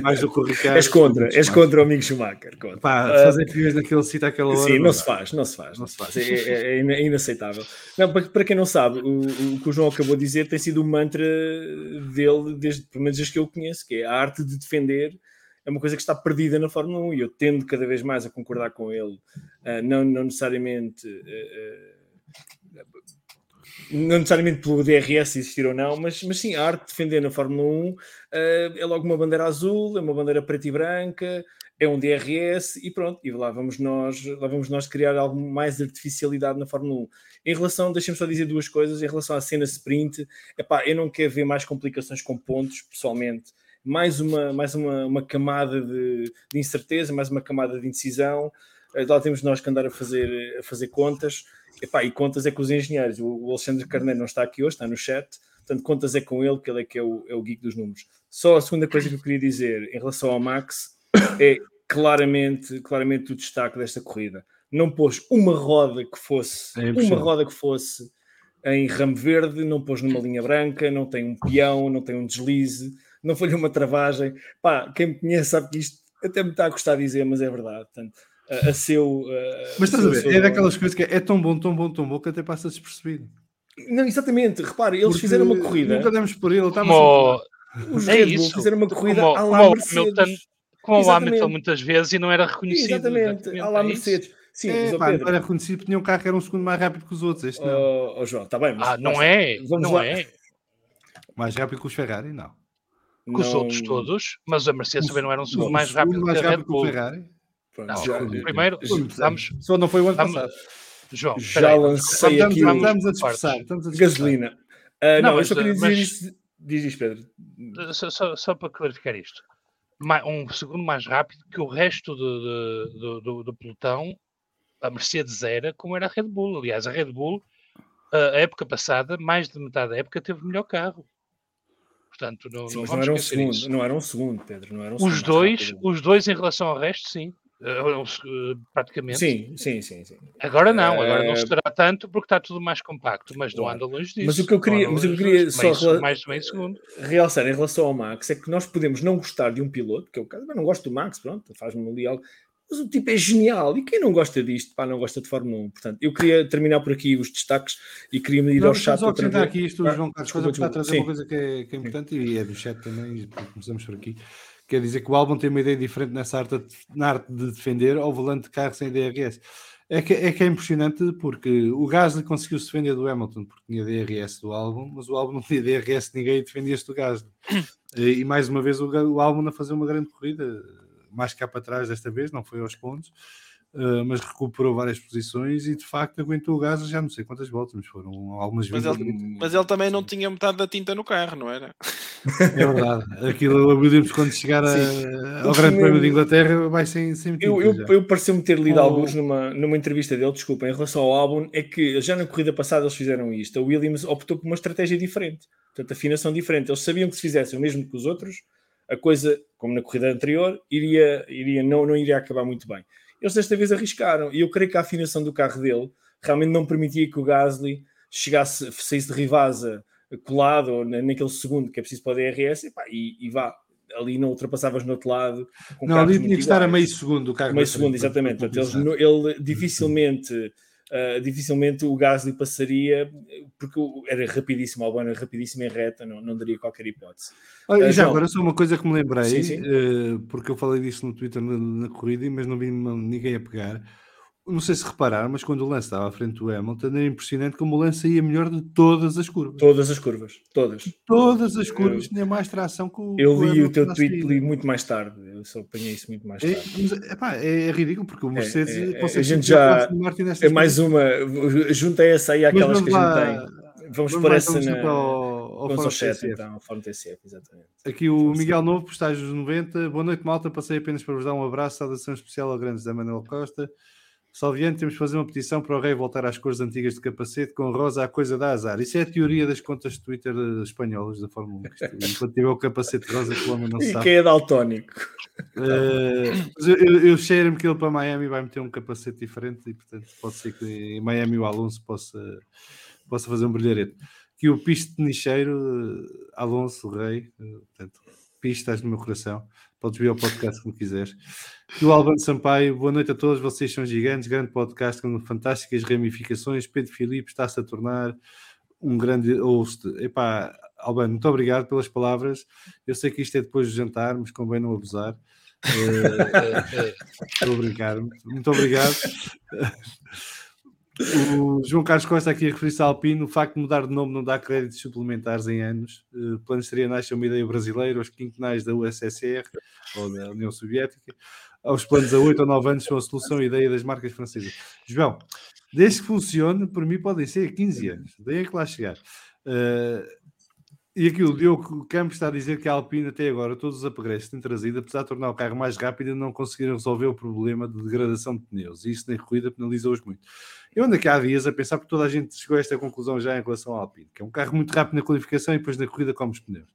Mais do que o Ricardo. és contra, Mick és contra o amigo Schumacher. Contra. Pá, Ah, fazer piões naquele sítio àquela hora. Sim, não dá. se faz, não se faz. Não se faz. É, é- é ina- inaceitável. Não, para, para quem não sabe, o, o que o João acabou de dizer tem sido o mantra dele, desde, pelo menos desde que eu o conheço, que é a arte de defender. É uma coisa que está perdida na Fórmula 1 e eu tendo cada vez mais a concordar com ele. Ah, não, não necessariamente. ah, ah, não necessariamente pelo DRS existir ou não, mas, mas sim, a arte de defender na Fórmula 1 ah, é logo uma bandeira azul, é uma bandeira preta e branca, é um DRS e pronto, e lá vamos nós, lá vamos nós criar algo mais de artificialidade na Fórmula 1. Em relação, deixem-me só dizer duas coisas, em relação à cena sprint, epá, eu não quero ver mais complicações com pontos, pessoalmente, mais uma, mais uma, uma camada de, de incerteza, mais uma camada de indecisão, Eh, lá temos nós que andar a fazer, a fazer contas, epá, e contas é com os engenheiros, o, Alexandre Carneiro não está aqui hoje, está no chat, portanto contas é com ele, que ele é que é o, é o geek dos números. Só a segunda coisa que eu queria dizer em relação ao Max é claramente, claramente o destaque desta corrida. Não pôs uma roda que fosse, É uma roda que fosse em ramo verde, não pôs numa linha branca, não tem um peão, não tem um deslize, não foi uma travagem. Pá, quem me conhece sabe que isto até me está a gostar de dizer, mas é verdade. Portanto, a, a seu. a- Mas estás a ver? seu- É daquelas coisas que é, é tão bom, tão bom, tão bom que até passa despercebido. Não, exatamente, repare, eles Porque fizeram uma corrida. Nunca demos por ele. estava Como, Os É Red Bull isso. fizeram uma corrida Como- à o Mercedes. Hamilton, como o Exatamente. Hamilton muitas vezes e não era reconhecido. Exatamente, à lá é isso. Mercedes. Sim, mas, É, pá, não era reconhecido porque tinha um carro que era um segundo mais rápido que os outros. Este não. ó- ó João, está bem, mas Ah, não está. é? Vamos não lá. é? Mais rápido que os Ferrari, não. com os não- outros todos, mas a Mercedes também não era um segundo O mais segundo rápido mais que rápido que o. Ferrari. Pronto, Não, já, primeiro, vamos, Só não foi o ano Vamos- passado. João, já peraí, lancei Estamos, aqui estamos a dispersar. Estamos a dispersar. gasolina. Ah, Não, não, mas, eu só queria dizer mas-. Diz isto, Pedro. Só, só- só para clarificar isto, um segundo mais rápido que o resto do, do, do- do- do pelotão, a Mercedes era como era a Red Bull. Aliás, a Red Bull, a época passada, mais de metade da época, teve o melhor carro. Portanto, não, Sim, não mas não era um segundo, isso. não era um segundo, Pedro. Não era um segundo Os mais dois, os dois em relação ao resto, sim. Eh, eh, praticamente. Sim, sim, sim, sim. Agora não, agora não Eh, se terá tanto porque está tudo mais compacto, mas não anda longe disso. Mas o que eu queria- mas eu queria disso. só rela- mais de meio segundo. realçar em relação ao Max é que nós podemos não gostar de um piloto, que é o caso, mas não gosto do Max, pronto, faz-me ali algo. Mas o tipo é genial e quem não gosta disto, pá, não gosta de Fórmula 1. Portanto, eu queria terminar por aqui os destaques e queria me ir Não, ao chat só acrescentar aqui isto, Ah, João Carlos desculpa, Coisa desculpa. trazer Sim. uma coisa que é, que é importante e é do chat também, e começamos por aqui. Quer dizer que o álbum tem uma ideia diferente nessa arte, de- na arte de defender ao volante de carro sem DRS. É que, é que é impressionante porque o Gasly conseguiu se defender do Hamilton porque tinha DRS do álbum, mas o álbum não tinha DRS de ninguém e defendia-se do Gasly. E, e mais uma vez o, o álbum a fazer uma grande corrida, mais cá para trás desta vez, não foi aos pontos. Uh, mas recuperou várias posições e de facto aguentou o Gasly já não sei quantas voltas, mas foram algumas Mas vezes. ele, mas ele também não tinha metade da tinta no carro, não era? É verdade. Aquilo a Williams, quando chegar a- ao O Grande Prémio de Inglaterra, vai sem, sem Eu, tinta eu, já. eu pareceu-me ter lido Oh. alguns numa, numa entrevista dele, desculpa, em relação ao álbum, é que já na corrida passada eles fizeram isto. A Williams optou por uma estratégia diferente, portanto, afinação diferente. Eles sabiam que se fizessem o mesmo que os outros, a coisa, como na corrida anterior, iria, iria, não, não iria acabar muito bem. Eles desta vez arriscaram, e eu creio que a afinação do carro dele realmente não permitia que o Gasly chegasse, saísse de Rivasa colado naquele segundo que é preciso para o DRS, e, pá, e, e vá, ali não ultrapassavas no outro lado. Não, ali tinha que estar a meio segundo o carro. meio segundo, exatamente. Portanto, ele dificilmente, ah, dificilmente o Gasly passaria, porque era rapidíssimo, o Albon era rapidíssimo em reta, não, não daria qualquer hipótese. Ah, e já agora só uma coisa que me lembrei, Sim, sim. eh, porque eu falei disso no Twitter na, na corrida, mas não vi ninguém a pegar. Não sei se repararam, mas quando o Lance estava à frente do Hamilton, era impressionante como o Lance ia melhor de todas as curvas. Todas as curvas, todas. Todas as curvas Eu- tinha mais tração que o. Eu li o teu tweet li muito mais tarde, eu só apanhei isso muito mais É, tarde. mas, epá, é, é ridículo porque o Mercedes é, é, a gente já- É mais uma, junta essa aí àquelas que a gente tem. Vamos Vamos para essa então, na. sempre ao, ao Vamos ao chat então, ao Fórum TCF, exatamente. Aqui o Miguel Novo, postágios 90. Boa noite, malta. Passei apenas para vos dar um abraço. Saudação especial ao grande Zé Manuel Costa. Salviante, temos de fazer uma petição para o rei voltar às cores antigas de capacete com rosa a coisa da azar. Isso é a teoria das contas de Twitter eh, espanholas da Fórmula 1. que isto- Enquanto tiver o capacete rosa, que o homem não E sabe. quem é daltónico? Mas eu, eu, eu cheiro-me que ele para Miami vai meter um capacete diferente e, portanto, pode ser que em Miami o Alonso possa, possa fazer um brilharete. Aqui o Piste de Nicheiro, eh, Alonso, o rei, portanto, Piste, estás no meu coração. Podes vir ao podcast como quiseres. E o Albano Sampaio, boa noite a todos, vocês são gigantes, grande podcast com fantásticas ramificações. Pedro Filipe está-se a tornar um grande host. Epá, Albano, muito obrigado pelas palavras. Eu sei que isto é depois do jantar, mas convém não abusar. Eh, Estou a brincar. Muito obrigado. O João Carlos Costa aqui a referir-se à Alpine. O facto de mudar de nome não dá créditos suplementares em anos. Uh, planos trienais são uma ideia brasileira. Os quinquenais da USSR ou da União Soviética. Aos planos a 8 ou 9 anos são a solução e ideia das marcas francesas. João, desde que funcione, por mim podem ser 15 anos. Daí é que lá chegar. Uh, e aqui o Diogo Campos está a dizer que a Alpine até agora, todos os que tem trazido, apesar de tornar o carro mais rápido, não conseguiram resolver o problema de degradação de pneus. E isso na corrida penalizou-os muito. Eu ando aqui há dias a pensar, porque toda a gente chegou a esta conclusão já em relação ao Alpine, que é um carro muito rápido na qualificação e depois na corrida come os pneus.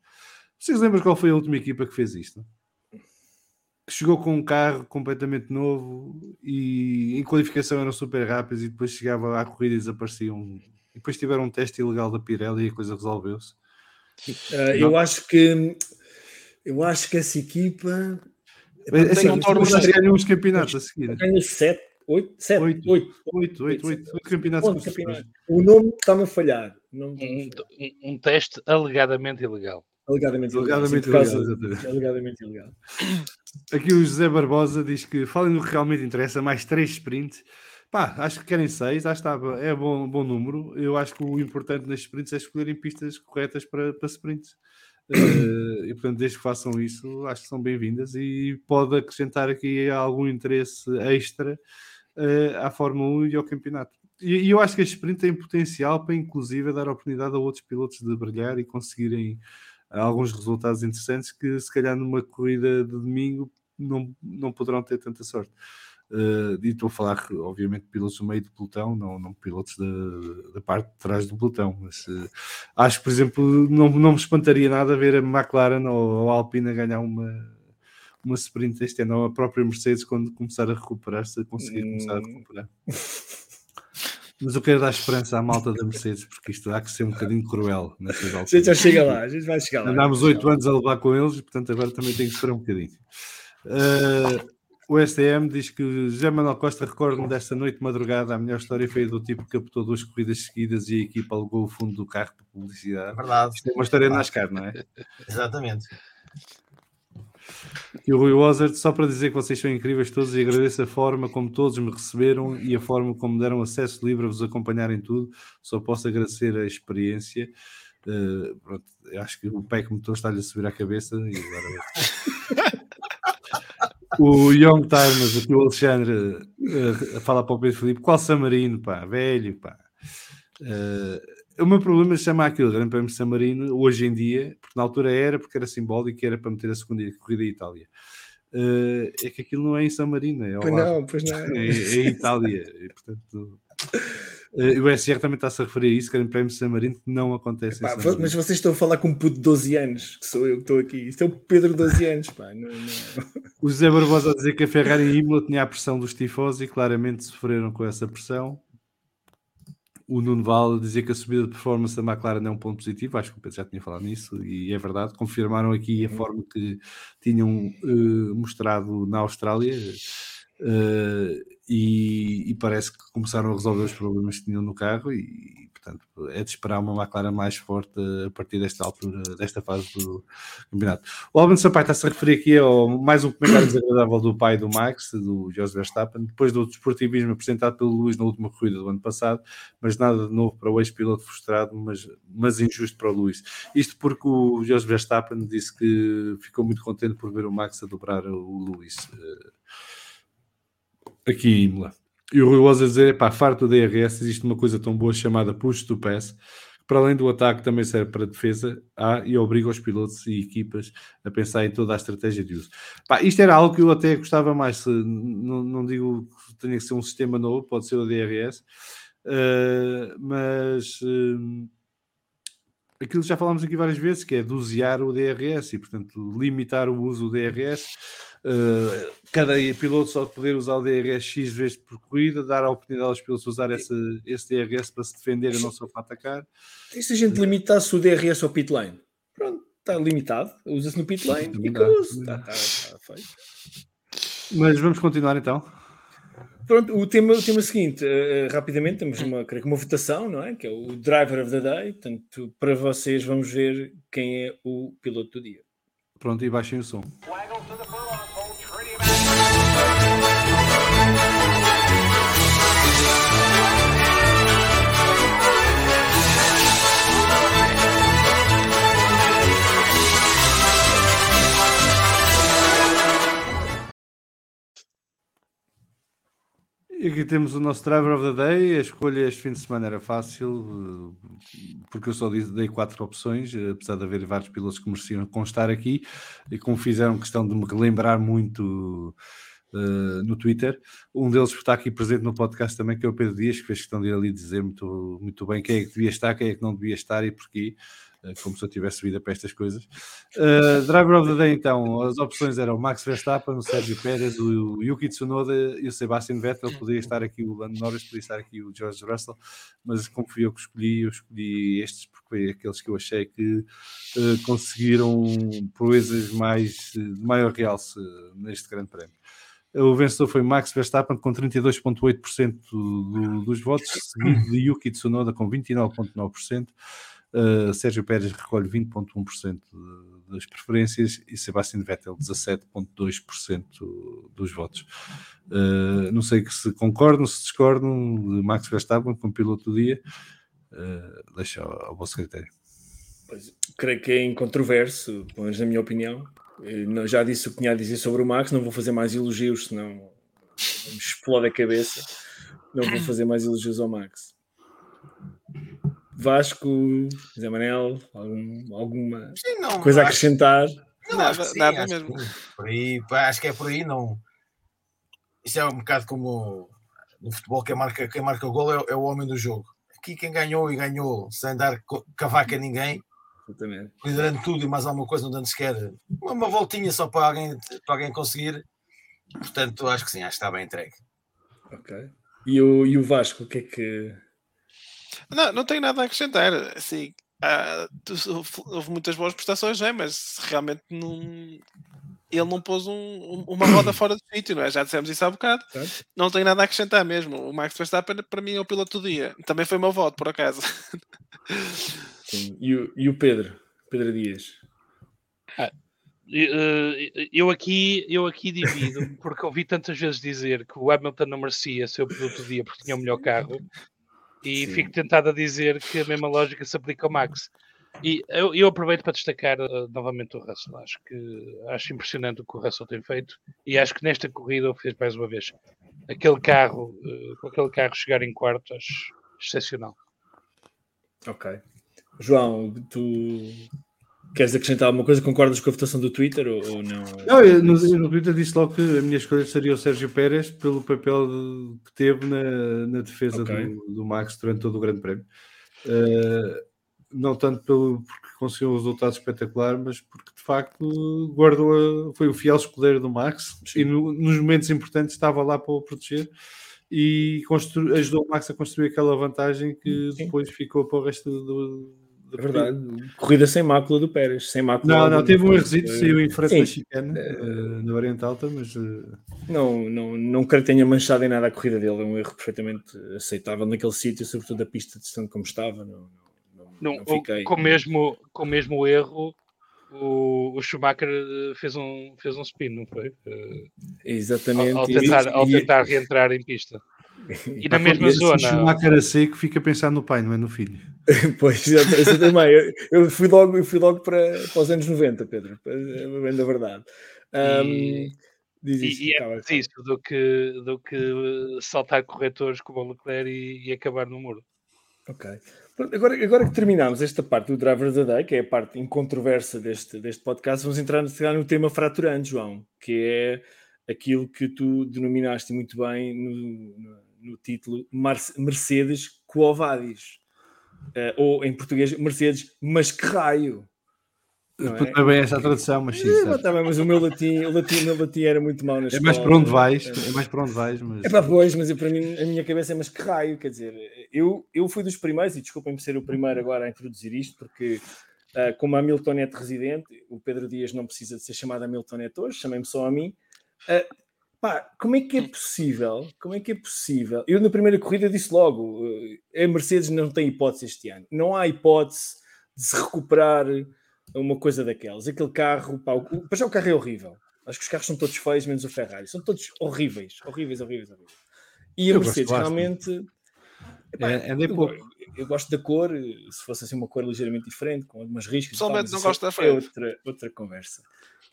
Vocês lembram qual foi a última equipa que fez isto? Que chegou com um carro completamente novo e em qualificação eram super rápidos e depois chegava à corrida e desapareciam. E depois tiveram um teste ilegal da Pirelli e a coisa resolveu-se. Uh, eu acho que eu acho que essa equipa É, assim, um torno torno ganham uns campeonatos a seguir. ganha 7, 8, 7, Oito. 8. Oito, oito, oito, oito campeonatos. O nome está-me a falhar. Um, falhar. um- um teste alegadamente ilegal. Alegadamente ilegal. Alegadamente causa- ilegal, exatamente. Alegadamente ilegal. Aqui o José Barbosa diz que falem do que realmente interessa, mais três sprints. Pá, acho que querem seis, acho que é bom, bom número. Eu acho que o importante nas sprints é escolherem pistas corretas para, para sprints. Uh, e portanto, desde que façam isso, acho que são bem-vindas e pode acrescentar aqui algum interesse extra uh, à Fórmula 1 e ao campeonato. E, e, eu acho que a sprint tem potencial para, inclusive, dar oportunidade a outros pilotos de brilhar e conseguirem alguns resultados interessantes que, se calhar, numa corrida de domingo não, não poderão ter tanta sorte. Uh, e estou a falar, obviamente, de pilotos no meio do pelotão, não, não pilotos da, da parte de trás do pelotão. Mas uh, acho que, por exemplo, não, não me espantaria nada ver a McLaren ou a Alpine ganhar uma, uma sprint este ano, ou a própria Mercedes, quando começar a recuperar, se conseguir hum. começar a recuperar. Mas eu quero dar esperança à malta da Mercedes, porque isto há que ser um bocadinho cruel nessas alturas. A gente já chega lá, a gente vai chegar lá. Andámos oito anos a levar com eles, portanto agora também tenho que esperar um bocadinho. Uh, o STM diz que José Manuel Costa recorda-me desta noite de madrugada. A melhor história foi do tipo que captou duas corridas seguidas e a equipa alugou o fundo do carro para publicidade. Verdade. Isto é uma história NASCAR, não é? Exatamente. E o Rui Wozard, só para dizer que vocês são incríveis todos e agradeço a forma como todos me receberam e a forma como deram acesso livre a vos acompanharem tudo. Só posso agradecer a experiência. Uh, pronto, acho que o pé que me estou está-lhe a subir à cabeça e agora. o Young Times, aqui o Alexandre, uh, fala para o Pedro Felipe: qual Samarino, pá, velho, pá. Uh, o meu problema é chamar aquilo Grande Prémio de San Marino hoje em dia, porque na altura era, porque era simbólico e era para meter a segunda corrida em Itália. Uh, é que aquilo não é em San Marino, é pois não, pois não. É, é em Itália. E, portanto, uh, o SR também está-se a referir a isso, Grande Prémio de San Marino, que não acontece Epá, Mas vocês estão a falar com um puto de 12 anos, que sou eu que estou aqui. Isto é o Pedro de 12 anos, pá. Não, não... O José Barbosa a dizer que a Ferrari e Imola tinha a pressão dos tifosi e claramente sofreram com essa pressão o Nuno Val dizer que a subida de performance da McLaren é um ponto positivo, acho que o Pedro já tinha falado nisso, e é verdade, confirmaram aqui a uhum. forma que tinham uh, mostrado na Austrália, uh, e, e, parece que começaram a resolver os problemas que tinham no carro, e Portanto, é de esperar uma McLaren mais forte a partir desta altura, desta fase do campeonato. O Albin Sampaio está-se a referir aqui ao mais um comentário desagradável do pai do Max, do Jos Verstappen, depois do desportivismo apresentado pelo Luís na última corrida do ano passado, mas nada de novo para o ex-piloto frustrado, mas, mas injusto para o Luís. Isto porque o Jos Verstappen disse que ficou muito contente por ver o Max a dobrar o Luís. Eh, aqui em Imola. E o Rui Oza dizer, pá, farto do DRS, existe uma coisa tão boa chamada push to pass, que para além do ataque também serve para defesa há, e obriga os pilotos e equipas a pensar em toda a estratégia de uso. Pá, isto era algo que eu até gostava mais, se, não, não digo que tenha que ser um sistema novo, pode ser o DRS, uh, mas... Uh, aquilo já falámos aqui várias vezes, que é dosear o DRS e, portanto, limitar o uso do DRS Uh, cada piloto só poder usar o DRS X vezes por corrida, dar a oportunidade aos pilotos usar esse, esse DRS para se defender e não só para atacar. E se a gente limitasse o DRS ao pit lane? Pronto, está limitado, usa-se no pit lane e Está, está, está feito. Mas vamos continuar então. Pronto, o tema, o tema seguinte, uh, rapidamente, temos uma, creio que uma votação, não é? Que é o Driver of the Day. Portanto, para vocês, vamos ver quem é o piloto do dia. Pronto, e baixem o som. E aqui temos o nosso driver of the day. A escolha este fim de semana era fácil, eh, porque eu só dei quatro opções, eh, apesar de haver vários pilotos que mereciam constar aqui, e como fizeram questão de me relembrar muito uh, no Twitter. Um deles está aqui presente no podcast também, que é o Pedro Dias, que fez questão de ir ali dizer muito, muito bem quem é que devia estar, quem é que não devia estar e porquê. Eh, como se eu tivesse vida para estas coisas. Uh, driver of the Day, então, as opções eram Max Verstappen, o Sérgio Pérez, o Yuki Tsunoda e o Sebastian Vettel. Poderia estar aqui o Lando Norris, poderia estar aqui o George Russell, mas como fui eu que escolhi, eu escolhi estes porque foi aqueles que eu achei que uh, conseguiram proezas mais, de maior realce neste grande prémio. O vencedor foi Max Verstappen com 32,8% do, dos votos, seguido de Yuki Tsunoda com 29,9%. Uh, Sérgio Pérez recolhe 20,1% das preferências e Sebastian Vettel 17,2% dos votos. Uh, não sei se concordam, se discordam de Max Verstappen como piloto do dia. Uh, deixa ao, ao vosso critério. Pois, creio que é incontroverso, mas na minha opinião. Eu já disse o que tinha a dizer sobre o Max, não vou fazer mais elogios, senão me explode a cabeça. Não vou fazer mais elogios ao Max. Vasco, Zé Manel, algum- alguma Sim, não, coisa a acrescentar? Não, Nada- acho que sim, nada acho mesmo. Por aí, pá, acho que é por aí, não. Isso é um bocado como no futebol, quem marca, quem marca o gol é, é o homem do jogo. Aqui quem ganhou e ganhou sem dar cavaco a ninguém, Exatamente. liderando tudo e mais alguma coisa, não dando sequer uma, uma voltinha só para alguém, para alguém conseguir. Portanto, acho que sim, acho que está bem entregue. Ok. E o, e o Vasco, o que é que. Não, não tenho nada a acrescentar. Assim, ah, houve muitas boas prestações, é, mas realmente não, ele não pôs um- um- uma roda fora do sítio, não é? Já dissemos isso há bocado. Certo. Não tenho nada a acrescentar mesmo. O Max Verstappen, para mim, é o piloto do dia. Também foi o meu voto, por acaso. Sim. E, o, e o Pedro? Pedro Dias. Eh, Eu aqui, eu aqui divido, porque ouvi tantas vezes dizer que o Hamilton não merecia ser o piloto do dia porque tinha o melhor carro, e Sim. fico tentado a dizer que a mesma lógica se aplica ao Max. E eu, eu aproveito para destacar eh, novamente o Russell. Acho que acho impressionante o que o Russell tem feito, e acho que nesta corrida o fez mais uma vez. Aquele carro, eh, com aquele carro chegar em quarto, acho excepcional. Ok. João, tu queres acrescentar alguma coisa? Concordas com a votação do Twitter ou, ou não? Não, eu no, eu no Twitter disse logo que a minha escolha seria o Sérgio Pérez pelo papel de- que teve na, na defesa Ok. do, do Max durante todo o Grande Prémio. Eh, não tanto pelo, porque conseguiu um resultado espetacular, mas porque de facto guardou a- foi o fiel escudeiro do Max Sim. e no- nos momentos importantes estava lá para o proteger e constru- ajudou o Max a construir aquela vantagem que Sim. depois ficou para o resto do, É verdade. Corrida sem mácula do Pérez. Sem mácula Não, não, teve um errezito, Eh, saiu em da chicane, eh, na variante alta, mas eh, Não, não, não creio que tenha manchado em nada a corrida dele. É um erro perfeitamente aceitável naquele sítio, sobretudo a pista de estando como estava. Não, não, não, Não, fiquei. com, o mesmo, com o mesmo erro, o, o Schumacher eh, fez um, fez um spin, não foi? Exatamente. ao, ao tentar, ao tentar reentrar em pista. E na mesma se zona. Schumacher a seco fica a pensar no pai, não é no filho. Pois, eu também. Eu, eu fui logo, eu fui logo para, para os anos 90, Pedro. É bem da verdade. Ahm, E- diz isso, E, e é mais isso do que, do que saltar corretores como o Leclerc e, e acabar no muro. Ok. Agora, agora que terminámos esta parte do Driver da Day, que é a parte incontroversa deste, deste podcast, vamos entrar no, se tema fraturante, João, que é aquilo que tu denominaste muito bem no, no- no título Mercedes Quo-Vadis. Eh, ou em português, Mercedes, mas que raio! Não é? Não é bem essa a tradução, mas sim. É, tá bem, mas o meu latim, o latim, o meu latim era muito mau na É escola. mais para onde vais, é mais para onde vais, mas É pá, pois, mas eu, para mim, a minha cabeça é, mas que raio, quer dizer, eu, eu fui dos primeiros, e desculpem-me ser o primeiro agora a introduzir isto, porque ah, como a Miltonete residente, o Pedro Dias não precisa de ser chamado a Miltonete hoje, chamem-me só a mim. Ah, pá, como é que é possível? Como é que é possível? Eu na primeira corrida disse logo, ah, a Mercedes não tem hipótese este ano. Não há hipótese de se recuperar uma coisa daquelas. Aquele carro, pá, o, para já o carro é horrível. Acho que os carros são todos feios, menos o Ferrari. São todos horríveis, horríveis, horríveis, horríveis. E a Eu gosto Mercedes bastante. realmente. Epá, É- é eu, eu gosto da cor, se fosse assim uma cor ligeiramente diferente, com algumas riscas. e tal, Pessoalmente não isso gosto da É frente. outra, outra conversa.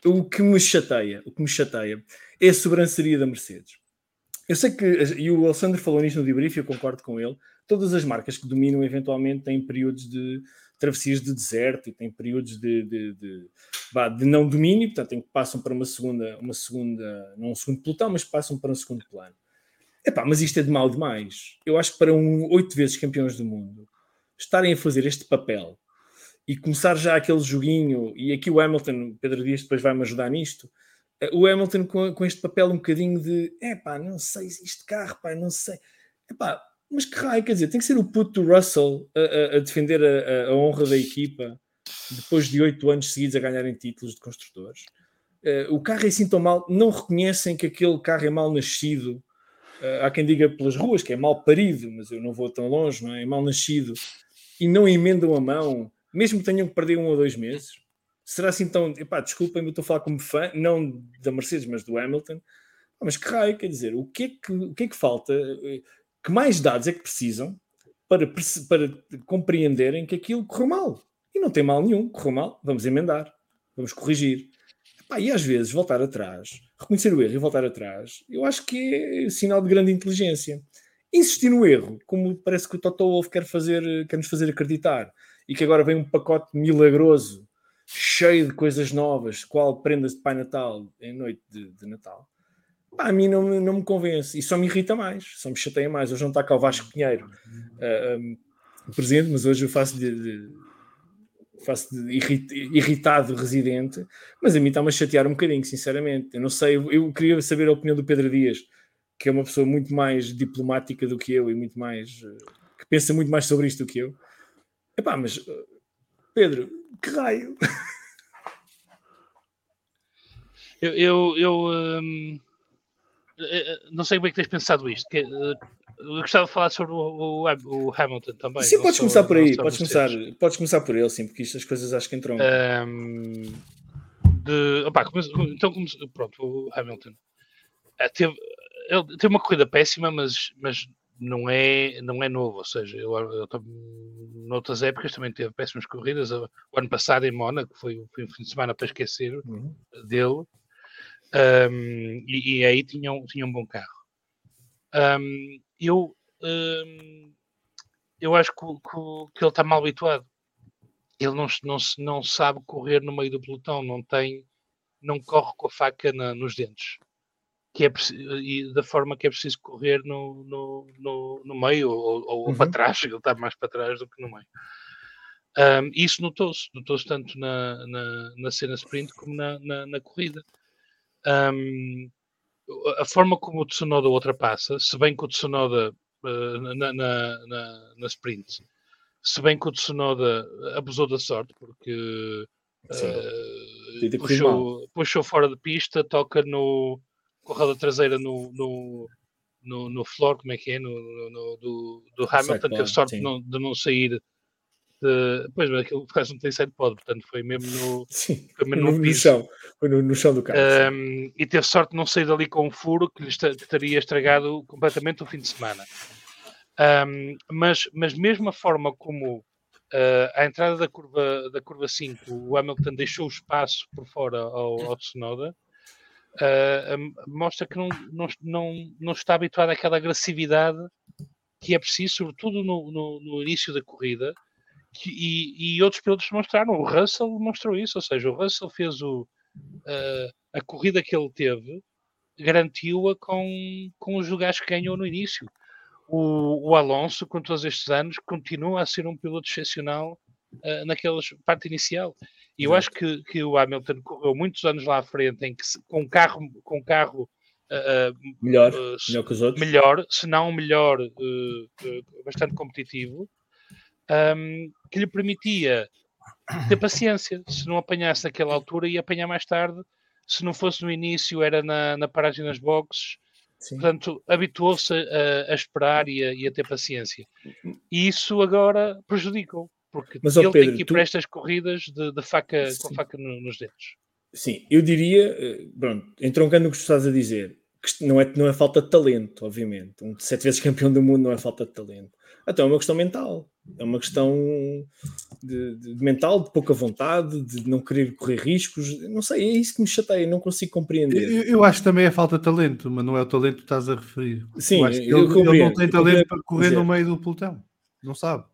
O que me chateia, o que me chateia é a sobranceria da Mercedes. Eu sei que, e o Alexandre falou nisto no debrief, eu concordo com ele, todas as marcas que dominam eventualmente têm períodos de travessias de deserto e têm períodos de, de, de, de não domínio, portanto, em que passam para uma segunda, uma segunda, não um segundo pelotão, mas passam para um segundo plano. Epá, mas isto é de mal demais. Eu acho que para um oito vezes campeões do mundo estarem a fazer este papel e começar já aquele joguinho, e aqui o Hamilton, Pedro Dias depois vai-me ajudar nisto, eh, o Hamilton com, com este papel um bocadinho de epá, não sei se este carro, pá, não sei. Epá, mas que raio, quer dizer, tem que ser o puto do Russell a, a- a defender a, a- honra da equipa depois de oito anos seguidos a ganharem títulos de construtores. Eh, o carro é assim tão mal, não reconhecem que aquele carro é mal nascido. Eh, há quem diga pelas ruas que é mal parido, mas eu não vou tão longe, não é? É mal nascido e não emendam a mão, mesmo que tenham que perder um ou dois meses. Será assim tão. Epá, desculpem-me, estou a falar como fã, não da Mercedes, mas do Hamilton. Ah, Mas que raio, quer dizer, o que é que, o que, é que falta? Eh, Que mais dados é que precisam para, para compreenderem que aquilo correu mal? E não tem mal nenhum, correu mal, vamos emendar, vamos corrigir. Epá, e às vezes voltar atrás, reconhecer o erro e voltar atrás, eu acho que é sinal de grande inteligência. Insistir no erro, como parece que o Toto Wolff quer, fazer, quer nos fazer acreditar, e que agora vem um pacote milagroso, cheio de coisas novas, qual prendas de Pai Natal em noite de, de Natal, Pá, a mim não, não me convence e só me irrita mais, só me chateia mais. Hoje não está cá o Vasco Pinheiro ah, um, presente, mas hoje eu faço de, de- faço de irrit- irritado residente, mas a mim está-me a chatear um bocadinho, sinceramente. Eu não sei, eu, queria saber a opinião do Pedro Dias, que é uma pessoa muito mais diplomática do que eu e muito mais eh, que pensa muito mais sobre isto do que eu. Epá, mas eh, Pedro, que raio? Eu, eu, eu, hum, eh, eh, não sei como é que tens pensado isto. que, eu gostava de falar sobre o, o, o Hamilton também. sim, podes começar por aí, podes começar, podes começar por ele, sim, porque isto as coisas acho que entram. Ahm, de, come- então, come- pronto, o Hamilton teve, ele teve uma corrida péssima, mas, mas não, é, não é novo. Ou seja, eu, eu, noutras épocas também teve péssimas corridas. O ano passado em Mónaco foi, foi um fim de semana para esquecer Uhum. dele, Ahm, e, e aí tinha um, tinha um bom carro. Ahm, eu, ahm, eu acho que, que que ele está mal habituado ele não, não, não sabe correr no meio do pelotão, não tem, não corre com a faca na- nos dentes, que é e da forma que é preciso correr no, no, no, no meio ou, ou Uhum. para trás, ele está mais para trás do que no meio. Ahm, isso notou-se, notou-se tanto na, na, na cena sprint como na, na, na corrida. Ahm, a forma como o Tsunoda ultrapassa, se bem que o Tsunoda eh, na, na, na, na sprint se bem que o Tsunoda abusou da sorte, porque corrido puxou, puxou fora de pista, toca no com a roda traseira no, no, no, no floor, como é que é? No, no- do, do Hamilton, Sidepod, teve sorte não, de não sair. De, pois, mas aquilo quase não tem side pod, portanto foi mesmo no, Sim, foi mesmo no, no chão, foi no, no chão do carro. Um, e teve sorte de não sair dali com um furo que lhe esta- teria estragado completamente o fim de semana. Um, mas, mas mesmo a forma como uh, a entrada da curva, da curva 5, o Hamilton deixou o espaço por fora ao, ao Tsunoda, uh, mostra que não, não, não, não está habituado àquela agressividade que é preciso, sobretudo no, no, no início da corrida, que- e, e outros pilotos mostraram. O Russell mostrou isso, ou seja, o Russell fez o, uh, a corrida que ele teve, garantiu-a com, com os lugares que ganhou no início. O, o Alonso, com todos estes anos, continua a ser um piloto excepcional uh, naquela parte inicial. E eu acho que, que o Hamilton correu muitos anos lá à frente em que se- com um carro, com um carro uh, melhor, uh, melhor que os outros. melhor, se não melhor, eh, eh, bastante competitivo, ahm, que lhe permitia ter paciência. Se não apanhasse naquela altura, ia apanhar mais tarde. Se não fosse no início, era na, na paragem nas boxes. Sim. Portanto, habituou-se a, a esperar e a, e a ter paciência. E isso agora prejudica-o, porque Mas, ele Pedro, tem que ir tu- para estas corridas de, de faca, com faca no- nos dentes. Sim, eu diria, eh, pronto, entroncando o que tu estás a dizer, que não é, não é falta de talento, obviamente. Um sete vezes campeão do mundo não é falta de talento. Então é uma questão mental. É uma questão de, de- de mental, de pouca vontade, de não querer correr riscos. Não sei, é isso que me chateia, não consigo compreender. Eu, eu acho que também é falta de talento, mas não é o talento que tu estás a referir. Sim, eu acho que eu ele, ele não tem talento para correr no meio do pelotão. Não sabe.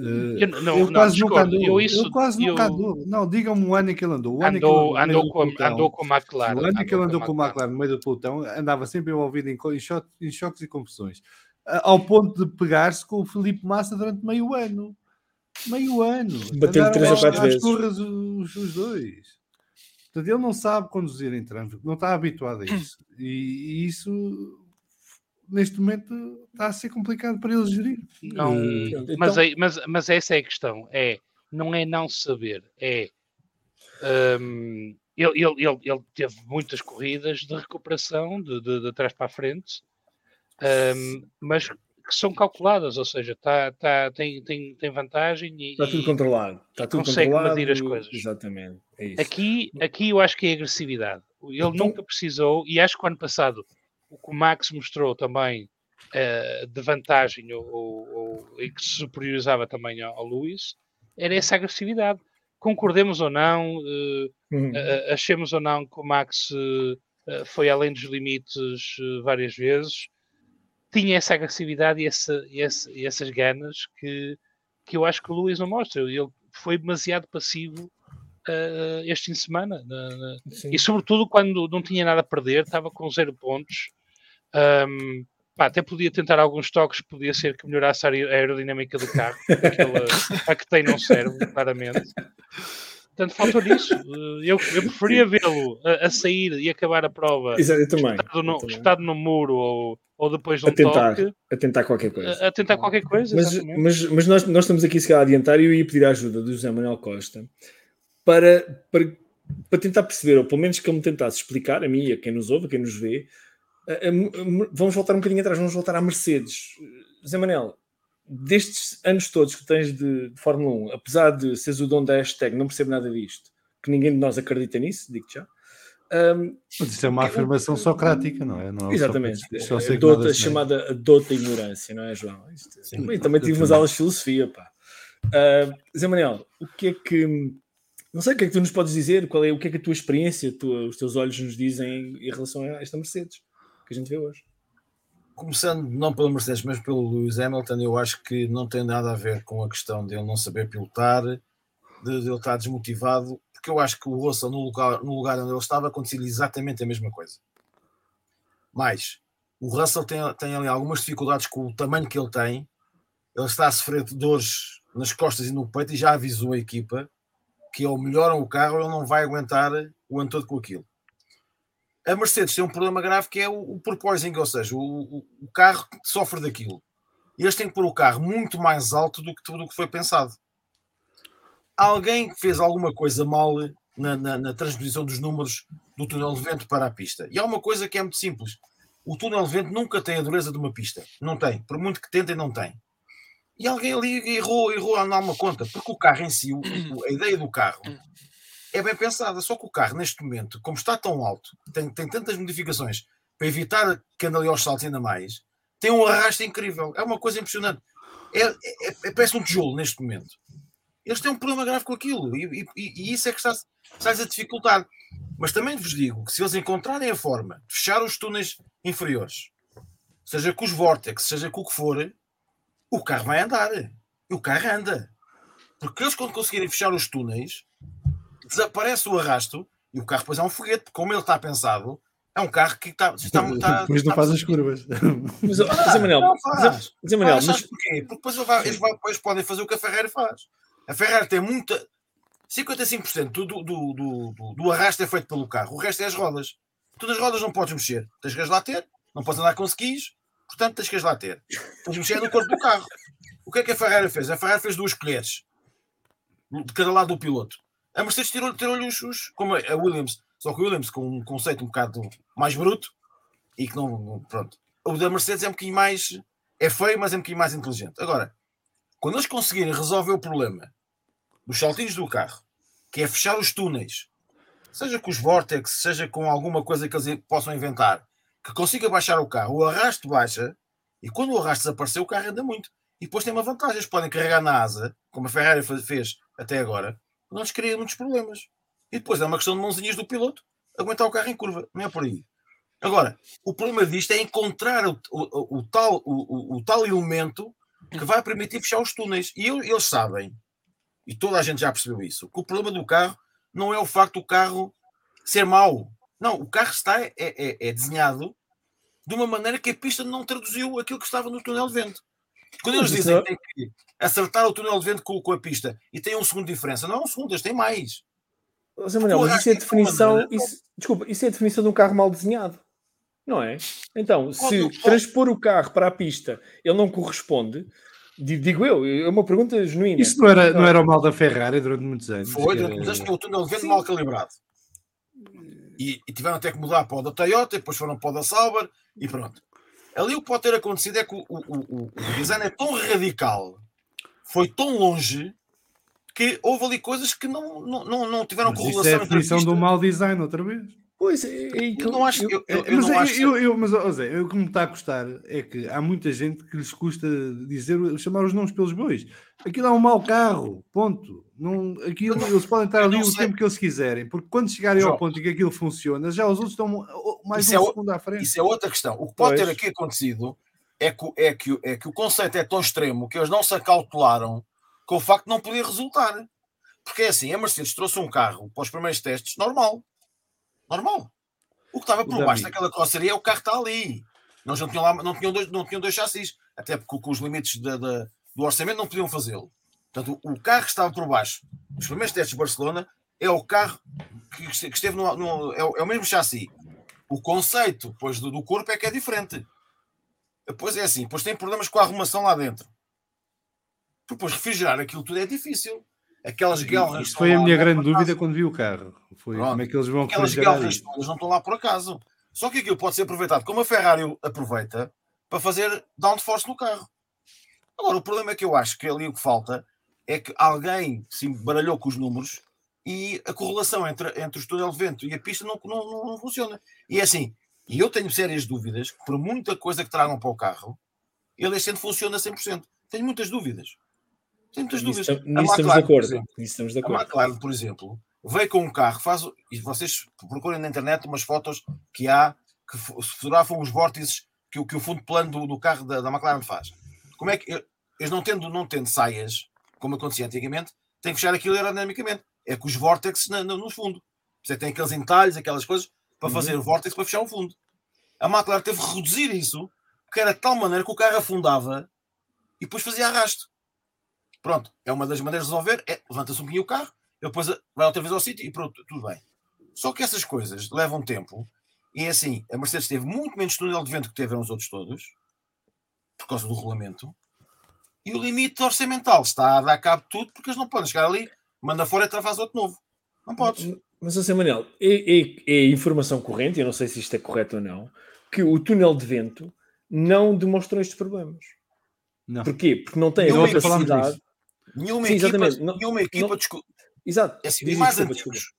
Eh, Eu não- ele não, quase nunca andou. Eu isso- ele quase nunca eu- andou. Não, digam-me o ano em que ele andou. O ano em que ele Andou, andou, do com, a, andou com a McLaren. O ano em que ele andou com o McLaren. McLaren no meio do pelotão, andava sempre envolvido em, em, cho- em choques e confusões. Ao ponto de pegar-se com o Felipe Massa durante meio ano. Meio ano. Bateu-lhe Andaram três ou às- quatro vezes. turras os, os dois. Portanto, ele não sabe conduzir em trânsito, não está habituado a isso. E, e isso, neste momento, está a ser complicado para ele gerir. Não, Eh, Então- mas, aí- mas, mas essa é a questão. É, não é não saber, é. hum, ele, ele, ele, ele teve muitas corridas de recuperação de, de, de trás para a frente, hum, mas que são calculadas, ou seja, tá, tá, tem, tem, tem vantagem e, Está tudo controlado. Está tudo consegue controlado. medir as coisas. Exatamente. É isso. aqui, aqui eu acho que é agressividade. Ele Então- nunca precisou, e acho que o ano passado o que o Max mostrou também eh, de vantagem ou, ou, ou- e que se superiorizava também ao, ao Lewis era essa agressividade. Concordemos ou não, uh, Uhum. uh, achemos ou não que o Max uh, foi além dos limites várias vezes, tinha essa agressividade e, essa, essa, e essas ganas que, que eu acho que o Luís não mostra. Ele foi demasiado passivo uh, este fim de semana. Na, na, e sobretudo quando não tinha nada a perder, estava com zero pontos. Um, pá, até podia tentar alguns toques, podia ser que melhorasse a aerodinâmica do carro, aquela, a que tem não serve, claramente. Portanto, faltou nisso. Eu, eu preferia vê-lo a, a, sair e acabar a prova Exato, eu também, espetado, no, eu também. espetado no muro ou, ou depois de um a tentar, toque. A tentar qualquer coisa. A, a tentar qualquer coisa, mas, mas, mas nós, nós estamos aqui se calhar a adiantar e eu ia pedir a ajuda do José Manuel Costa para, para, para tentar perceber, ou pelo menos que ele me tentasse explicar, a mim e a quem nos ouve, a quem nos vê, vamos voltar um bocadinho atrás, vamos voltar à Mercedes. José Manel, destes anos todos que tens de, de Fórmula 1, apesar de seres o dono da hashtag, não percebo nada disto, que ninguém de nós acredita nisso, digo já. hum, Mas isso é uma afirmação socrática, não é? Não é Exatamente. Só, só que dota, chamada dota ignorância, não é, João? Isto- Sim. também, também tive umas aulas de filosofia, pá. Ah, Zé Manel, o que é que. Não sei o que é que tu nos podes dizer, qual é, o que é que a tua experiência, tua- os teus olhos nos dizem em relação a esta Mercedes que a gente vê hoje. Começando não pela Mercedes, mas pelo Lewis Hamilton, eu acho que não tem nada a ver com a questão dele não saber pilotar, de, de ele estar desmotivado, porque eu acho que o Russell, no lugar, no lugar onde ele estava, acontecia exatamente a mesma coisa. Mas o Russell tem, tem ali algumas dificuldades com o tamanho que ele tem, ele está a sofrer de dores nas costas e no peito e já avisou a equipa que ou melhoram o carro ou ele não vai aguentar o ano todo com aquilo a Mercedes tem um problema grave que é o, o porpoising, ou seja, o, o, carro sofre daquilo. Eles têm que pôr o carro muito mais alto do que tudo o que foi pensado. Alguém fez alguma coisa mal na, na, na transposição dos números do túnel de vento para a pista. E há uma coisa que é muito simples. O túnel de vento nunca tem a dureza de uma pista. Não tem. Por muito que tentem, não tem. E alguém ali errou, errou a uma conta. Porque o carro em si, a ideia do carro, é bem pensada. Só que o carro, neste momento, como está tão alto, tem, tem tantas modificações para evitar que ande ali aos saltos ainda mais, tem um arrasto incrível. É uma coisa impressionante. É, é, é- parece um tijolo neste momento. Eles têm um problema grave com aquilo e, e- e isso é que está, está-lhes a dificultar. Mas também vos digo que se eles encontrarem a forma de fechar os túneis inferiores, seja com os vórtex, seja com o que for, o carro vai andar. E o carro anda. Porque eles, quando conseguirem fechar os túneis, desaparece o arrasto e o carro depois é um foguete, como ele está pensado, é um carro que está. está, está Depois não está- faz as curvas. Mas, ó, Zé Manel, não Zé, Faz, mas sabes porquê? Porque depois, vai- eles, vai- depois podem fazer o que a Ferrari faz. A Ferrari tem muita. 55% do, do, do, do, do arrasto é feito pelo carro, o resto é as rodas. Tu nas rodas não podes mexer, tens que as lá ter, não podes andar com skis, portanto tens que as lá ter. Tens de mexer no corpo do carro. O que é que a Ferrari fez? A Ferrari fez duas colheres de cada lado do piloto. A Mercedes tirou- tirou-lhe os, os- como a Williams, só que o Williams com um conceito um bocado mais bruto e que não, pronto. O da Mercedes é um bocadinho mais é feio, mas é um bocadinho mais inteligente. Agora, quando eles conseguirem resolver o problema dos saltinhos do carro, que é fechar os túneis, seja com os Vortex, seja com alguma coisa que eles possam inventar, que consiga baixar o carro, o arrasto baixa, e quando o arrasto desaparecer, o carro anda muito. E depois tem uma vantagem, eles podem carregar na asa, como a Ferrari fez até agora, lhes cria muitos problemas. E depois é uma questão de mãozinhas do piloto, aguentar o carro em curva, não é por aí. Agora, o problema disto é encontrar o, o- o- tal, o, o- tal elemento que vai permitir fechar os túneis. E eles sabem, e toda a gente já percebeu isso, que o problema do carro não é o facto do carro ser mau. Não, o carro está é, é- é desenhado de uma maneira que a pista não traduziu aquilo que estava no túnel de vento. Quando eles dizem não- que têm que acertar o túnel de vento com, com a pista e tem um segundo de diferença, não é um segundo, eles têm mais. Zé Manuel, mas isso é definição. Isso, desculpa, isso é a definição de um carro mal desenhado. Não é? Então, se transpor o carro para a pista ele não corresponde, di- digo eu, é uma pergunta genuína. Isso não era, não era o mal da Ferrari durante muitos anos. Foi, durante era- muitos anos tinha o túnel de vento mal calibrado. E, e tiveram até que mudar para o da Toyota, depois foram para o da Sauber e pronto. Ali o que pode ter acontecido é que o, o, o, o design é tão radical, foi tão longe, que houve ali coisas que não, não, não, não tiveram Mas isso é correlação a definição do mau design, outra vez. Pois, é, é que Eu não acho. Eu, eu, eu mas não eu, acho. eu, eu- mas, ó Zé, o que me está a custar é que há muita gente que lhes custa dizer, chamar os nomes pelos bois. Aquilo é um mau carro, ponto. Não, aquilo, eles podem estar ali o sei. tempo que eles quiserem, porque quando chegarem ao João. ponto em que aquilo funciona, já os outros estão mais Isso um é segundo à frente. Isso é outra questão. O que pode Pois. ter aqui acontecido é que, o- é, que, é que o conceito é tão extremo que eles não se acautelaram com o facto de não poder resultar. Porque é assim, a Mercedes trouxe um carro para os primeiros testes normal. Normal. O que estava por baixo daquela carroceria, o carro está ali. Nós não tinham, lá, não tinham, dois, não tinham dois chassis. Até porque com os limites da- da- do orçamento não podiam fazê-lo. Portanto, o, carro que estava por baixo dos primeiros testes de Barcelona é o carro que, que esteve no, no- é, o, é o mesmo chassi. O conceito pois, do, do corpo é que é diferente. Depois é assim, depois tem problemas com a arrumação lá dentro. Depois refrigerar aquilo tudo é difícil. Aquelas. Isso foi a minha grande dúvida quando vi o carro. Foi Pronto. como é que eles vão Aquelas isso. todas não estão lá por acaso. Só que aquilo pode ser aproveitado, como a Ferrari aproveita, para fazer downforce no carro. Agora, o problema é que eu acho que ali o que falta é que alguém se baralhou com os números e a correlação entre, entre o túnel de vento e a pista não, não, não- funciona. E é assim, e eu tenho sérias dúvidas que, por muita coisa que tragam para o carro, ele este ano funciona 100%. Tenho muitas dúvidas. Tenho muitas nisso, dúvidas. A nisso estamos de acordo. exemplo, Nisso estamos de a acordo. McLaren, por exemplo, veio com um carro, faz, e vocês procurem na internet umas fotos que há que fo- fotografam os vórtices que, o- que o fundo plano do, do carro da, da McLaren faz. Como é que eles não tendo, não tendo saias, como acontecia antigamente, têm que fechar aquilo aerodinamicamente. É com os vórtices no, no fundo. Você tem aqueles entalhos, aquelas coisas, para Uhum. fazer o vórtice para fechar o fundo. A McLaren teve que reduzir isso, que era de tal maneira que o carro afundava e depois fazia arrasto. Pronto, é uma das maneiras de resolver, é levanta-se um bocadinho o carro, ele depois vai outra vez ao sítio e pronto, tudo bem. Só que essas coisas levam tempo e é assim, a Mercedes teve muito menos túnel de vento que tiveram os outros todos, por causa do regulamento, e o limite orçamental está a dar cabo de tudo porque eles não podem chegar ali, manda fora e faz outro novo. Não podes. Mas, José Manel, é, é, é informação corrente, eu não sei se isto é correto ou não, que o túnel de vento não demonstrou estes problemas. Não. Porquê? Porque não tem a Nunca falámos capacidade. Nenhuma Sim, equipa. Não- nenhuma equipa não- Exato. é assim, Diz os mais desculpa, antigos, desculpa.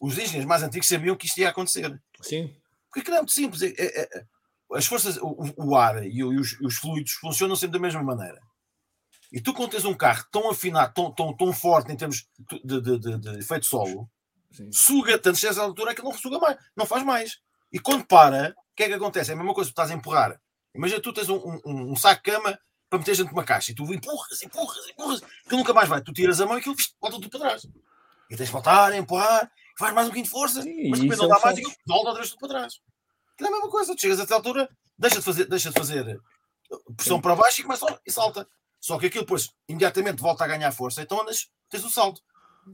os engenheiros mais antigos sabiam que isto ia acontecer. Sim. Porque é muito simples. é- é- é- as forças, o, o- ar e, os, os fluidos funcionam sempre da mesma maneira. E tu, quando tens um carro tão afinado, tão, tão, tão forte em termos de, de, de- de efeito solo, Sim. suga tanto excesso de altura que não suga mais, não faz mais. E quando para, o que é que acontece? É a mesma coisa, tu estás a empurrar. Imagina tu tens um, um, um saco de cama para meter dentro de uma caixa e tu empurras, empurras, empurras, que nunca mais vai. Tu tiras a mão e aquilo volta tudo para trás. E tens de voltar, empurrar, faz mais um bocadinho de força, Sim, mas depois não é dá mais que e volta outra vez tudo para trás. Aquilo é a mesma coisa, tu chegas a essa altura, deixa de fazer, deixa de fazer pressão Sim. para baixo e começa e salta. Só que aquilo depois imediatamente volta a ganhar força, então andas, tens o salto.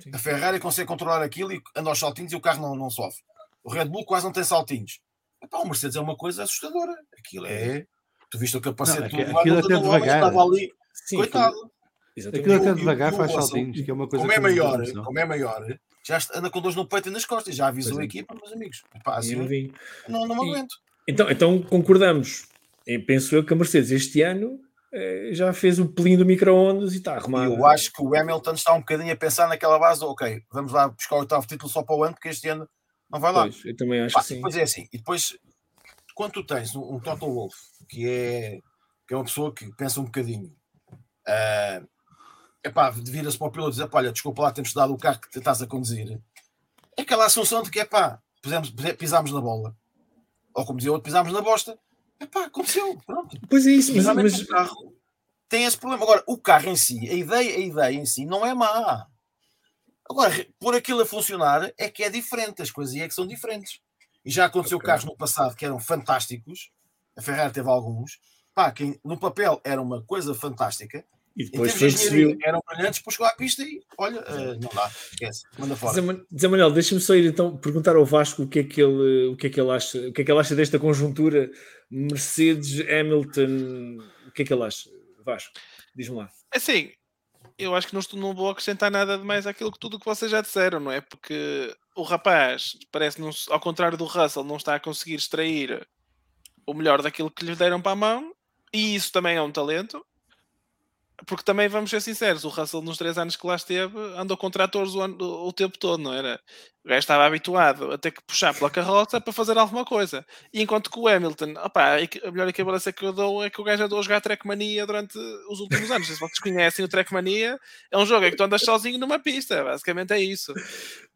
Sim. A Ferrari consegue controlar aquilo e anda aos saltinhos e o carro não, não sofre. O Red Bull quase não tem saltinhos. Epá, o Mercedes é uma coisa assustadora. Aquilo é. Tu viste o capacete Não, do aquilo- não até devagar. estava ali, Sim, coitado. Exatamente. Aquilo até E o- devagar faz saltinhos, que é uma coisa Como é maior, não. como é maior, já anda com dores no peito e nas costas. Já avisou Pois a é. equipa, meus amigos. Epá, E assim, não, não me E- aguento. Então, então concordamos. Eu penso eu que a Mercedes este ano eh, já fez o pelinho do micro-ondas e está arrumado. eu acho que o Hamilton está um bocadinho a pensar naquela base, ok, vamos lá buscar o oitavo título só para o ano, porque este ano não vai lá. Pois, eu também acho Pá, que sim. Depois é assim, e depois, quando tu tens um, um Toto Wolff, que é, que é uma pessoa que pensa um bocadinho, é epá, vira-se para o piloto e dizer, "Pá, olha, desculpa lá, temos dado o carro que estás a conduzir. É aquela assunção de que, epá, pusemos, pisámos na bola. Ou como dizia outro, pisámos na bosta. Epá, aconteceu, pronto. Pois é isso, mas, mas- o carro tem esse problema. Agora, o carro em si, a ideia, a ideia em si não é má. Agora, por aquilo a funcionar é que é diferente, as coisas é que são diferentes. E já aconteceu Ok. carros no passado que eram fantásticos, a Ferrari teve alguns, pá, que no papel era uma coisa fantástica, e depois foi viu. eram brilhantes, depois chegou à pista e olha, eh, não dá, esquece, manda fora. Zé Man- Zé Manuel, deixa-me só ir então perguntar ao Vasco o que é que ele, o que é que ele acha, o que é que ele acha desta conjuntura Mercedes, Hamilton, o que é que ele acha? Vasco, diz-me lá. Assim, eu acho que não, não vou acrescentar nada de mais àquilo que tudo que vocês já disseram, não é? Porque o rapaz parece, não, ao contrário do Russell, não está a conseguir extrair o melhor daquilo que lhe deram para a mão, e isso também é um talento. Porque também vamos ser sinceros, o Russell nos três anos que lá esteve andou com tratores o, ano, o tempo todo, não era? O gajo estava habituado a ter que puxar pela carroça para fazer alguma coisa. E enquanto que o Hamilton, opa, a melhor equivalência que eu dou é que o gajo andou a jogar Trackmania durante os últimos anos. Se vocês conhecem o Trackmania, é um jogo em que tu andas sozinho numa pista, basicamente é isso.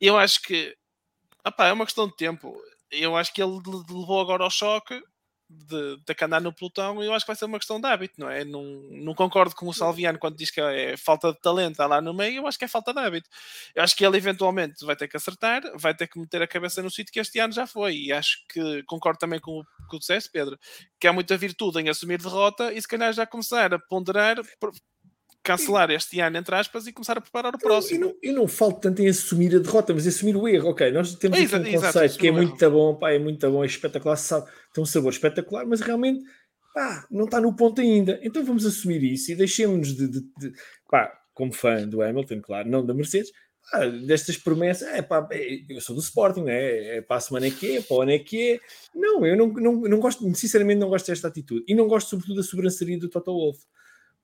E eu acho que opa, é uma questão de tempo. Eu acho que ele levou agora ao choque de, de andar no pelotão, eu acho que vai ser uma questão de hábito, não é? Não, não concordo com o Salviano quando diz que é falta de talento lá no meio, eu acho que é falta de hábito. Eu acho que ele eventualmente vai ter que acertar, vai ter que meter a cabeça no sítio que este ano já foi, e acho que concordo também com o que disseste, Pedro, que há muita virtude em assumir derrota e se calhar já começar a ponderar cancelar este ano, entre aspas, e começar a preparar o próximo. Eu não, eu não falo tanto em assumir a derrota, mas assumir o erro. Ok, nós temos aqui um exato, conceito que é muito bom, pá, é muito bom, é espetacular, sabe, tem um sabor espetacular, mas realmente pá, não está no ponto ainda. Então vamos assumir isso e deixemos de, de, de pá, como fã do Hamilton, claro, não da Mercedes, pá, destas promessas, é pá, é, eu sou do Sporting, é, é para a semana é que é, para o ano é que é. Não, eu não, não, não gosto, sinceramente não gosto desta atitude. E não gosto sobretudo da sobranceria do Toto Wolff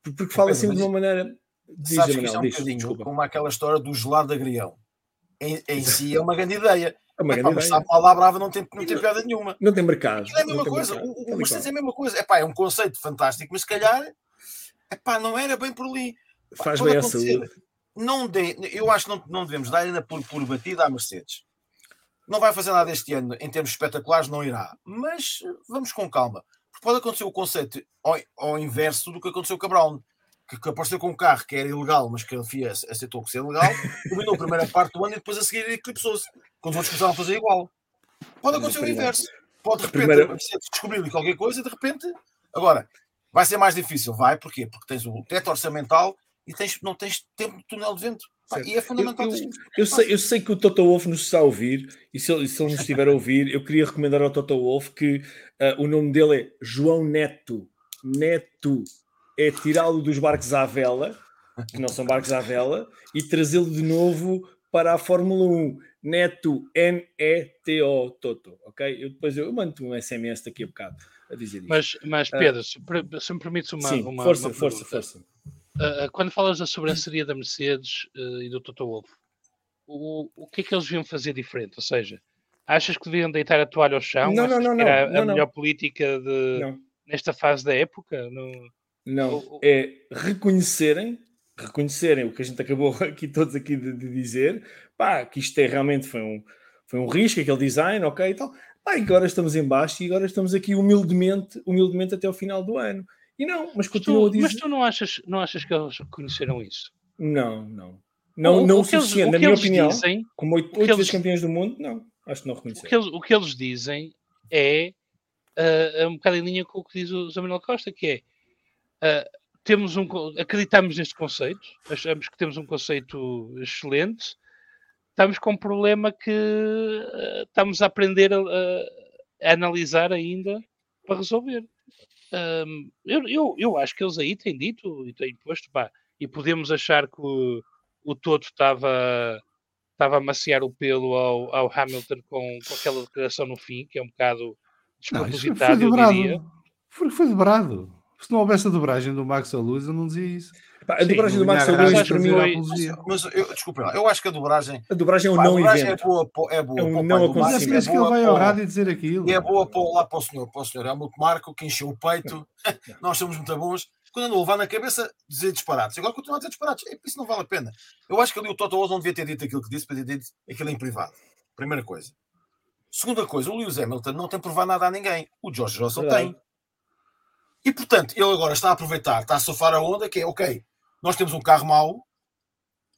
porque fala assim de uma maneira. Diz, sabes que isso é um bocadinho como aquela história do gelado agrião. Em, em si é uma grande ideia. É uma grande ideia. Mas lá brava não tem, não tem piada nenhuma. Não tem mercado. é a mesma coisa. Mercado. O, o Mercedes é a mesma coisa. Epá, é um conceito fantástico, mas se calhar epá, não era bem por ali. Faz bem a saúde. Não de, eu acho que não, não devemos dar ainda por, por batida à Mercedes. Não vai fazer nada este ano em termos espetaculares, não irá. Mas vamos com calma pode acontecer o conceito ao, ao inverso do que aconteceu com a Brown, que, apareceu com um carro que era ilegal, mas que a FIA aceitou que seria legal, dominou a primeira parte do ano e depois a seguir eclipsou-se, quando os outros começaram a fazer igual. Pode acontecer o inverso. Pode de repente primeira... descobrir qualquer coisa e de repente. Agora, vai ser mais difícil, vai, porquê? Porque tens o teto orçamental e tens, não tens tempo de túnel de vento. Pá, e é fundamental. Eu, eu, eu, sei, eu sei que o Toto Wolff nos está a ouvir, e se ele, se ele nos estiver a ouvir, eu queria recomendar ao Toto Wolff que uh, o nome dele é João Neto. Neto é tirá-lo dos barcos à vela, que não são barcos à vela, e trazê-lo de novo para a Fórmula 1. Neto, N-E-T-O, Toto, ok? Eu depois eu mando um SMS daqui a bocado a dizer isso. Mas, mas ah, Pedro, uh, se, se me permites uma, sim, uma, força, uma força, força. Uh, quando falas da sobranceria da Mercedes uh, e do Toto Wolff, o, o que é que eles deviam fazer diferente? Ou seja, achas que deviam deitar a toalha ao chão? Não, não, não, não, era não, a melhor política de, nesta fase da época? No... Não, o, é reconhecerem, reconhecerem o que a gente acabou aqui todos aqui de, de, dizer, pá, que isto é realmente foi um, foi um risco, aquele design, ok, e tal. Pá, agora estamos em baixo e agora estamos aqui humildemente, humildemente até o final do ano. E não, mas continuam a dizer. Mas tu não achas, não achas que eles conheceram isso? Não, não. Não, o, não o, suficiente, eles, na minha opinião, dizem, como oito, vezes campeões do mundo, não. Acho que não reconheceram. O que eles, o que eles dizem é uh, um bocado em linha com o que diz o Zé Manuel Costa, que é uh, temos um, acreditamos neste conceito, achamos que temos um conceito excelente, estamos com um problema que uh, estamos a aprender a, a, analisar ainda para resolver. Um, eu, eu, eu acho que eles aí têm dito e têm posto, pá, e podemos achar que o, o Toto estava estava a maciar o pelo ao, ao Hamilton com, com aquela declaração no fim, que é um bocado despropositado, eu diria. Foi, foi dobrado. Se não houvesse a dobragem do Max Lewis, eu não dizia isso. Pá, a dobragem do Max Lewis para mim é mas, eu, desculpa, eu acho que a dobragem a dobragem é um não evento. É boa, é boa é um não acontecimento. É que ele vai ao rádio dizer aquilo. E é boa para, lá para o senhor, para o senhor. É muito Marco que encheu o peito. Nós somos muito bons. Quando andou a levar na cabeça, dizer disparates. Agora continua a dizer disparates. É, isso não vale a pena. Eu acho que ali o Toto Wolff não devia ter dito aquilo que disse, para ter dito aquilo em privado. Primeira coisa. Segunda coisa, o Lewis Hamilton não tem provado nada a ninguém. O George Russell tem. E portanto, ele agora está a aproveitar, está a sofar a onda, que é ok, nós temos um carro mau,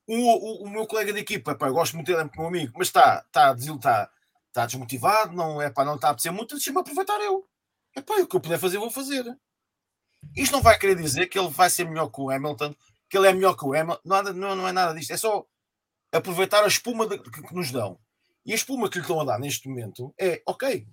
o, o, o meu colega de equipa, pá, eu gosto muito dele, é meu amigo, mas está, está, está, está desmotivado, não é para não está a apetecer muito, deixa-me aproveitar eu. É pá, o que eu puder fazer, vou fazer. Isto não vai querer dizer que ele vai ser melhor que o Hamilton, que ele é melhor que o Hamilton, nada, não, não é nada disto, é só aproveitar a espuma de, que, que, nos dão. E a espuma que lhe estão a dar neste momento é, ok,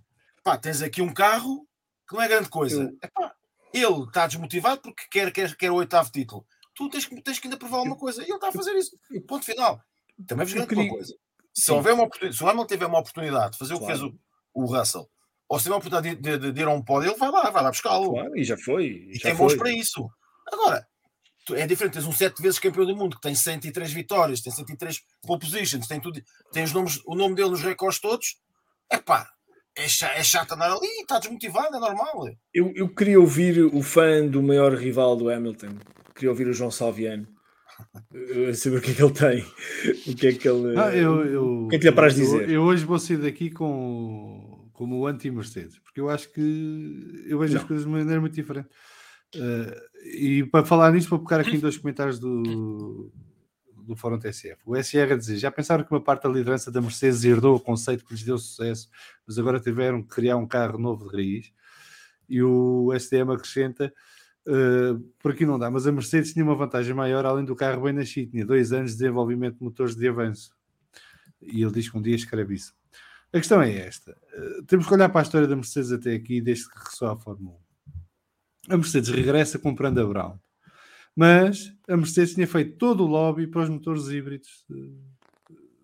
pá, tens aqui um carro que não é grande coisa. Epá, ele está desmotivado porque quer, quer, quer o oitavo título tu tens, tens que ainda provar alguma coisa. E ele está a fazer isso. Ponto final. Também vos garanto uma coisa. Se, houver uma se o Hamilton tiver uma oportunidade de fazer claro. o que fez o, o Russell, ou se tiver uma oportunidade de, de, de, ir a um pódio, ele vai lá, vai lá buscá-lo. Claro, e já foi. E, e tem bons para isso. Agora, é diferente, tens um sete vezes campeão do mundo que tem 103 vitórias, tem 103 pole positions, tem, tudo, tem os nomes, o nome dele nos recordes todos. É chato, é chato andar ali, está desmotivado, é normal. Eu, eu queria ouvir o fã do maior rival do Hamilton. Queria ouvir o João Salviano. Saber o que é que ele tem. O que é que ele. Ah, eu, eu, o que é que lhe apraz dizer? Eu, hoje vou sair daqui com, como o anti-Mercedes, porque eu acho que eu vejo as Não. coisas de uma maneira muito diferente. Eh, e para falar nisso, vou pegar aqui em dois comentários do, do Fórum TSF. O SR a dizer: já pensaram que uma parte da liderança da Mercedes herdou o conceito que lhes deu sucesso, mas agora tiveram que criar um carro novo de raiz? E o SDM acrescenta: Uh, por aqui não dá, mas a Mercedes tinha uma vantagem maior além do carro bem nascido, tinha dois anos de desenvolvimento de motores de avanço. E ele diz que um dia escreve isso. A questão é esta: uh, temos que olhar para a história da Mercedes até aqui, desde que regressou à Fórmula 1. A Mercedes regressa comprando a Brown, mas a Mercedes tinha feito todo o lobby para os motores híbridos de,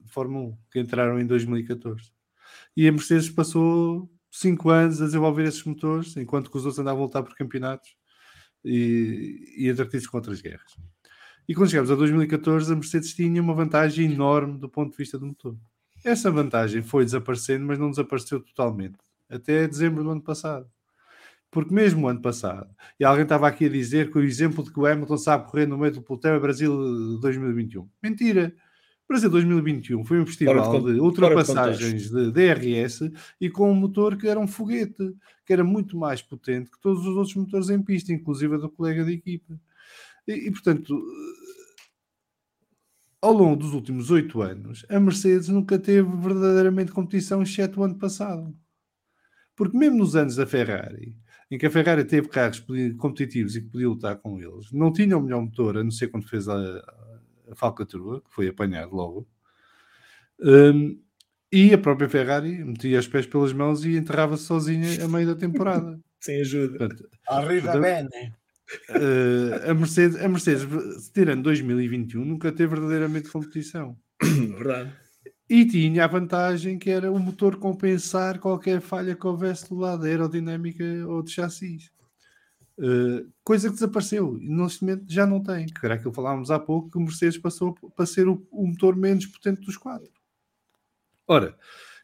Fórmula 1 que entraram em 2014. E a Mercedes passou cinco anos a desenvolver esses motores, enquanto que os outros andavam a lutar por campeonatos e, e entretidos com outras guerras. E quando chegamos a 2014, a Mercedes tinha uma vantagem enorme do ponto de vista do motor. Essa vantagem foi desaparecendo, mas não desapareceu totalmente, até dezembro do ano passado. Porque mesmo o ano passado, e alguém estava aqui a dizer que o exemplo de que o Hamilton sabe correr no meio do pelotão é Brasil 2021. Mentira! Brasil 2021 foi um festival de de ultrapassagens de DRS e com um motor que era um foguete, que era muito mais potente que todos os outros motores em pista, inclusive a do colega de equipa. E, e, portanto, ao longo dos últimos oito anos, a Mercedes nunca teve verdadeiramente competição, exceto o ano passado. Porque mesmo nos anos da Ferrari, em que a Ferrari teve carros competitivos e que podia lutar com eles, não tinha o melhor motor, a não ser quando fez a, a falcatrua, que foi apanhado logo. Hum, e a própria Ferrari metia os pés pelas mãos e enterrava-se sozinha a meio da temporada. Sem ajuda. Portanto, Arriva Então- bene. eh, a Mercedes, a Mercedes, tirando 2021, nunca teve verdadeiramente competição. Verdade. E tinha a vantagem que era o motor compensar qualquer falha que houvesse do lado aerodinâmica ou de chassis. Uh, coisa que desapareceu e neste momento já não tem. Que era aquilo que falávamos há pouco, que o Mercedes passou para ser o, o motor menos potente dos quatro. Ora,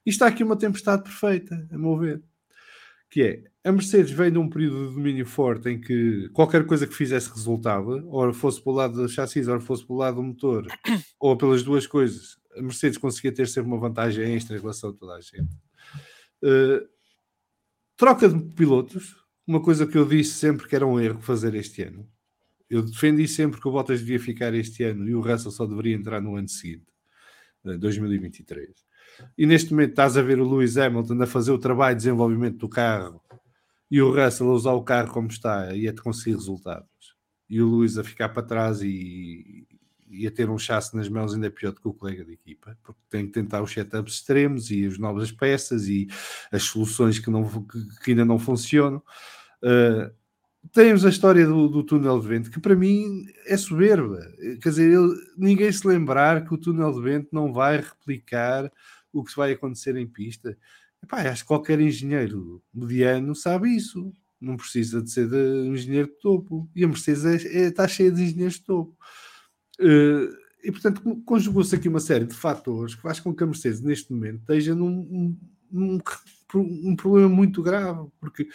isto está aqui uma tempestade perfeita, a meu ver. Que é, a Mercedes vem de um período de domínio forte em que qualquer coisa que fizesse resultava, ora fosse para o lado do chassis, ora fosse para o lado do motor, ou pelas duas coisas, a Mercedes conseguia ter sempre uma vantagem extra em relação a toda a gente. Uh, troca de pilotos, uma coisa que eu disse sempre que era um erro fazer este ano. Eu defendi sempre que o Bottas devia ficar este ano e o Russell só deveria entrar no ano seguinte, eh, 2023. E neste momento estás a ver o Lewis Hamilton a fazer o trabalho de desenvolvimento do carro e o Russell a usar o carro como está e a conseguir resultados. E o Lewis a ficar para trás e, e a ter um chasse nas mãos ainda pior do que o colega de equipa, porque tem que tentar os setups extremos e as novas peças e as soluções que, não, que, ainda não funcionam. Uh, temos a história do, do, túnel de vento, que para mim é soberba. Quer dizer, ninguém se lembrar que o túnel de vento não vai replicar o que vai acontecer em pista. Epá, acho que qualquer engenheiro mediano sabe isso. Não precisa de ser de engenheiro de topo. E a Mercedes é, é, está cheia de engenheiros de topo. Uh, e, portanto, conjugou-se aqui uma série de fatores que faz com que a Mercedes, neste momento, esteja num, num, um problema muito grave. Porque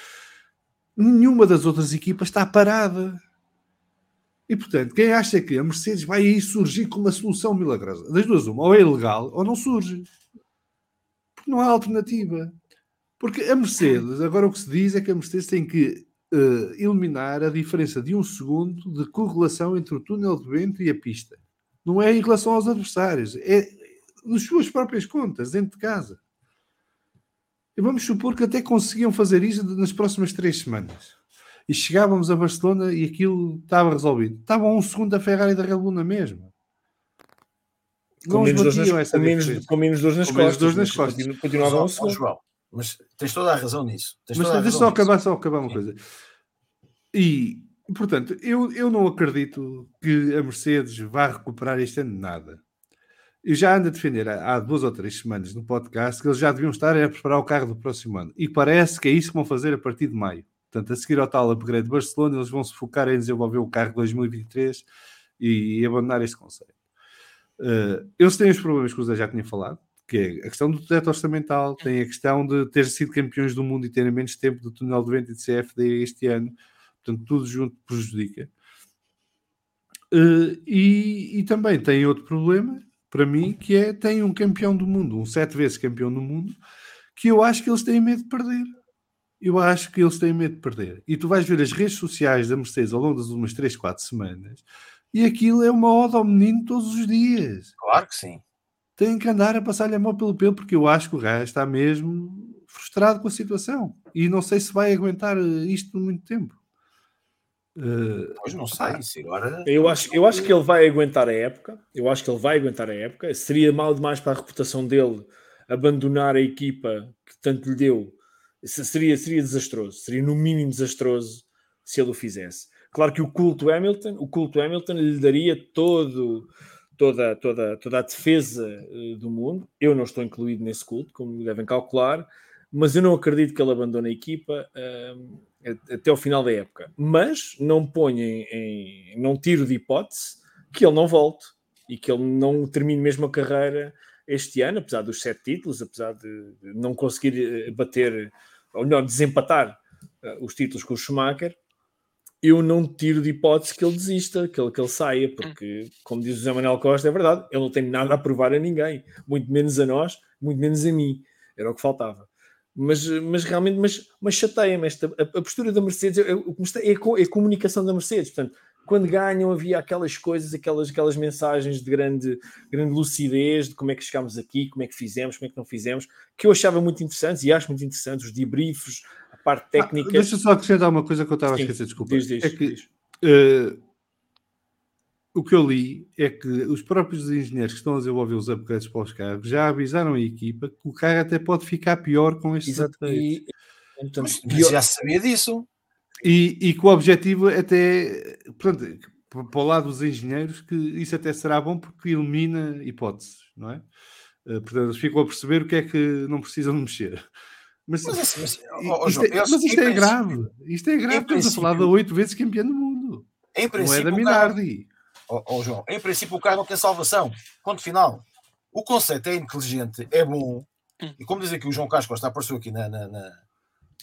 nenhuma das outras equipas está parada. E, portanto, quem acha que a Mercedes vai aí surgir com uma solução milagrosa, das duas, uma, ou é ilegal ou não surge. Porque não há alternativa. Porque a Mercedes, agora o que se diz é que a Mercedes tem que uh, eliminar a diferença de um segundo de correlação entre o túnel de vento e a pista. Não é em relação aos adversários, é nas suas próprias contas, dentro de casa. E vamos supor que até conseguiam fazer isso nas próximas três semanas. E chegávamos a Barcelona e aquilo estava resolvido. Estava um segundo da Ferrari e da Red Bull na mesma. Com menos, nas, com, menos, com menos dores nas com costas. Dores nas costas. Continuavam mas, ó, João, mas tens toda a razão nisso. Tens mas deixa só acabar, só acabar uma coisa. E, portanto, eu, eu não acredito que a Mercedes vá recuperar este ano nada. Eu já ando a defender há duas ou três semanas no podcast que eles já deviam estar a preparar o carro do próximo ano. E parece que é isso que vão fazer a partir de maio. Portanto, a seguir ao tal upgrade de Barcelona, eles vão se focar em desenvolver o carro 2023 e, e abandonar este conceito. Uh, eles têm os problemas que o Zé já tinha falado, que é a questão do teto orçamental, tem a questão de ter sido campeões do mundo e terem menos tempo do túnel de vento e de CFD este ano, portanto, tudo junto prejudica. Uh, e, e, também tem outro problema, para mim, que é tem um campeão do mundo, um sete vezes campeão do mundo, que eu acho que eles têm medo de perder. Eu acho que eles têm medo de perder. E tu vais ver as redes sociais da Mercedes ao longo das últimas 3, 4 semanas e aquilo é uma ode ao menino todos os dias. Claro que sim. Tem que andar a passar-lhe a mão pelo pelo, porque eu acho que o gajo está mesmo frustrado com a situação. E não sei se vai aguentar isto por muito tempo. Uh, pois não sei, agora... eu, acho, eu acho que ele vai aguentar a época. Eu acho que ele vai aguentar a época. Seria mal demais para a reputação dele abandonar a equipa que tanto lhe deu. Seria, seria desastroso. Seria no mínimo desastroso se ele o fizesse. Claro que o culto Hamilton, o culto Hamilton lhe daria todo, toda, toda, toda a defesa uh, do mundo. Eu não estou incluído nesse culto, como devem calcular, mas eu não acredito que ele abandone a equipa uh, até o final da época. Mas não ponho em, em, não tiro de hipótese que ele não volte e que ele não termine mesmo a carreira este ano, apesar dos sete títulos, apesar de não conseguir eh, bater, ou melhor, desempatar uh, os títulos com o Schumacher eu não tiro de hipótese que ele desista, que ele, que ele saia, porque, como diz o José Manuel Costa, é verdade, ele não tem nada a provar a ninguém, muito menos a nós, muito menos a mim, era o que faltava. Mas, mas realmente, mas, mas chateia-me esta, a, a, postura da Mercedes, é, é, é, a comunicação da Mercedes, portanto, quando ganham havia aquelas coisas, aquelas, aquelas mensagens de grande, grande lucidez de como é que chegámos aqui, como é que fizemos, como é que não fizemos, que eu achava muito interessantes e acho muito interessantes, os debriefs, parte ah, técnica. Ah, deixa só acrescentar uma coisa que eu estava a esquecer, desculpa. Diz, diz, é que uh, o que eu li é que os próprios engenheiros que estão a desenvolver os upgrades para os carros já avisaram a equipa que o carro até pode ficar pior com estes Exato. upgrades. Então, mas, mas já sabia disso. E, e que o objetivo até, portanto, para o lado dos engenheiros, que isso até será bom porque elimina hipóteses, não é? Uh, portanto, eles ficam a perceber o que é que não precisam de mexer. Mas, mas, assim, mas, oh, isto, é, mas isto é grave. Isto é grave. Estamos a falar de oito vezes campeão do mundo. Em não é da Minardi. Oh, oh, João, em princípio o carro não tem salvação. Ponto final. O conceito é inteligente, é bom. Hum. E como diz aqui o João Carlos Costa, apareceu aqui na, na, na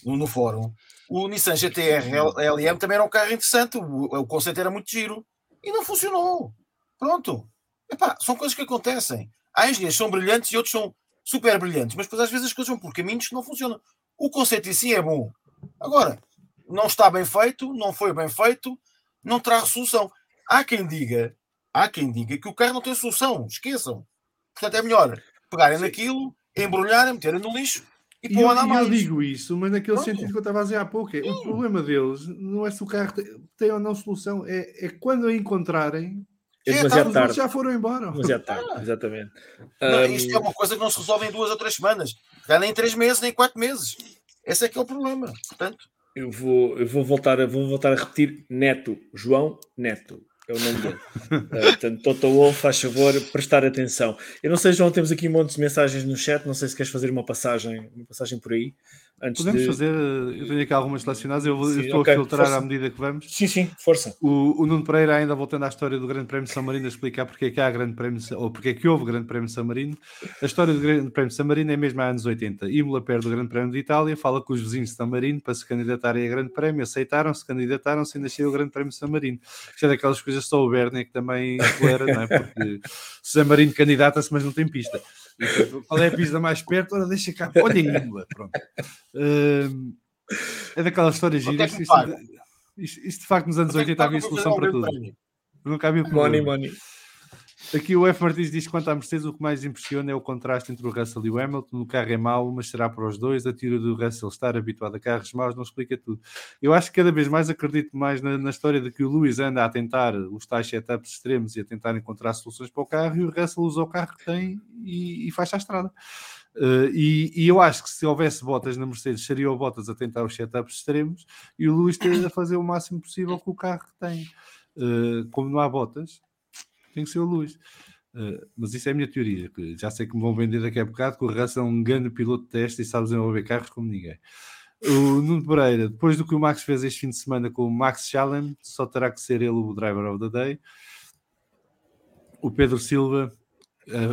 no, no, fórum, o Nissan GTR LM também era um carro interessante. O, o conceito era muito giro. E não funcionou. Pronto. Epá, são coisas que acontecem. Há engenheiros que são brilhantes e outros são super brilhantes, mas depois às vezes as coisas vão por caminhos que não funcionam. O conceito em si é bom. Agora, não está bem feito, não foi bem feito, não traz solução. Há quem diga, há quem diga que o carro não tem solução, esqueçam. Portanto, é melhor pegarem Sim. naquilo, embrulharem, meterem no lixo e pôr andar mais. Eu digo isso, mas naquele Pronto. sentido que eu estava a dizer há pouco, é, o problema deles não é se o carro tem, tem ou não solução, é, é quando a encontrarem, é demasiado é, tarde. Já foram embora. Demasiado tarde, ah. exatamente. Não, um... Isto é uma coisa que não se resolve em duas ou três semanas. Já nem em três meses, nem em quatro meses. Esse é que é o problema. Portanto... Eu vou, eu vou, voltar, vou voltar a repetir Neto, João Neto é o nome dele. uh, portanto, Toto Wolff, faz favor, prestar atenção. Eu não sei, João, temos aqui um monte de mensagens no chat, não sei se queres fazer uma passagem, uma passagem por aí. Antes Podemos de... fazer, eu tenho aqui algumas selecionadas, eu, sim, eu estou okay, a filtrar força. à medida que vamos. Sim, sim, força. O, o Nuno Pereira, ainda voltando à história do Grande Prémio de São Marino, a explicar porque é que há Grande Prémio, ou porque é que houve Grande Prémio de São Marino. A história do Grande Prémio de São Marino é mesmo há anos 80. Imola perde o Grande Prémio de Itália, fala com os vizinhos de São Marino para se candidatarem a Grande Prémio, aceitaram-se, candidataram-se e nasceu o Grande Prémio de São Marino. Isto é daquelas coisas só o Bernie que também acelera, não é? Porque São Marino candidata-se, mas não tem pista. Qual é a pista mais perto? Ora, deixa cá. Olha Imola, pronto. Uh, é daquelas histórias giras. Isto, isto, isto, de facto nos anos 80 havia solução para tudo. Nunca havia Money, money. Aqui o F. Martins diz quanto à Mercedes, o que mais impressiona é o contraste entre o Russell e o Hamilton. O carro é mau, mas será para os dois. A tira do Russell estar habituado a carros maus não explica tudo. Eu acho que cada vez mais acredito mais na, na história de que o Lewis anda a tentar os tais setups extremos e a tentar encontrar soluções para o carro e o Russell usa o carro que tem e, e faz a estrada. Uh, e, e, eu acho que se houvesse botas na Mercedes, seria o Bottas a tentar os setups extremos e o Lewis ter a fazer o máximo possível com o carro que tem. Uh, como não há botas, tem que ser o Lewis. Uh, mas isso é a minha teoria, que já sei que me vão vender daqui a bocado, que o Russell é um grande piloto de teste e sabe desenvolver carros como ninguém. O Nuno Pereira, depois do que o Max fez este fim de semana com o Max Challenge, só terá que ser ele o driver of the day. O Pedro Silva,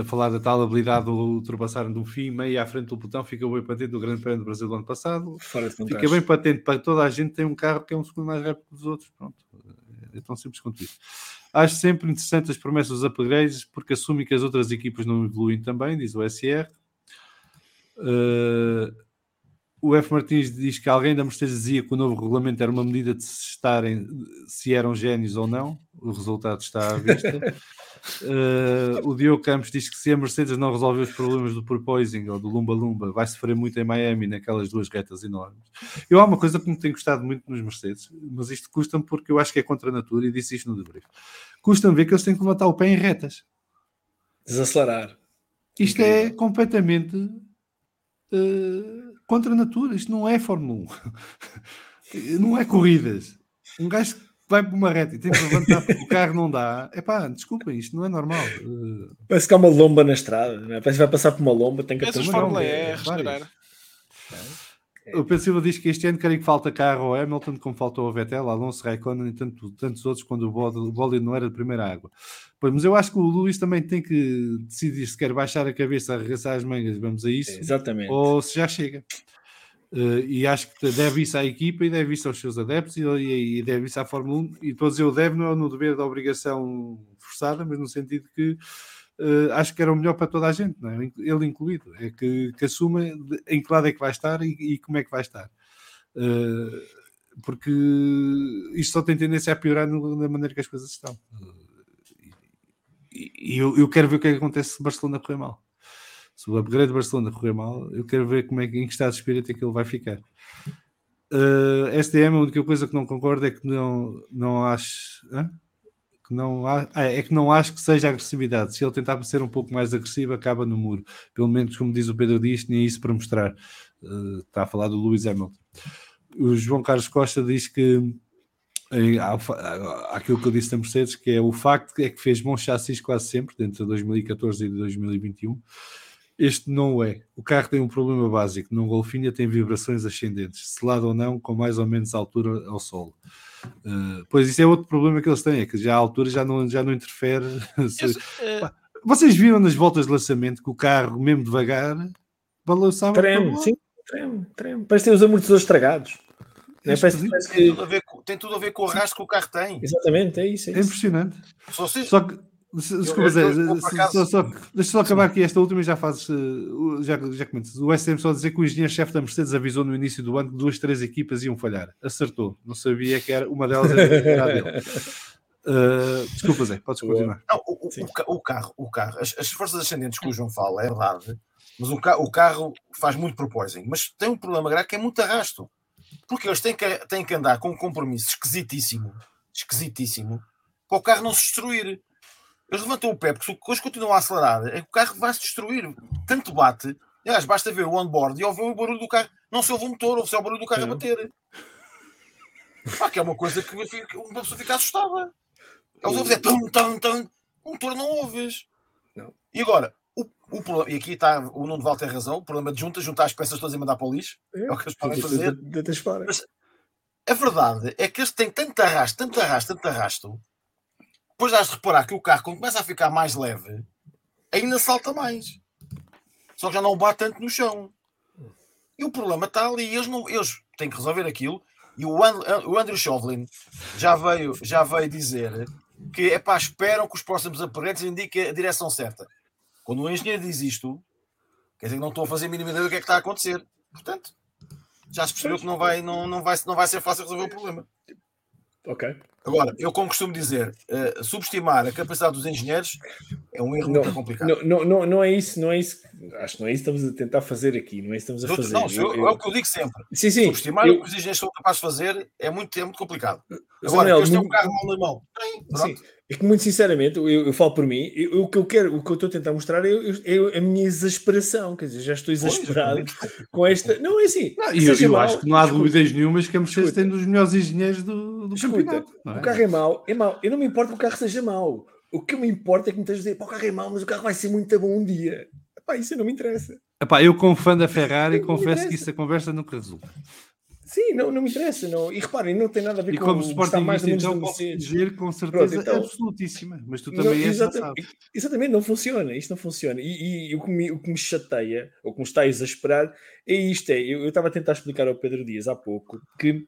a falar da tal habilidade de ultrapassar do fim, meio à frente do botão, fica bem patente do Grande Prémio do Brasil do ano passado. Fica bem patente para toda a gente tem um carro que é um segundo mais rápido que os outros. Pronto. É tão simples quanto isso. Acho sempre interessante as promessas dos upgrades, porque assumem que as outras equipas não evoluem também, diz o SR. Uh, o F. Martins diz que alguém da Mercedes dizia que o novo regulamento era uma medida de se estarem se eram génios ou não. O resultado está à vista. Uh, o Diogo Campos diz que se a Mercedes não resolver os problemas do porpoising ou do Lumba Lumba, vai sofrer muito em Miami naquelas duas retas enormes. Eu há uma coisa que me tem gostado muito nos Mercedes, mas isto custa-me porque eu acho que é contra a natura e disse isto no debrief. Custa-me ver que eles têm que levantar o pé em retas. Desacelerar. Isto é completamente uh, contra a natura. Isto não é Fórmula 1. não é corridas. Um gajo que vai para uma reta e tem que levantar porque o carro não dá. É pá, desculpem, isto não é normal. Uh, Parece que há uma lomba na estrada. Não é? Parece que vai passar por uma lomba, tem que Essas Fórmula. E, é, respirar. O Pedro Silva diz que este ano querem que falta carro ao Hamilton, como faltou ao Vettel, Alonso, Raikkonen e tanto, tantos outros quando o bólido não era de primeira água. Pois, mas eu acho que o Luís também tem que decidir se quer baixar a cabeça, arregaçar as mangas, vamos a isso, Exatamente. ou se já chega. Eh, e acho que deve isso à equipa e deve isso aos seus adeptos e, e- e deve isso à Fórmula 1. E estou a dizer o deve não é no dever da obrigação forçada, mas no sentido que eh, acho que era o melhor para toda a gente, não é? ele incluído. É que, que assuma em que lado é que vai estar e, e como é que vai estar. Eh, porque isto só tem tendência a piorar na maneira que as coisas estão. Eh, e e eu, eu quero ver o que é que acontece se Barcelona correr mal se o upgrade de Barcelona correr mal, eu quero ver como é em que estado de espírito é que ele vai ficar. Uh, STM, a única coisa que não concordo é que não, não acho hã? Que não há, ah, é que não acho que seja agressividade. Se ele tentar ser um pouco mais agressivo, acaba no muro. Pelo menos, como diz o Pedro Dias, tinha isso para mostrar. Uh, está a falar do Lewis Hamilton. O João Carlos Costa diz que há aquilo que eu disse da Mercedes, que é o facto é que fez bons chassis quase sempre, dentro de 2014 e de 2021. Este não é. O carro tem um problema básico. No Golfinha tem vibrações ascendentes, selado ou não, com mais ou menos altura ao solo. Uh, pois isso é outro problema que eles têm, é que já a altura já não, já não interfere. Se- Esse, eh, Vocês viram nas voltas de lançamento que o carro, mesmo devagar, balançava Treme, sim, treme, treme. Parece que tem os amortecedores estragados. É? Isto Parece, parece Tem que... tudo, a ver com, tem tudo a ver com o arrasto que o carro tem. Exatamente, é isso. É É isso. impressionante. Se vocês, Só que, se- desculpa, Zé, só, só, deixa só acabar aqui esta última e já fazes, o- já, já comentas. O SM só dizer que o engenheiro-chefe da Mercedes avisou no início do ano que duas, três equipas iam falhar. Acertou. Não sabia que era uma delas era, a dele. Uh, desculpa, Zé, podes continuar. Não, o, o- o ca- o carro, o carro, as, as forças ascendentes que o João fala, é verdade, mas o, ca- o carro faz muito proposing, mas tem um problema grave que é muito arrasto. Porque eles têm que, têm que andar com um compromisso esquisitíssimo, esquisitíssimo, para o carro não se destruir. Eles levantam o pé, porque se o coisa continua a acelerar, é que o carro vai se destruir. Tanto bate, aliás, basta ver o onboard e ouvir o barulho do carro. Não se ouve o motor, ouve-se o barulho do carro a Sim. bater. Pá, que é uma coisa que uma pessoa fica assustada. Eles ouvem dizer tum, tum, tum. O motor não ouves. Não. E agora, o, o problema, e aqui está o Nuno Val tem razão, o problema de junta, juntar as peças todas e mandar para o lixo, é o que eles podem fazer. De- de- de-. Mas- A verdade é que este tem tanto arrasto, tanto arrasto, tanto arrasto, depois de reparar que o carro, quando começa a ficar mais leve, ainda salta mais. Só que já não bate tanto no chão. E o problema está ali, eles, não, eles têm que resolver aquilo. E o, And, o Andrew Chauvelin já veio, já veio dizer que é pá, esperam que os próximos upgrades indiquem a direção certa. Quando o engenheiro diz isto, quer dizer que não estou a fazer a mínima ideia do que é que está a acontecer. Portanto, já se percebeu que não vai, não, não, vai, não vai ser fácil resolver o problema. Ok. Agora, eu como costumo dizer, eh, subestimar a capacidade dos engenheiros é um erro Não, muito complicado. não, não, não, não é isso, não é isso. Acho que não é isso que estamos a tentar fazer aqui, não é isso que estamos a Não, fazer. não, eu- Eu- é o que eu digo sempre. Sim, sim. Subestimar eu- o que os engenheiros são capazes de fazer é muito, é muito complicado. Agora, que eles têm um carro mal na mão. Tem, Sim. É que muito sinceramente, eu, eu falo por mim, eu- o que eu quero, o que eu estou a tentar mostrar é, é a minha exasperação, quer dizer, já estou exasperado com esta. Não é assim. Não, e eu, eu mau, acho que não há escuta, dúvidas nenhumas que a Mercedes tem dos melhores engenheiros do, do Escuta, campeonato. é? o carro é mau, é mau. Eu não me importo que o carro seja mau. O que me importa é que me estejas a dizer, pá, o carro é mau, mas o carro vai ser muito bom um dia. Pá, isso não me interessa. Epá, eu como fã da Ferrari confesso que isso a conversa nunca resulta. Sim, não, não me interessa. Não. E reparem, não tem nada a ver E com como o gostar mais ou menos então, posso dizer com certeza então- absolutíssima. Mas tu Não, também és, já exatamente, exatamente, não funciona. Isto não funciona. E, e o, que me, o que me chateia, ou que me está a exasperar, é isto. É, eu eu estava a tentar explicar ao Pedro Dias há pouco que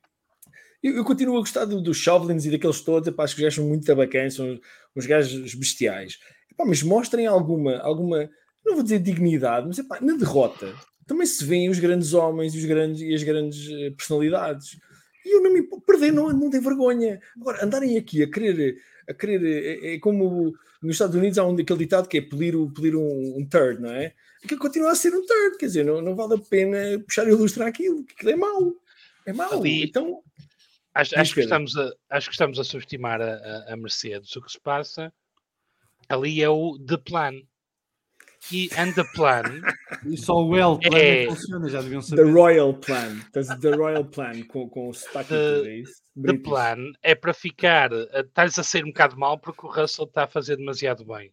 eu, eu continuo a gostar do- dos Chauvelins e daqueles todos. Epá, acho que os gajos são muito bacanas, são uns gajos bestiais. Epá, mas mostrem alguma, alguma, não vou dizer dignidade, mas epá, na derrota também se vêem os grandes homens e, os grandes, e as grandes eh, personalidades. E eu não me perder, não, não tem vergonha. Agora, andarem aqui a querer, a querer é, é como nos Estados Unidos há um daquele ditado que é pedir, o- pedir um, um turd, não é? Que continua a ser um turd, quer dizer, não, não vale a pena puxar e ilustrar aquilo, que aquilo é mau. É mau. Ali- Então, Acho, acho, que estamos a, acho que estamos a subestimar a, a, a Mercedes. O que se passa ali é o The Plan. E and the Plan E só o L plano É. é que funciona, já deviam The saber. Royal Plan. Tens The Royal Plan com, com o sotaque The- é isso? The. Plan é para ficar. Estás a sair um bocado mal porque o Russell está a fazer demasiado bem.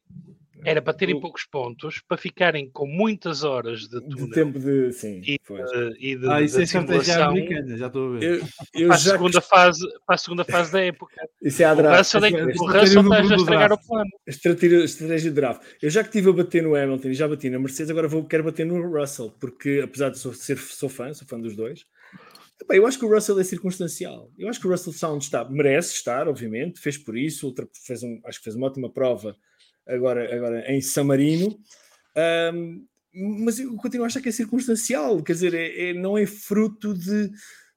Era para terem O- poucos pontos, para ficarem com muitas horas de De túnel tempo de. Sim, E- eh, e de, Ah, isso de é estratégia americana, já estou a ver. Eu, eu para, a segunda fase, para a segunda fase da época. Isso é a O draft. Russell, é, o estratégia Russell está a Bruno estragar o plano. Estratégia, estratégia de draft. Eu já que estive a bater no Hamilton e já bati na Mercedes, agora vou, quero bater no Russell, porque apesar de sou, ser sou fã, sou fã dos dois, epá, eu acho que o Russell é circunstancial. Eu acho que o Russell Sound está, merece estar, obviamente, fez por isso, ultra- fez um, acho que fez uma ótima prova agora, agora em San Marino. Ahm, mas eu continuo a achar que é circunstancial, quer dizer, é- é- não é fruto de,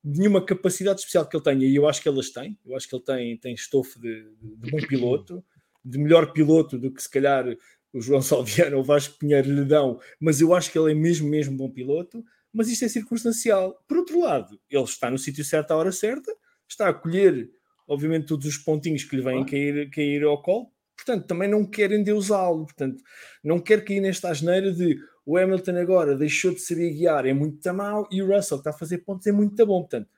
de nenhuma capacidade especial que ele tenha, e eu acho que elas têm, eu acho que ele tem, tem estofo de, de bom piloto, de melhor piloto do que se calhar o João Salviano ou o Vasco Pinheiro lhe dão, mas eu acho que ele é mesmo, mesmo bom piloto, mas isto é circunstancial. Por outro lado, ele está no sítio certo à hora certa, está a colher, obviamente, todos os pontinhos que lhe vêm cair, cair ao colo, portanto, também não quer endeusá-lo, portanto, não quer cair nesta asneira de o Hamilton agora deixou de saber guiar, é muito mau, e o Russell que está a fazer pontos é muito bom, portanto,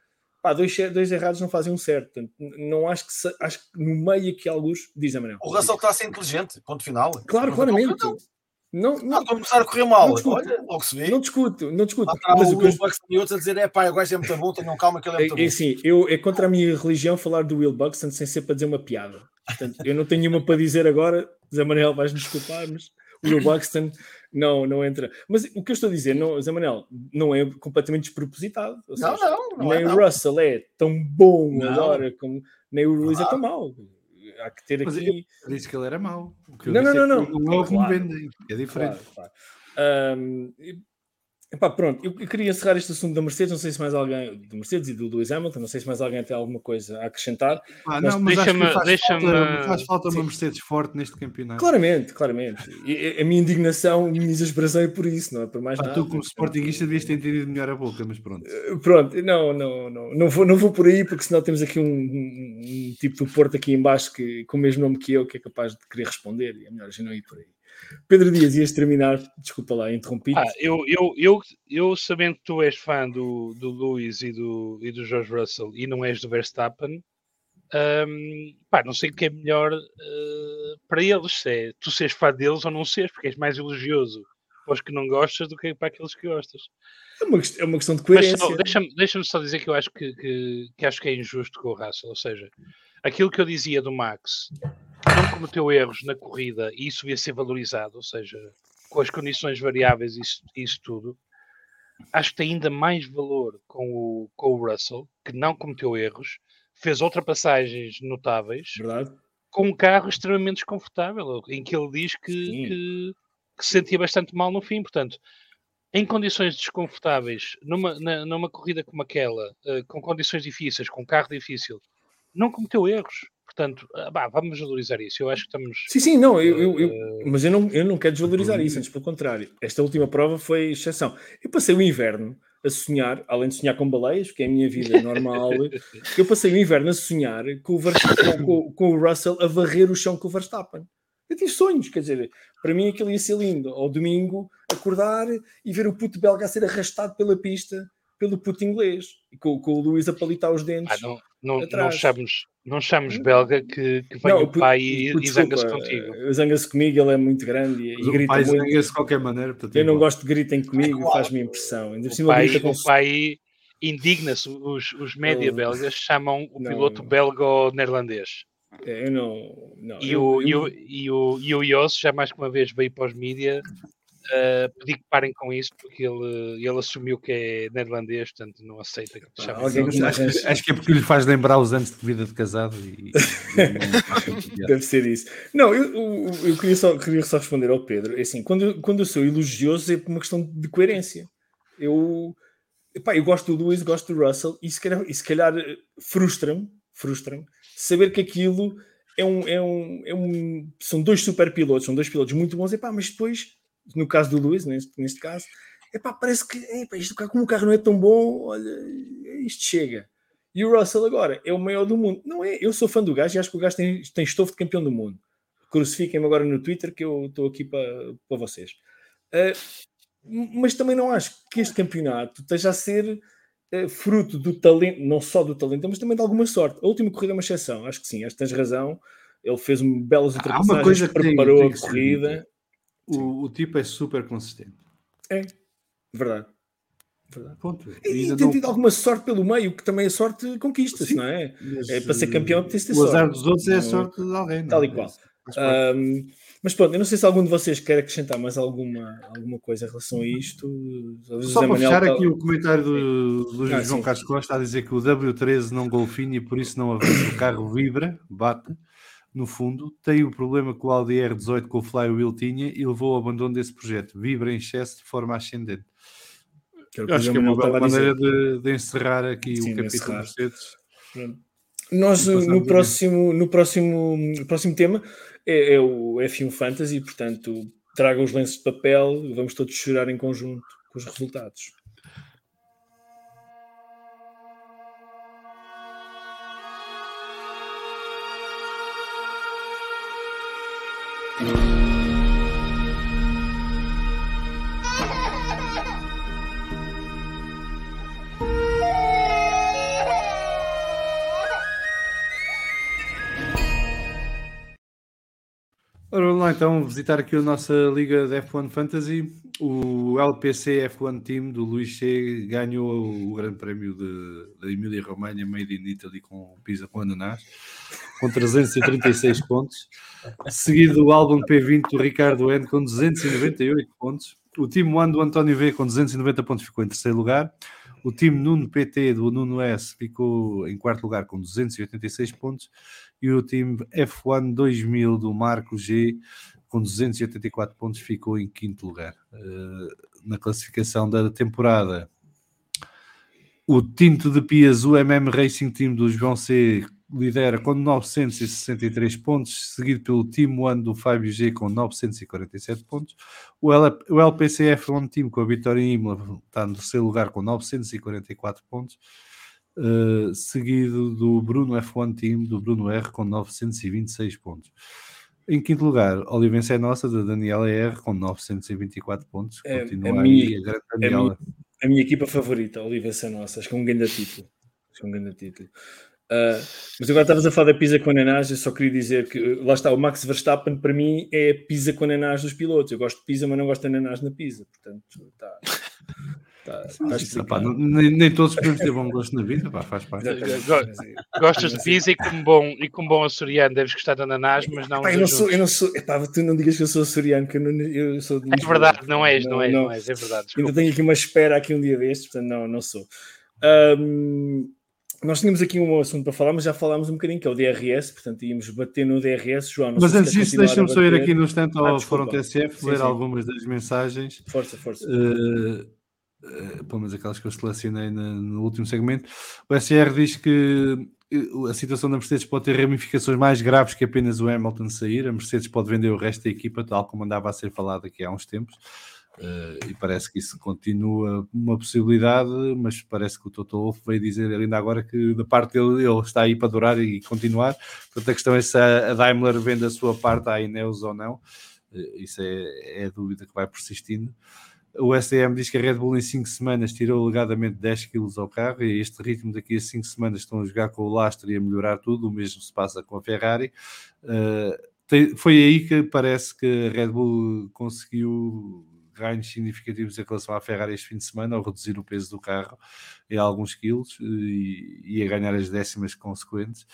pá, dois, dois errados não fazem um certo, portanto, não acho que, se- acho que no meio aqui alguns, diz a Manel. O Russell está a ser inteligente, ponto final. Claro, Não, claramente. Não, Não, não, não, começar a correr mal. Não discuto. Olha, logo se vê. não discuto, não discuto. Está Mas o Will Buxton e outros a dizer: é pá, o gajo é muito bom, tenham calma que ele é muito É, é bom. assim, eu, é contra a minha religião falar do Will Buxton sem ser para dizer uma piada. Portanto, eu não tenho nenhuma para dizer agora. Zé Manel, vais-me desculpar, mas o Will Buxton não, não entra. Mas o que eu estou a dizer, não, Zé Manel, não é completamente despropositado. Ou Não, seja, não, não é, nem o não. Russell é tão bom Não. agora como nem o Luís é tão mau. Há que ter Mas aqui. Eu disse que ele era mau. O que eu Não, disse não, é não, que não. Não é o que me vendem. É diferente. Claro, claro. E- epá, pronto, eu, queria encerrar este assunto da Mercedes. Não sei se mais alguém, do Mercedes e do Lewis Hamilton, não sei se mais alguém tem alguma coisa a acrescentar. Ah, Mas não, mas deixa-me- faz deixa-me- falta, faz falta Sim. uma Mercedes forte neste campeonato. Claramente, claramente. E, a minha indignação, a minha exasperação é por isso, não é por mais Ah, nada. tu, como sportinguista, devias ter entendido melhor a boca, mas pronto. Pronto, não, não, não, não, vou, não vou por aí, porque senão temos aqui um, um- um tipo do Porto aqui em baixo que, com o mesmo nome que eu, que é capaz de querer responder, e é melhor a gente não ir por aí. Pedro Dias, ias terminar, desculpa lá, interrompi. Ah, eu, eu, eu, eu sabendo que tu és fã do, do Lewis e do, e do George Russell e não és do Verstappen, hum, pá, não sei o que é melhor eh, para eles, se é tu seres fã deles ou não seres, porque és mais elogioso para os que não gostas do que para aqueles que gostas. É, uma, é uma questão de coerência. deixa-me deixa só dizer que eu acho que, que, que acho que é injusto com o Russell, ou seja, aquilo que eu dizia do Max, que não cometeu erros na corrida e isso devia ser valorizado, ou seja, com as condições variáveis e isso, isso tudo, acho que tem ainda mais valor com o, com o Russell, que não cometeu erros, fez ultrapassagens notáveis, Verdade? com um carro extremamente desconfortável, em que ele diz que. Que- se sentia bastante mal no fim. Portanto, em condições desconfortáveis, numa, na- numa corrida como aquela, eh, com condições difíceis, com carro difícil, não cometeu erros. Portanto, ah, bah, vamos valorizar isso. Eu acho que estamos. Sim, sim, não, eu, eu- eu- eh, mas eu não, eu não quero desvalorizar isso, antes pelo contrário. Esta última prova foi exceção. Eu passei o inverno a sonhar, além de sonhar com baleias, que é a minha vida normal, eu passei o inverno a sonhar com o, Verstappen- com, com o Russell a varrer o chão com o Verstappen. Eu tive sonhos, quer dizer, para mim aquilo ia ser lindo. Ao domingo, acordar e ver o puto belga a ser arrastado pela pista pelo puto inglês, e com, com o Luís a palitar os dentes. ah, não, não, não, chamamos, não chamamos belga que, que vem Não, o pai e, e zanga-se contigo. eh, Zanga-se comigo, ele é muito grande e, e o grita pai muito. zanga-se de qualquer maneira. Portanto, é Eu não gosto de gritem comigo, igual. faz-me impressão. Ainda O cima pai, grita com o pai indigna-se, os, os média Oh. belgas chamam o Não, piloto não. É, Eu não. não E eu- o, eu- e, o, e, o, e o Ios já mais que uma vez veio para os mídia uh, pedir que parem com isso porque ele, ele assumiu que é neerlandês, portanto não aceita que te chamem assim. Acho, que- acho que é porque lhe faz lembrar os anos de vida de casado e, e. Deve ser isso. Não, eu, eu, eu queria, só, queria só responder ao Pedro. É assim, quando, eu- quando eu sou elogioso é por uma questão de coerência. Eu, epá, eu gosto do Lewis, gosto do Russell e se calhar, e se calhar eh, frustra-me frustra saber que aquilo é um, é um, é um. São dois super pilotos, são dois pilotos muito bons, epá, mas depois, no caso do Lewis, neste, neste caso, epá, parece que epá, isto, como o carro não é tão bom, olha, isto chega. E o Russell agora é o maior do mundo. Não é? Eu sou fã do gajo e acho que o gajo tem, tem estofo de campeão do mundo. Crucifiquem-me agora no Twitter que eu estou aqui para, para vocês. Ah, mas também não acho que este campeonato esteja a ser fruto do talento, não só do talento, mas também de alguma sorte. A última corrida é uma exceção, acho que sim, acho que tens razão. Ele fez um belas Há ultrapassagens, uma coisa que tem- preparou tem a que ser corrida. O, o tipo é super consistente. É, verdade. verdade. Ponto. E, e tem não- tido alguma sorte pelo meio, que também a sorte conquista-se, Sim. não é? mas, é para ser campeão, tem-se ter O azar sorte. dos outros é a Não- sorte de alguém. não tal é? e qual. Um, mas pronto, eu não sei se algum de vocês quer acrescentar mais alguma, alguma coisa em relação a isto. O Só para Manuel fechar tá- aqui o comentário do, do Ah, João sim. Carlos Costa a dizer que o W13 não golfinha e por isso não avança. O carro vibra, bate no fundo. Tem o problema que o Audi R18 com o Flywheel tinha e levou ao abandono desse projeto. Vibra em excesso de forma ascendente. que Eu acho que é uma Manuel bela estava a dizer. maneira de, de encerrar aqui Sim, o capítulo. Mercedes. Pronto. Nós, no próximo, no próximo, no próximo tema, é, é o F1 Fantasy, portanto, traga os lenços de papel, vamos todos chorar em conjunto com os resultados. Então visitar aqui a nossa liga de F1 Fantasy. O LPC F1 Team do Luís C ganhou o grande prémio de- da Emília Romanha Made in Italy com pizza com ananás, com 336 pontos. Seguido o álbum P20 do Ricardo N com 298 pontos. O time One do António V com 290 pontos ficou em terceiro lugar. O time Nuno PT do Nuno S ficou em quarto lugar com 286 pontos e o time F1 2000 do Marco G com 284 pontos ficou em quinto lugar. Eh, na classificação da temporada, o Tinto de Pias, o MM Racing Team do João C lidera com 963 pontos, seguido pelo Team One do Fábio G com 947 pontos. O, LPCF One Team com a vitória em Imola está no terceiro lugar com 944 pontos. Uh, seguido do Bruno F1 Team, do Bruno R, com 926 pontos. Em quinto lugar, Olivença é Nossa, da Daniela R, com 924 pontos. É- Continua é aí minha- a grande é Daniela. A minha equipa favorita, a Olivença Nossa, acho que é um grande título. Acho que é um grande título. Ah, mas agora estavas a falar da pizza com ananás, eu só queria dizer que lá está, o Max Verstappen para mim é a pizza com ananás dos pilotos. Eu gosto de pizza, mas não gosto de ananás na pizza. Portanto, está. Está Isso, pá, não- nem, nem todos podemos ter bom gosto na vida, pá, faz parte. Gostas de pizza e como bom, e como bom açoriano deves gostar de ananás, mas não Pá, eu não sou, eu não sou, epá, tu não digas que eu sou açoriano, que eu, não, eu sou de É verdade, não és, não és, não és, é verdade. Ainda desculpa. tenho aqui uma espera aqui um dia destes, portanto, não, não sou. Ahm, nós tínhamos aqui um assunto para falar, mas já falámos um bocadinho, que é o DRS, portanto, íamos bater no DRS, João. não Mas antes disso, deixa-me só ir aqui no instante Ah, ao desculpa. Fórum TSF, Sim, ler sim. algumas das mensagens. Força, força. Uh, pelo menos aquelas que eu selecionei no último segmento. O SR diz que uh, a situação da Mercedes pode ter ramificações mais graves que apenas o Hamilton sair. A Mercedes pode vender o resto da equipa, tal como andava a ser falado aqui há uns tempos. Uh, e parece que isso continua uma possibilidade, mas parece que o Toto Wolff veio dizer ainda agora que da parte dele ele está aí para durar e continuar. Portanto, a questão é se a Daimler vende a sua parte à Ineos ou não. Isso é, é a dúvida que vai persistindo. O STM diz que a Red Bull em 5 semanas tirou alegadamente 10 kg ao carro e este ritmo daqui a 5 semanas estão a jogar com o lastro e a melhorar tudo, o mesmo se passa com a Ferrari. Uh, foi aí que parece que a Red Bull conseguiu ganhos significativos em relação à Ferrari este fim de semana, ao reduzir o peso do carro em alguns quilos e, e a ganhar as décimas consequentes.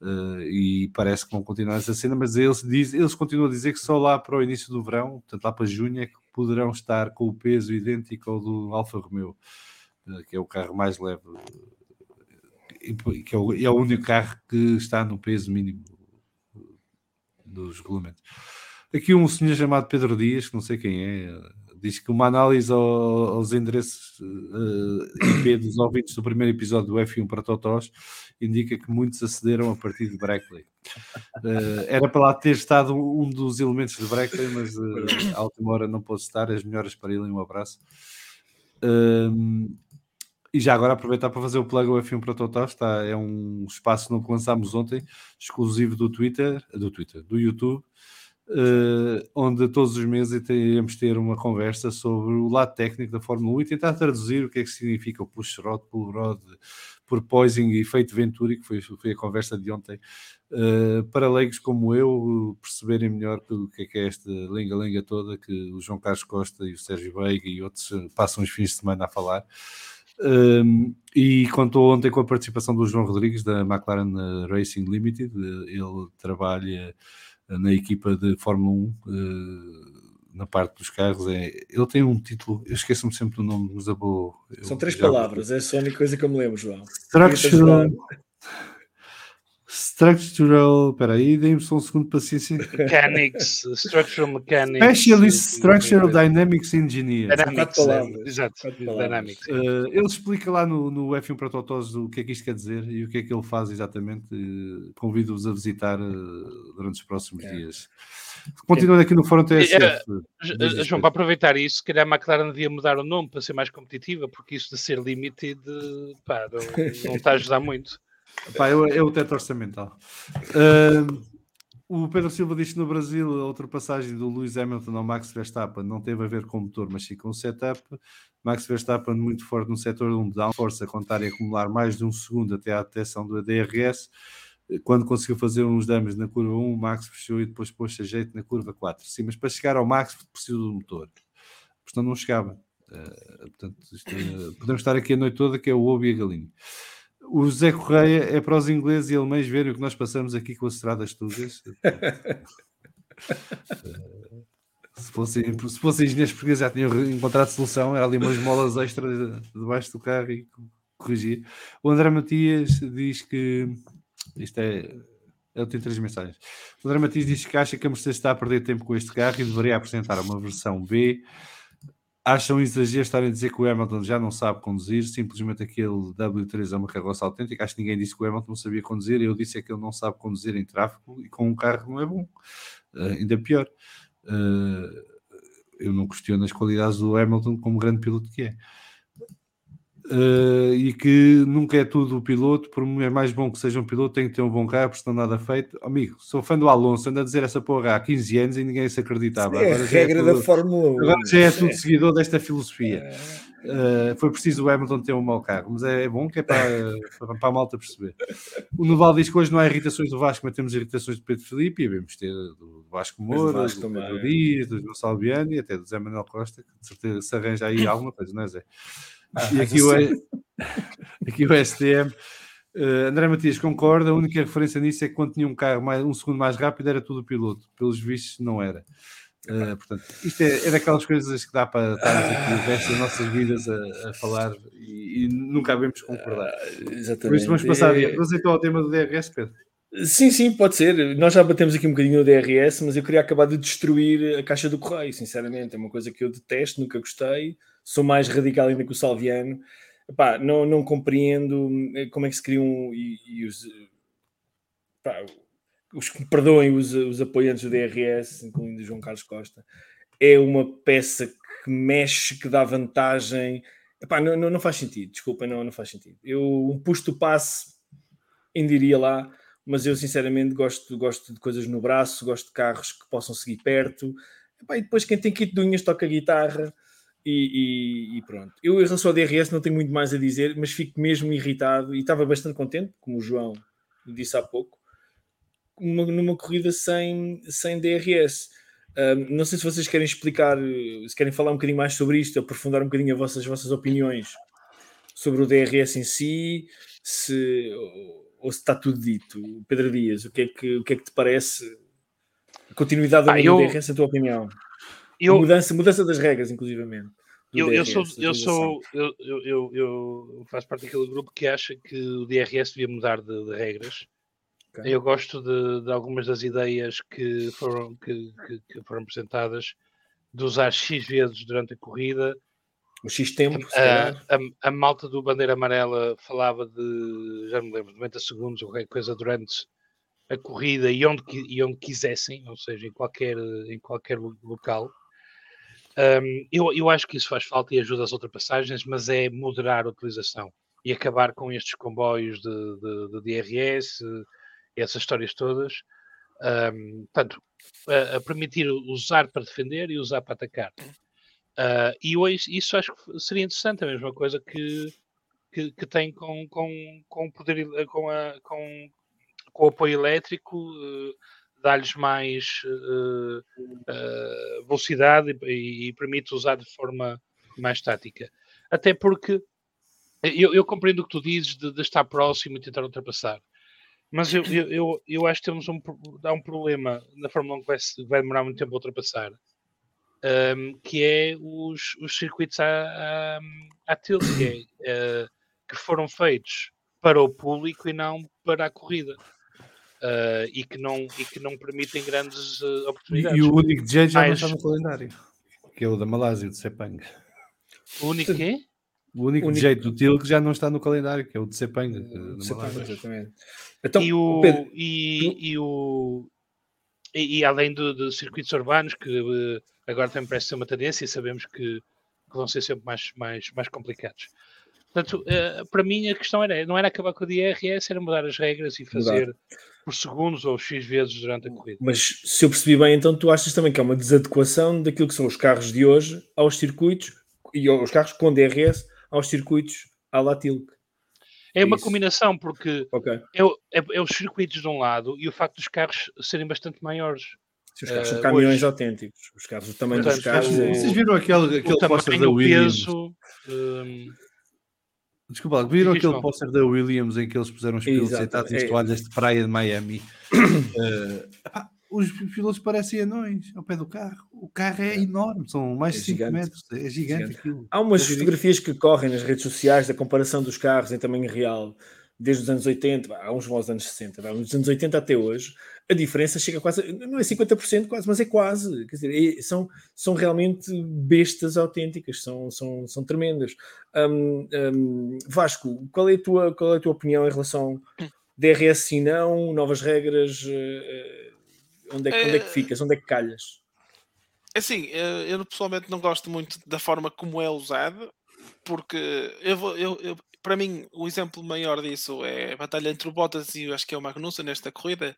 Uh, e parece que vão continuar essa cena, mas eles, diz, eles continuam a dizer que só lá para o início do verão, portanto lá para junho, é que poderão estar com o peso idêntico ao do Alfa Romeo, uh, que é o carro mais leve, que é o, é o único carro que está no peso mínimo dos regulamentos. Aqui um senhor chamado Pedro Dias, que não sei quem é, diz que uma análise aos endereços IP dos ouvintes do primeiro episódio do F1 para Totós indica que muitos acederam a partir de Brackley. Uh, era para lá ter estado um dos elementos de Brackley, mas uh, à última hora não pôde estar. As melhoras para ele, um abraço. Uh, e já agora aproveitar para fazer o plug ao F1 para Totós, está, é um espaço que lançámos ontem, exclusivo do Twitter, do Twitter, do YouTube, uh, onde todos os meses iremos ter uma conversa sobre o lado técnico da Fórmula 1 e tentar traduzir o que é que significa o push rod, pull rod, porpoising e efeito Venturi, que foi, foi a conversa de ontem, uh, para leigos como eu perceberem melhor o que é que é esta lenga-lenga toda que o João Carlos Costa e o Sérgio Veiga e outros eh, passam os fins de semana a falar. Um, e contou ontem com a participação do João Rodrigues da McLaren Racing Limited. Ele trabalha na equipa de Fórmula 1 uh, eh, na parte dos carros. É, ele tem um título, eu esqueço-me sempre do nome, mas eu vou. Eu São três palavras, é só a única coisa que eu me lembro, João. Structural. Structural, espera aí, dê-me só um segundo de paciência. Mechanics, Structural Mechanics. Specialist Structural Dynamics Engineer. Dynamics, é, exato, Dynamics. Uh, ele explica lá no, no F1 para Totós o que é que isto quer dizer e o que é que ele faz exatamente. Uh, Convido-vos a visitar uh, durante os próximos é. dias. Continuando aqui no Fórum TSF. João, para aproveitar isso, se calhar a McLaren devia mudar o nome para ser mais competitiva, porque isso de ser limited pá, não, não está a ajudar muito. Pá, é o teto orçamental. Uh, o Pedro Silva diz que no Brasil a ultrapassagem do Lewis Hamilton ao Max Verstappen não teve a ver com o motor, mas sim com o setup. Max Verstappen muito forte no setor 1, dá força a contar e acumular mais de um segundo até à detecção do DRS. Quando conseguiu fazer uns dames na curva 1, o Max fechou e depois pôs a jeito na curva 4. Sim, mas para chegar ao Max precisa do motor. Portanto, não chegava. Uh, portanto, isto, uh, podemos estar aqui a noite toda que é o ovo e a galinha. O Zé Correia é para os ingleses e alemães verem o que nós passamos aqui com as estradas tugas. se fossem, se fossem engenheiros portugueses já tinham encontrado solução, era ali umas molas extra debaixo do carro e corrigir. O André Matias diz que isto é. Ele tem três mensagens. O André Matias diz que acha que a Mercedes está a perder tempo com este carro e deveria apresentar uma versão B acham exagero estarem a dizer que o Hamilton já não sabe conduzir, simplesmente aquele W3 é uma carroça autêntica. Acho que ninguém disse que o Hamilton não sabia conduzir. Eu disse é que ele não sabe conduzir em tráfego e com um carro não é bom, uh, ainda pior. Uh, eu não questiono as qualidades do Hamilton como grande piloto que é uh, e que nunca é tudo o piloto, por é mais bom que seja um piloto, tem que ter um bom carro, porque senão nada feito. Amigo, sou fã do Alonso, anda a dizer essa porra há 15 anos e ninguém se acreditava. É a regra é tudo, da Fórmula 1. Agora já é tudo é. seguidor desta filosofia. Uh, foi preciso o Hamilton ter um mau carro, mas é, é bom que é para, para, para, a malta perceber. O Noval diz que hoje não há irritações do Vasco, mas temos irritações do Pedro Felipe e devemos ter do Vasco Moura, do, do Pedro Dias, do Gonçalo Biani e até do Zé Manuel Costa, que de certeza se arranja aí alguma coisa, não é Zé? Ah, e aqui o, aqui o STM. Uh, eh, André Matias concorda, a única referência nisso é que quando tinha um carro mais, um segundo mais rápido era tudo o piloto, pelos vistos não era. Uh, portanto, isto é, é, daquelas coisas que dá para estarmos aqui o resto das nossas vidas a, a falar e, e, nunca havemos concordar. Uh, exatamente. Por isso vamos passar é... Vamos então ao tema do DRS, Pedro. Sim, sim, pode ser. Nós já batemos aqui um bocadinho no DRS, mas eu queria acabar de destruir a caixa do correio, sinceramente. É uma coisa que eu detesto, nunca gostei sou mais radical ainda que o Salviano. Epá, não, não compreendo eh, como é que se criam e, e os, epá, os que me perdoem os, os apoiantes do DRS, incluindo João Carlos Costa, é uma peça que mexe, que dá vantagem. Epá, não, não, não faz sentido, desculpa, não, não faz sentido. Eu um pusto passe ainda iria lá, mas eu sinceramente gosto, gosto de coisas no braço, gosto de carros que possam seguir perto. Epá, e depois quem tem kit de unhas toca guitarra e, e, e, pronto. Eu, em relação ao DRS, não tenho muito mais a dizer, mas fico mesmo irritado e estava bastante contente, como o João disse há pouco, uma, numa corrida sem, sem DRS. Um, não sei se vocês querem explicar, se querem falar um bocadinho mais sobre isto, aprofundar um bocadinho as vossas, as vossas opiniões sobre o DRS em si, se, ou se está tudo dito. Pedro Dias, o que é que, o que, é que te parece? A continuidade Ah, do eu- DRS, a tua opinião? Eu, mudança, mudança das regras, inclusivamente. eu, eu DRS, sou, da eu, sou eu, eu, eu, eu faço parte daquele grupo que acha que o DRS devia mudar de, de regras. Ok. Eu gosto de, de algumas das ideias que foram, que, que- que foram apresentadas de usar X vezes durante a corrida. O X tempo, A, a, a malta do Bandeira Amarela falava de, já me lembro, 90 segundos ou qualquer coisa durante a corrida e onde, e onde quisessem, ou seja, em qualquer, em qualquer lo- local. Um, eu, eu acho que isso faz falta e ajuda as ultrapassagens, mas é moderar a utilização e acabar com estes comboios de, de, de DRS, essas histórias todas. Um, portanto, a, a permitir usar para defender e usar para atacar. Ah, e hoje isso acho que seria interessante, a mesma coisa que, que, que tem com, com, com, poder, com, a, com, com o apoio elétrico, eh, dá-lhes mais eh, eh, velocidade e, e permite usar de forma mais tática. Até porque eu, eu compreendo o que tu dizes de, de estar próximo e tentar ultrapassar. Mas eu, eu, eu, eu acho que temos um, há um problema na Fórmula 1 que vai, vai demorar muito tempo a ultrapassar, um, que é os, os circuitos à, à, à tilt, que, é, eh, que foram feitos para o público e não para a corrida. Uh, e, que não, e que não permitem grandes uh, oportunidades. e o único jeito já não está no calendário, que é o da Malásia, o de Sepang. O único quê? O único Único- jeito do Til que já não está no calendário, que é o de Sepang. eh, exatamente. Então, e, o, Pedro, e, e o e, e além de, de circuitos urbanos que agora também parece ser uma tendência e sabemos que, que vão ser sempre mais, mais, mais complicados. Portanto, eh, para mim a questão era, não era acabar com o DRS, era mudar as regras e fazer por segundos ou X vezes durante a corrida. Mas se eu percebi bem, então tu achas também que é uma desadequação daquilo que são os carros de hoje aos circuitos e aos carros com DRS aos circuitos à la Tilk. É uma isso. combinação, porque Ok. é, é, é os circuitos de um lado e o facto dos carros serem bastante maiores. Se os carros são Eh, caminhões hoje- autênticos, os carros, o tamanho Portanto, dos carros. o- é- Vocês viram aquele, aquele o da tamanho, o Williams? peso. hum, Desculpa, lá, viram aquele póster da Williams em que eles puseram os pilotos sentados em é. toalhas de praia de Miami? Epá, os pilotos parecem anões ao pé do carro. O carro é enorme, são mais É de 5 gigante. metros. É gigante, Gigante. aquilo. Há umas diria- fotografias que correm nas redes sociais da comparação dos carros em tamanho real desde os anos 80, vá, há uns aos anos 60, vá, dos anos 80 até hoje, a diferença chega quase, não é 50% quase, mas é quase, quer dizer, é- são, são realmente bestas autênticas, são, são, são tremendas. Hum, hum, Vasco, qual é, a tua, qual é a tua opinião em relação DRS sim não, novas regras, eh, onde é, que- onde é que Eh, ficas, onde é que calhas? Assim, eh, eu pessoalmente não gosto muito da forma como é usado, porque eu vou, eu, eu- para mim o exemplo maior disso é a batalha entre o Bottas e eu acho que é o Magnussen nesta corrida,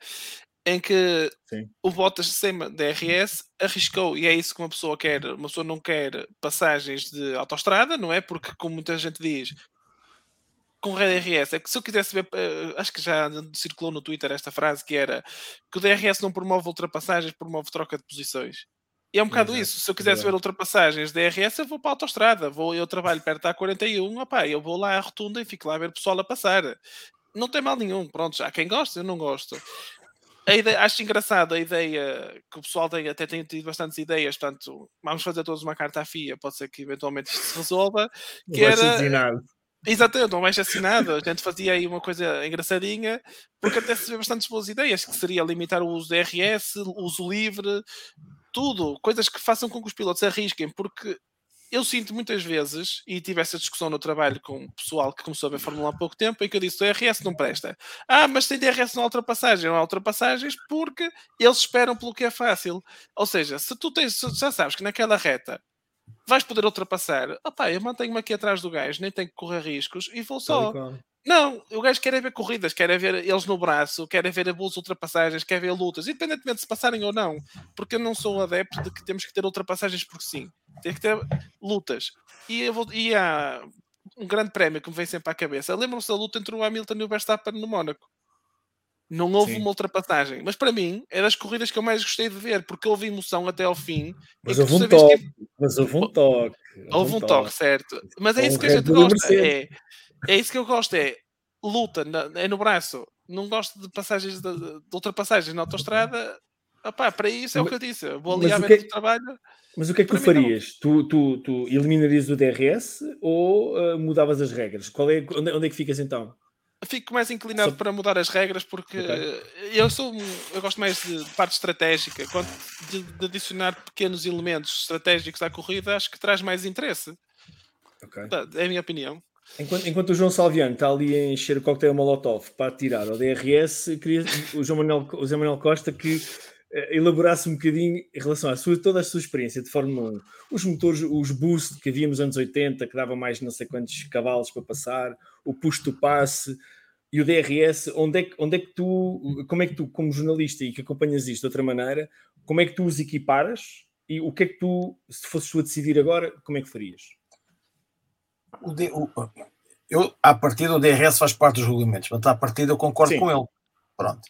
em que Sim. o Bottas sem DRS arriscou, e é isso que uma pessoa quer. Uma pessoa não quer passagens de autoestrada, não é? Porque, como muita gente diz, com DRS, é que se eu quisesse ver, eh, acho que já circulou no Twitter esta frase que era que o DRS não promove ultrapassagens, promove troca de posições. E é um bocado Exato, isso. Se eu quisesse verdade. ver ultrapassagens DRS, eu vou para a autoestrada. Vou, eu trabalho perto da A41, opá, eu vou lá à rotunda e fico lá a ver o pessoal a passar. Não tem mal nenhum. Pronto, já há quem gosta, eu não gosto. A ideia, acho engraçado a ideia que o pessoal tem, até tem tido bastantes ideias, portanto, vamos fazer todos uma carta à FIA, pode ser que eventualmente isto se resolva. Que ser era. Exatamente, não mais assinado. A gente fazia aí uma coisa engraçadinha, porque até se vê bastantes boas ideias, que seria limitar o uso de RS, o uso livre, tudo, coisas que façam com que os pilotos arrisquem, porque eu sinto muitas vezes, e tive essa discussão no trabalho com o pessoal que começou a ver Fórmula 1 há pouco tempo, em que eu disse: o DRS não presta. Ah, mas tem DRS na ultrapassagem. Não há ultrapassagens porque eles esperam pelo que é fácil. Ou seja, se tu tens, já sabes que naquela reta vais poder ultrapassar, opá, eu mantenho-me aqui atrás do gajo, nem tenho que correr riscos e vou só. Não, o gajo quer é ver corridas, quer é ver eles no braço, quer é ver boas ultrapassagens, quer ver lutas, independentemente de se passarem ou não. Porque eu não sou adepto de que temos que ter ultrapassagens porque sim. Tem que ter lutas. E, eu vou, e há um grande prémio que me vem sempre à cabeça. Lembram-se da luta entre o Hamilton e o Verstappen no Mónaco? Não houve Sim. uma ultrapassagem. Mas para mim, é das corridas que eu mais gostei de ver, porque houve emoção até ao fim. Mas houve um sabias que- toque. Mas houve um toque. Houve um toque, certo. Mas é isso que a gente gosta. É. é isso que eu gosto. É luta, é no braço. Não gosto de passagens de, de ultrapassagens na autostrada. Opá, para isso é o Mas- que eu disse. Vou ali à o beira é- do trabalho. Mas o que é que tu farias? Tu, tu, tu eliminarias o DRS ou ah, mudavas as regras? Qual é, onde, onde é que ficas então? Fico mais inclinado Só- para mudar as regras porque Ok. eu sou eu gosto mais de parte estratégica. De, de adicionar pequenos elementos estratégicos à corrida, acho que traz mais interesse. Ok. Tá, É a minha opinião. Enquanto, enquanto o João Salviano está ali a encher o coquetel Molotov para tirar ao DRS, queria o João Manuel, o Zé Manuel Costa que eh, elaborasse um bocadinho em relação à sua, toda a sua experiência de Fórmula 1. Os motores, os boost que havia nos anos 80, que dava mais não sei quantos cavalos para passar, o push to passe e o DRS, onde é, que, onde é que tu, como é que tu, como jornalista e que acompanhas isto de outra maneira, como é que tu os equiparas e o que é que tu, se fosses tu a decidir agora, como é que farias? O D- o- eu, à partida, o DRS faz parte dos regulamentos, portanto, à partida eu concordo Sim. com ele. Pronto.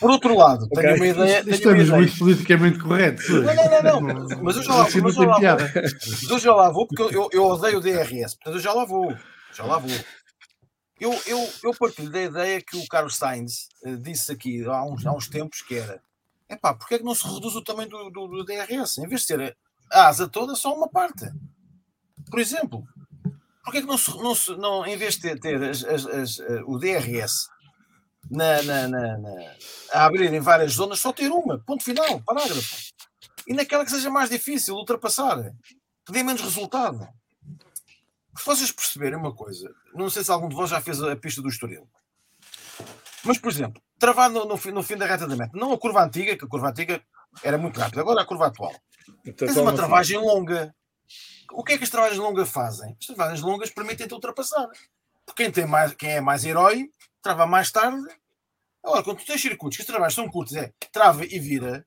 Por outro lado, tenho Ok. uma ideia. Tenho uma Estamos ideia. muito politicamente corretos. Não, não, não, não. Mas eu já lá, mas eu lá piada. Mas eu já lá vou porque eu, eu, eu odeio o DRS, portanto eu já lá vou. Já lá vou. Eu, eu, eu partilho da ideia que o Carlos Sainz eh, disse aqui há uns, há uns tempos que era epá, porque é que não se reduz o tamanho do, do, do DRS? Em vez de ser a asa toda, só uma parte. Por exemplo, porque é que não se, não se não, em vez de ter, as- as- as, eh, o DRS na, na, na, na- a abrir em várias zonas, só ter uma, ponto final, parágrafo. E naquela que seja mais difícil ultrapassar, que dê menos resultado. Se vocês perceberem uma coisa, não sei se algum de vós já fez a pista do Estoril, mas por exemplo, travar no, no fim, no fim da reta da meta, não a curva antiga, que a curva antiga era muito rápida, agora a curva atual. Então, Tens uma travagem longa. O que é que as travagens longas fazem? As travagens longas permitem-te ultrapassar. Porque quem, tem mais, quem é mais herói, trava mais tarde. Agora, quando tu tens circuitos que as travagens são curtas, é trava e vira,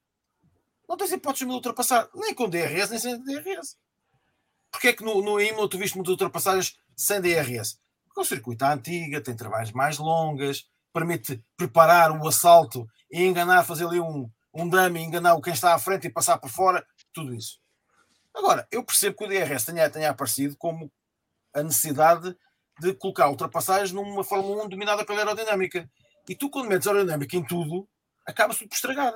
não tens hipótese de ultrapassar, nem com DRS, nem sem DRS. Porque é que no, no Imola tu viste muitas ultrapassagens sem DRS? Porque o circuito é antiga, tem travagens mais longas, permite preparar o assalto e enganar, fazer ali um, um dummy, enganar o quem está à frente e passar por fora, tudo isso. Agora, eu percebo que o DRS tenha, tenha aparecido como a necessidade de colocar ultrapassagens numa Fórmula 1 dominada pela aerodinâmica. E tu, quando metes aerodinâmica em tudo, acaba-se por estragar.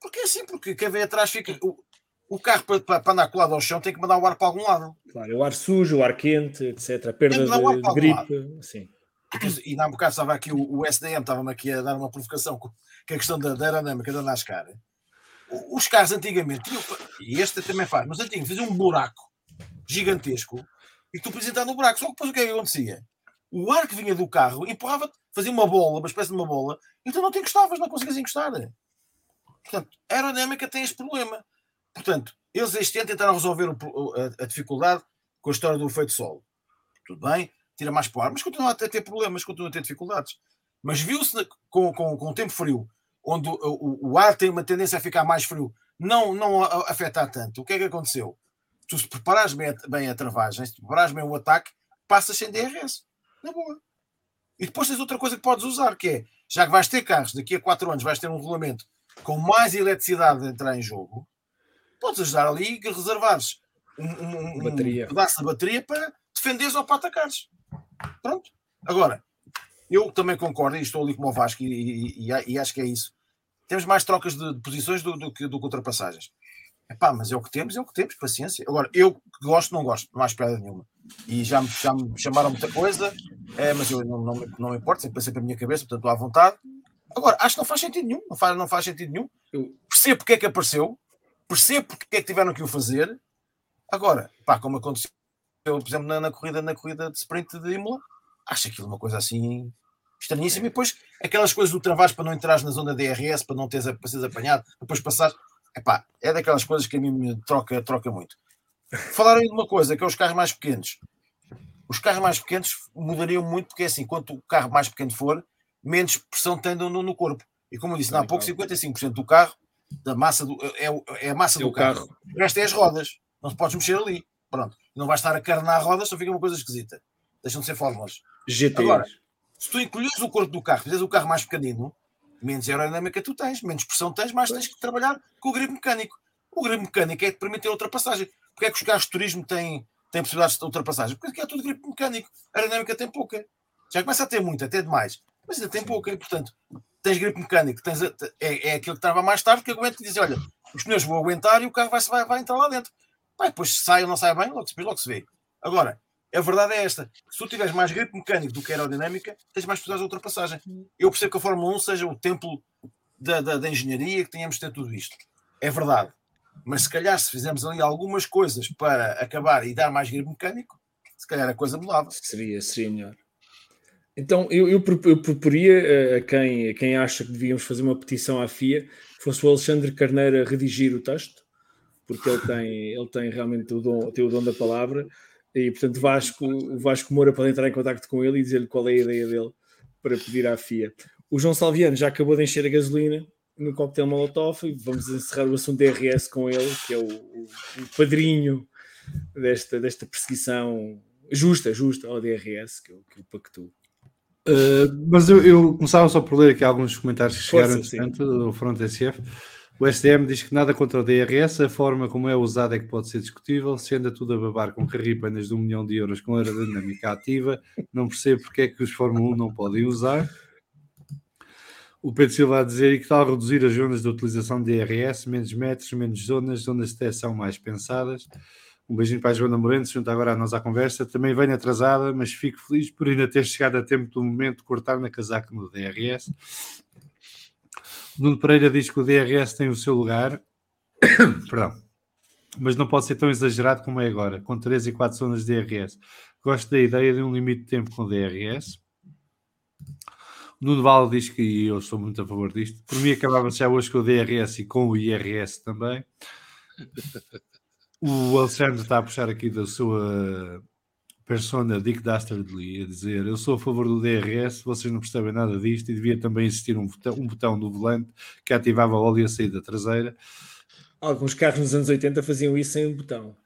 Porque é assim, porque quem vem atrás fica. O, o carro para, para, para andar colado ao chão tem que mandar o ar para algum lado. Claro, o ar sujo, o ar quente, etc. A perda de, de algum gripe. Sim. E na bocado estava aqui o, o SDM, estava-me aqui a dar uma provocação com que a questão da, da aerodinâmica da NASCAR. Os carros antigamente, tinham, e este também faz, mas antigamente fazia um buraco gigantesco e tu entrar no buraco. Só que depois o que é que acontecia? O ar que vinha do carro empurrava fazia uma bola, uma espécie de uma bola, e tu não te encostavas, não conseguias encostar. Portanto, a aerodinâmica tem este problema. Portanto, eles este ano tentaram resolver o a, a dificuldade com a história do efeito solo. Tudo bem, tira mais para o ar, mas continua a ter, problemas, continua a ter dificuldades. Mas viu-se com, com, com o tempo frio, onde o, o, o ar tem uma tendência a ficar mais frio, não, não afetar tanto. O que é que aconteceu? Tu se preparares bem a, bem a travagem, se preparares bem o ataque, passas sem DRS. Na boa. E depois tens outra coisa que podes usar, que é, já que vais ter carros, daqui a 4 anos vais ter um regulamento com mais eletricidade a entrar em jogo, podes ajudar ali e reservares um, um- um pedaço de bateria para defenderes ou para atacares. Pronto. Agora, eu também concordo, e estou ali como o Vasco, e- e- e acho que é isso. Temos mais trocas de, de posições do, do que, do que ultrapassagens. Epá, mas é o que temos, é o que temos, paciência. Agora, eu que gosto, não gosto, não há piada nenhuma. E já me, já me chamaram muita coisa, é, mas eu não, não, me, não me importa, sempre pensei para a minha cabeça, portanto estou à vontade. Agora, acho que não faz sentido nenhum, não faz, não faz sentido nenhum. Eu- Percebo porque é que apareceu, percebo porque é que tiveram que o fazer. Agora, pá, como aconteceu, por exemplo, na, na corrida, na corrida de sprint de Imola, acho aquilo uma coisa assim estranhíssima. E depois aquelas coisas do travas para não entrares na zona DRS, para não teres, para seres apanhado, depois passar. Epá, é daquelas coisas que a mim me troca, troca muito. Falaram de uma coisa, que é os carros mais pequenos. Os carros mais pequenos mudariam muito, porque é assim, quanto o carro mais pequeno for, menos pressão tem no, no corpo. E como eu disse, há pouco, 55% do carro, da massa do, é, o- é a massa É do carro. carro. O resto é as rodas. Não te podes mexer ali. Pronto. Não vais estar a carnar rodas, só fica uma coisa esquisita. Deixam de ser fórmulas. GT. Agora, Se tu encolheres o corpo do carro, fizeres o carro mais pequenino, menos aerodinâmica tu tens, menos pressão tens, mais tens que trabalhar com o grip mecânico. O grip mecânico é que permite a ultrapassagem. Porque é que os carros de turismo têm, têm possibilidades de ultrapassagem? Porque é tudo grip mecânico. A aerodinâmica tem pouca. Já começa a ter muita, até demais. Mas ainda tem pouca. E, portanto, tens grip mecânico, tens, é, é aquilo que estava mais tarde, que aguenta e diz: olha, os pneus vão aguentar e o carro vai, vai, vai entrar lá dentro. Vai, depois se sai ou não sai bem, logo, depois logo se vê. Agora, a verdade é esta: se tu tiveres mais grip mecânico do que aerodinâmica, tens mais possibilidades de ultrapassagem. Eu percebo que a Fórmula 1 seja o templo da, da, da engenharia, que tenhamos de ter tudo isto. É verdade. Mas se calhar, se fizermos ali algumas coisas para acabar e dar mais grip mecânico, se calhar a coisa mudava. Seria, seria melhor. Então, eu, eu, eu proporia a quem, a quem acha que devíamos fazer uma petição à FIA que fosse o Alexandre Carneiro a redigir o texto, porque ele tem, ele tem realmente o dom, tem o dom da palavra, e portanto Vasco, o Vasco Moura pode entrar em contato com ele e dizer-lhe qual é a ideia dele para pedir à FIA. O João Salviano já acabou de encher a gasolina no coquetel Molotov e vamos encerrar o assunto DRS com ele, que é o, o, padrinho desta, desta perseguição justa, justa ao DRS, que eu, que eu pactuo. Uh, mas eu, eu, começava só por ler aqui alguns comentários que chegaram entretanto do Front SF. O SDM diz que nada contra o DRS, a forma como é usado é que pode ser discutível, se anda tudo a babar com carripanas de um milhão de euros com aerodinâmica ativa, não percebo porque é que os Fórmula 1 não podem usar. O Pedro Silva a dizer e que tal reduzir as zonas de utilização de DRS, menos metros, menos zonas, zonas de detecção mais pensadas. Um beijinho para a Joana Moreno, se junta agora a nós à conversa. Também venho atrasada, mas fico feliz por ainda ter chegado a tempo do momento de cortar na casaca no DRS. Nuno Pereira diz que o DRS tem o seu lugar, perdão, mas não pode ser tão exagerado como é agora, com 3 e 4 zonas de DRS. Gosto da ideia de um limite de tempo com DRS. Nuno Val diz que, e eu estou muito a favor disto, por mim acabava-se já hoje com o DRS e com o IRS também. O Alexandre está a puxar aqui da sua persona Dick Dastardly a dizer eu sou a favor do DRS, vocês não percebem nada disto e devia também existir um botão, um botão no volante que ativava óleo a saída traseira. Alguns carros nos anos 80 faziam isso sem um botão.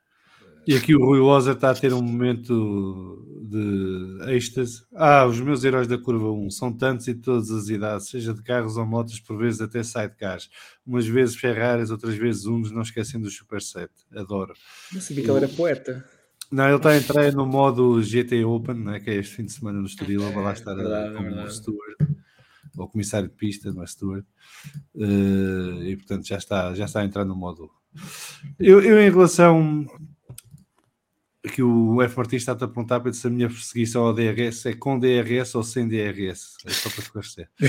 E aqui o Rui Loza está a ter um momento de êxtase. Ah, os meus heróis da curva 1 são tantos e de todas as idades, seja de carros ou motos, por vezes até sidecars. Umas vezes Ferraris, outras vezes uns, não esquecendo o Super 7. Adoro. Não sabia que ele era poeta. Não, ele está a entrar no modo GT Open, né, que é este fim de semana no Estoril, vai lá estar verdade, como verdade. steward, ou comissário de pista, não é steward, uh, e portanto já está, já está a entrar no modo. Eu, eu em relação que o F. Martins está a perguntar para se a minha perseguição ao DRS é com DRS ou sem DRS. É só para esclarecer.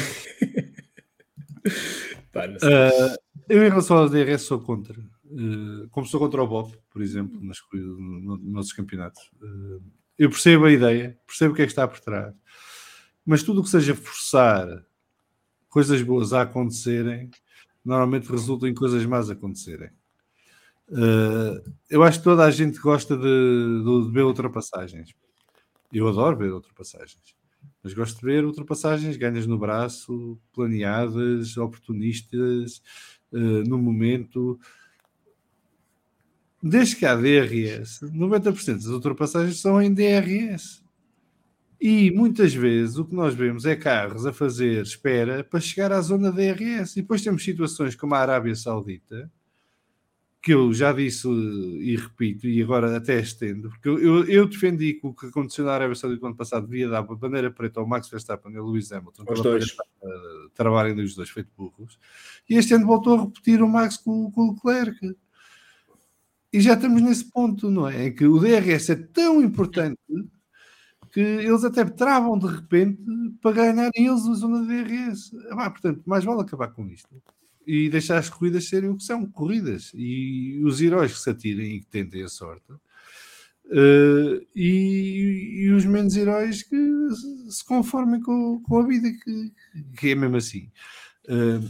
uh, eu, em relação ao DRS, sou contra. Uh, como sou contra o BOP, por exemplo, nas, no, nos nossos campeonatos. Uh, eu percebo a ideia, percebo o que é que está por trás, mas tudo o que seja forçar coisas boas a acontecerem, normalmente resulta em coisas más acontecerem. Uh, eu acho que toda a gente gosta de, de, de, ver ultrapassagens. Eu adoro ver ultrapassagens. Mas gosto de ver ultrapassagens ganhas no braço, planeadas, oportunistas, uh, no momento. Desde que há DRS, 90% das ultrapassagens são em DRS. E muitas vezes o que nós vemos é carros a fazer espera para chegar à zona DRS. E depois temos situações como a Arábia Saudita, que eu já disse e repito, e agora até estendo, porque eu, eu, eu defendi que o que aconteceu na Arábia Saudita no ano passado devia dar a bandeira preta ao Max Verstappen e ao Lewis Hamilton, os dois. Uh, trabalhem os dois feito burros, e este ano voltou a repetir o Max com, com o Leclerc. E já estamos nesse ponto, não é? Em que o DRS é tão importante que eles até travam de repente para ganhar eles a zona de DRS. Ah, portanto, mais vale acabar com isto e deixar as corridas serem o que são, corridas. E os heróis que se atirem e que tentem a sorte. Uh, e, e, os menos heróis que se conformem com, com a vida, que, que é mesmo assim. Uh,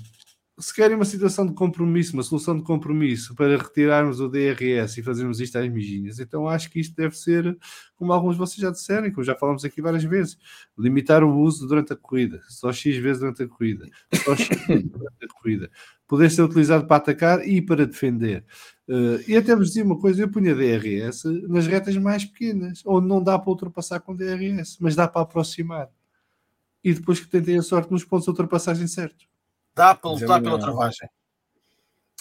se querem uma situação de compromisso, uma solução de compromisso para retirarmos o DRS e fazermos isto às mijinhas, então acho que isto deve ser, como alguns de vocês já disseram, como já falamos aqui várias vezes, limitar o uso durante a corrida, só X vezes durante a corrida, só X durante a corrida, poder ser utilizado para atacar e para defender. Uh, e até vos dizer uma coisa, eu punha DRS nas retas mais pequenas, onde não dá para ultrapassar com DRS, mas dá para aproximar. e depois que tentem a sorte nos pontos de ultrapassagem certos. Dá para é lutar pela travagem.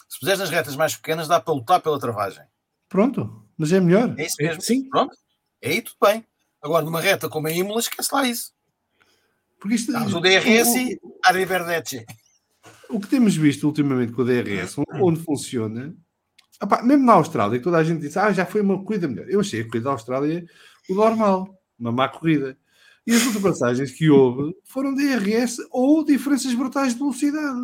Se puseres nas retas mais pequenas, dá para lutar pela travagem. Pronto, mas é melhor. É isso mesmo. Sim, Pronto. Aí tudo bem. Agora, numa reta como a Imola, esquece lá isso. Porque isto, Damos o DRS e arrivederci. o que temos visto ultimamente com o DRS, onde funciona, mesmo na Austrália, que toda a gente disse, ah, já foi uma corrida melhor. Eu achei a corrida da Austrália o normal, uma má corrida. E as ultrapassagens que houve foram DRS ou diferenças brutais de velocidade.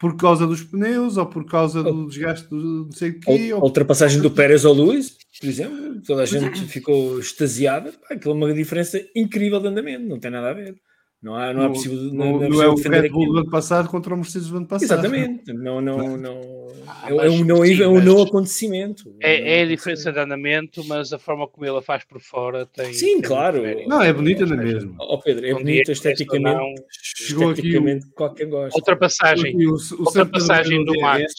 Por causa dos pneus ou por causa do desgaste do não sei o quê. a ou- ultrapassagem do Pérez ao Luís, por exemplo, toda a gente ficou extasiada. Pá, Aquilo é uma diferença incrível de andamento, não tem nada a ver. Não há, não há possível, não, não, não é não é o Red Bull do ano passado contra o Mercedes do ano passado. Exatamente, não, não, não, Ah, é, é um não, sim, é um não acontecimento. É, é a Não diferença de andamento, mas a forma como ele a faz por fora tem. Sim, tem claro. Não, é bonita na mesma. Ó Pedro, é um bonito dia, esteticamente, não, Chegou aqui o, esteticamente qualquer gosta. Ultrapassagem, o, o, o ultrapassagem do Max.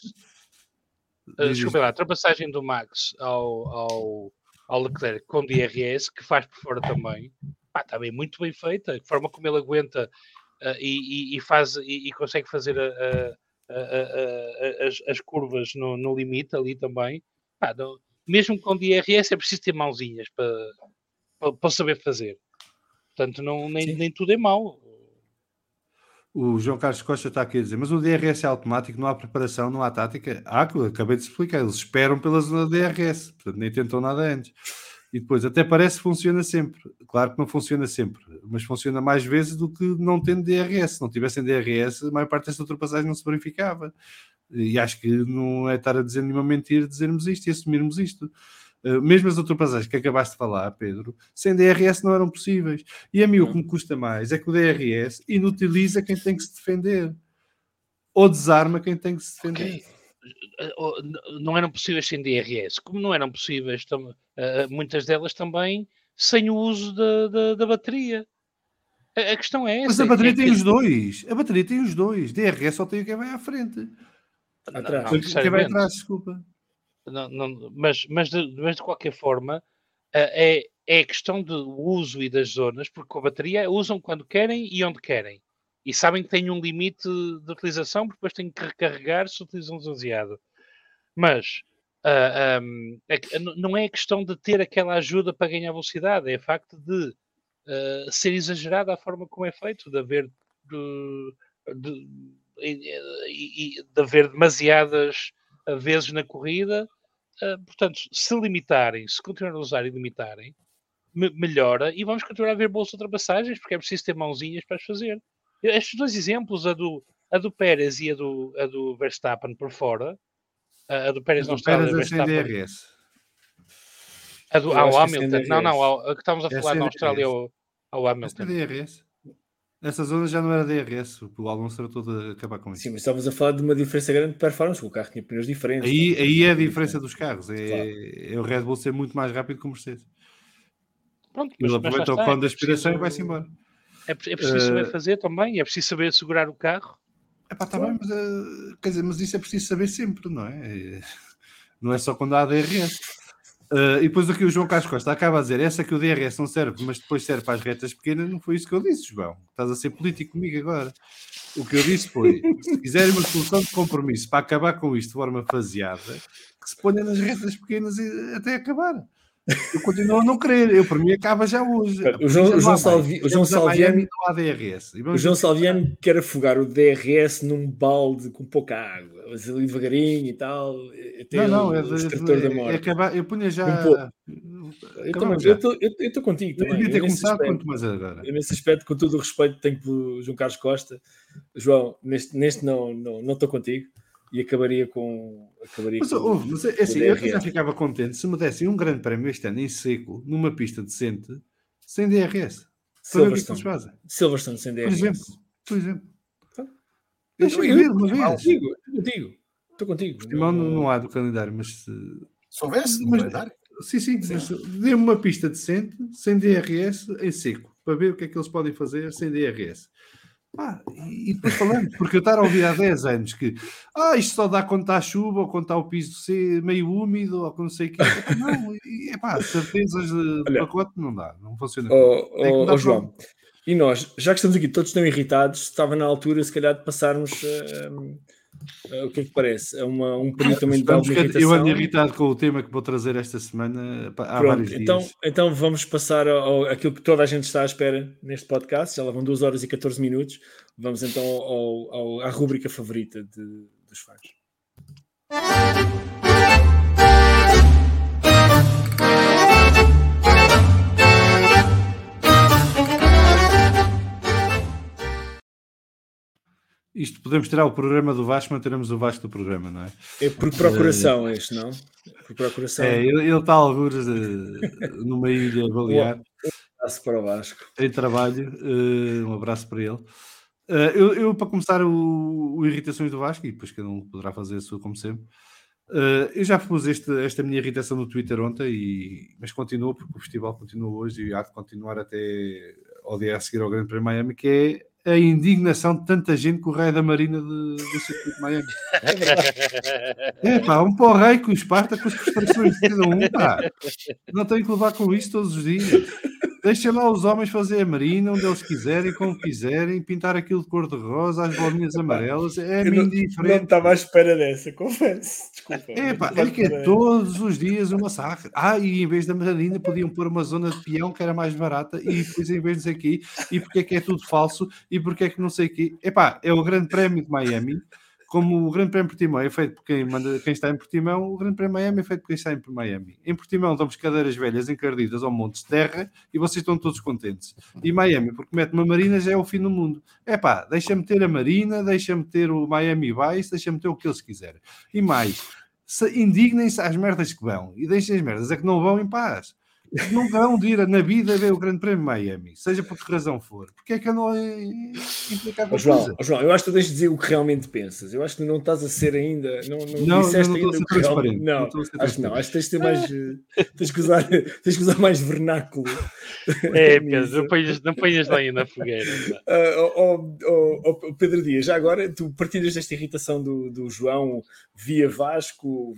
Uh, Diz desculpa lá, a ultrapassagem do Max ao, ao, ao Leclerc com DRS, que faz por fora também, pá, está bem, muito bem feita. A forma como ele aguenta uh, e, e- e faz, e, e consegue fazer a- a- a- a- a- as, as curvas no, no limite ali também. Pá, não- mesmo com DRS é preciso ter mãozinhas para, para, para saber fazer. Portanto, não, nem, Sim. nem tudo é mau. O João Carlos Costa está aqui a dizer, mas o DRS é automático, não há preparação, não há tática. Eu acabei de explicar, eles esperam pela zona DRS, portanto nem tentam nada antes. E depois, até parece que funciona sempre. Claro que não funciona sempre, mas funciona mais vezes do que não tendo DRS. Se não tivessem DRS, a maior parte desta ultrapassagem não se verificava. E acho que não é estar a dizer nenhuma mentira dizermos isto e assumirmos isto. Uh, mesmo as ultrapassagens que acabaste de falar, Pedro, sem DRS não eram possíveis. E a mim o que me custa mais é que o DRS inutiliza quem tem que se defender ou desarma quem tem que se defender. Ok. Uh, n- Não eram possíveis sem DRS, como não eram possíveis tam- uh, muitas delas também sem o uso da, da, da bateria. A, a questão é essa. Mas a bateria é tem que- os dois. A bateria tem os dois. DRS só tem quem vai à frente. Atrás. Não, quem vai necessariamente. atrás, desculpa. Não, não, mas, mas, de, mas de qualquer forma, uh, é, é questão do uso e das zonas, porque com a bateria usam quando querem e onde querem. E sabem que têm um limite de utilização, porque depois têm que recarregar se utilizam demasiado. Mas ah, ahm, é que n- não é questão de ter aquela ajuda para ganhar velocidade, é o facto de ah, ser exagerada a forma como é feito, de haver, de, de, e- e- e de haver demasiadas ah, vezes na corrida. Ah, portanto, se limitarem, se continuarem a usar e limitarem, me- melhora e vamos continuar a ver boas ultrapassagens, porque é preciso ter mãozinhas para as fazer. Estes dois exemplos, a do, a do Pérez e a do, a do Verstappen por fora, a a do Pérez não está, a é sem Verstappen. DRS. A do, ao é Hamilton. Não, não, ao, a que estamos a É falar na Austrália ao, ao Hamilton. DRS. Essa zona já não era DRS. O Alonso tratou de acabar com isso. Sim, mas estávamos a falar de uma diferença grande de performance, o carro tinha pneus diferentes. Aí, tá? aí é a diferença dos carros. É, Claro. é o Red Bull ser muito mais rápido que o Mercedes. Pronto, Ele aproveita o cone da aspiração e vai-se embora. É, é preciso saber Eh, fazer também, é preciso saber segurar o carro. Epá, tá bem, mas, eh, quer dizer, mas isso é preciso saber sempre, não é? Eh, Não é só quando há DRS. Eh, e depois aqui o João Carlos Costa acaba a dizer essa que o DRS não serve, mas depois serve para as retas pequenas, não foi isso que eu disse, João. Estás a ser político comigo agora. O que eu disse foi, se quiserem uma solução de compromisso para acabar com isto de forma faseada, que se ponha nas retas pequenas e- até acabar. Eu continuo a não querer, eu para mim acaba já hoje. O João- o João não. Salvi- o João Salviano- não O João Salviano quer afogar o DRS num balde com pouca água, mas ali devagarinho e tal. Até Não, não, é, da é, é morte. acabar, eu punha já. Um. Eu eu estou contigo Eu também. devia ter Eu começado aspecto- quanto mais agora. eu nesse aspecto, com todo o respeito que tenho pelo João Carlos Costa, João, neste, neste não estou não, estou contigo e acabaria com. Acabaria Mas, com ouve, mas é assim, eu já ficava contente se me dessem um grande prémio este ano em seco, numa pista decente, sem DRS. Para ver o que é Silverstone. fazem. Silverstone sem Por DRS. exemplo. Por exemplo. Eu- Deixa-me eu- ver uma Estou vez. contigo, estou contigo. Estou contigo. Timão não, não há do calendário, mas se- Se houvesse, no Mas- calendário. sim, sim, mas dê-me uma pista decente, sem DRS, em seco, para ver o que é que eles podem fazer sem DRS. Pá, e, depois falando, porque eu estar a ouvir há 10 anos que ah, isto só dá quando está a chuva ou quando está o piso ser meio úmido ou quando não sei o quê. Não, e, é pá, certezas de, Olha. pacote não dá, não funciona. Oh, Tem que oh, oh, João, E nós, já que estamos aqui todos tão irritados, estava na altura, se calhar, de passarmos. Uh, o que é que parece? É uma, um período também de alguma irritação. Eu ando irritado com o tema que vou trazer esta semana há Pronto, vários então, dias. Então vamos passar ao, ao, aquilo que toda a gente está à espera neste podcast. Já lá vão 2 horas e 14 minutos. Vamos então ao, ao, à rúbrica favorita de, dos fãs. Isto podemos tirar o programa do Vasco, manteremos o Vasco do programa, não é? É por procuração, é este, não? Por procuração. É, ele, está a algures numa ilha balear. Um abraço para o Vasco. Em trabalho, uh, um abraço para ele. Uh, eu, eu, para começar o, o, Irritações do Vasco, e depois cada um poderá fazer a sua como sempre. Uh, eu já pus este, esta minha irritação no Twitter ontem, e, mas continua porque o festival continua hoje e há de continuar até ao dia a seguir ao Grande Prêmio Miami, que é a indignação de tanta gente com o raio da Marina do circuito de Miami. É pá, um pó rei com o Esparta com as frustrações de cada um, pá. Não tenho que levar com isso todos os dias. Deixem lá os homens fazer a marina onde eles quiserem, como quiserem, pintar aquilo de cor-de-rosa, as bolinhas amarelas, é-me indiferente. Não estava à espera dessa, confesso. Desculpa. É, pá, é que é todos os dias um massacre. Ah, e em vez da marina podiam pôr uma zona de peão que era mais barata, e depois em vez de aqui, e porque é que é tudo falso, e porque é que não sei o quê. É pá, é o grande prémio de Miami como o Grande Prémio de Portimão é feito por quem, manda, quem está em Portimão, o Grande Prémio de Miami é feito por quem está em Miami. Em Portimão damos cadeiras velhas encardidas ao monte de terra e vocês estão todos contentes. E Miami, porque mete uma marina, já é o fim do mundo. É pá, deixa-me ter a marina, deixa-me ter o Miami Vice, deixa-me ter o que eles quiserem. E mais, indignem-se às merdas que vão e deixem as merdas é que não vão em paz. Não vão ir na vida ver o Grande Prémio Miami, seja por que razão for. Porque é que eu não é implicado oh, João, oh, João, eu acho que tu deixas de dizer o que realmente pensas. Eu acho que não estás a ser ainda. Não, não, não disseste não, não ainda o que realmente. Não, não acho que não. Acho que tens de ter mais. Eh, tens, que usar, tens que usar mais vernáculo. É, Pedro, não ponhas, não ponhas lenha na fogueira. Uh, oh, oh, oh, Pedro Dias, já agora tu partilhas desta irritação do, do João via Vasco,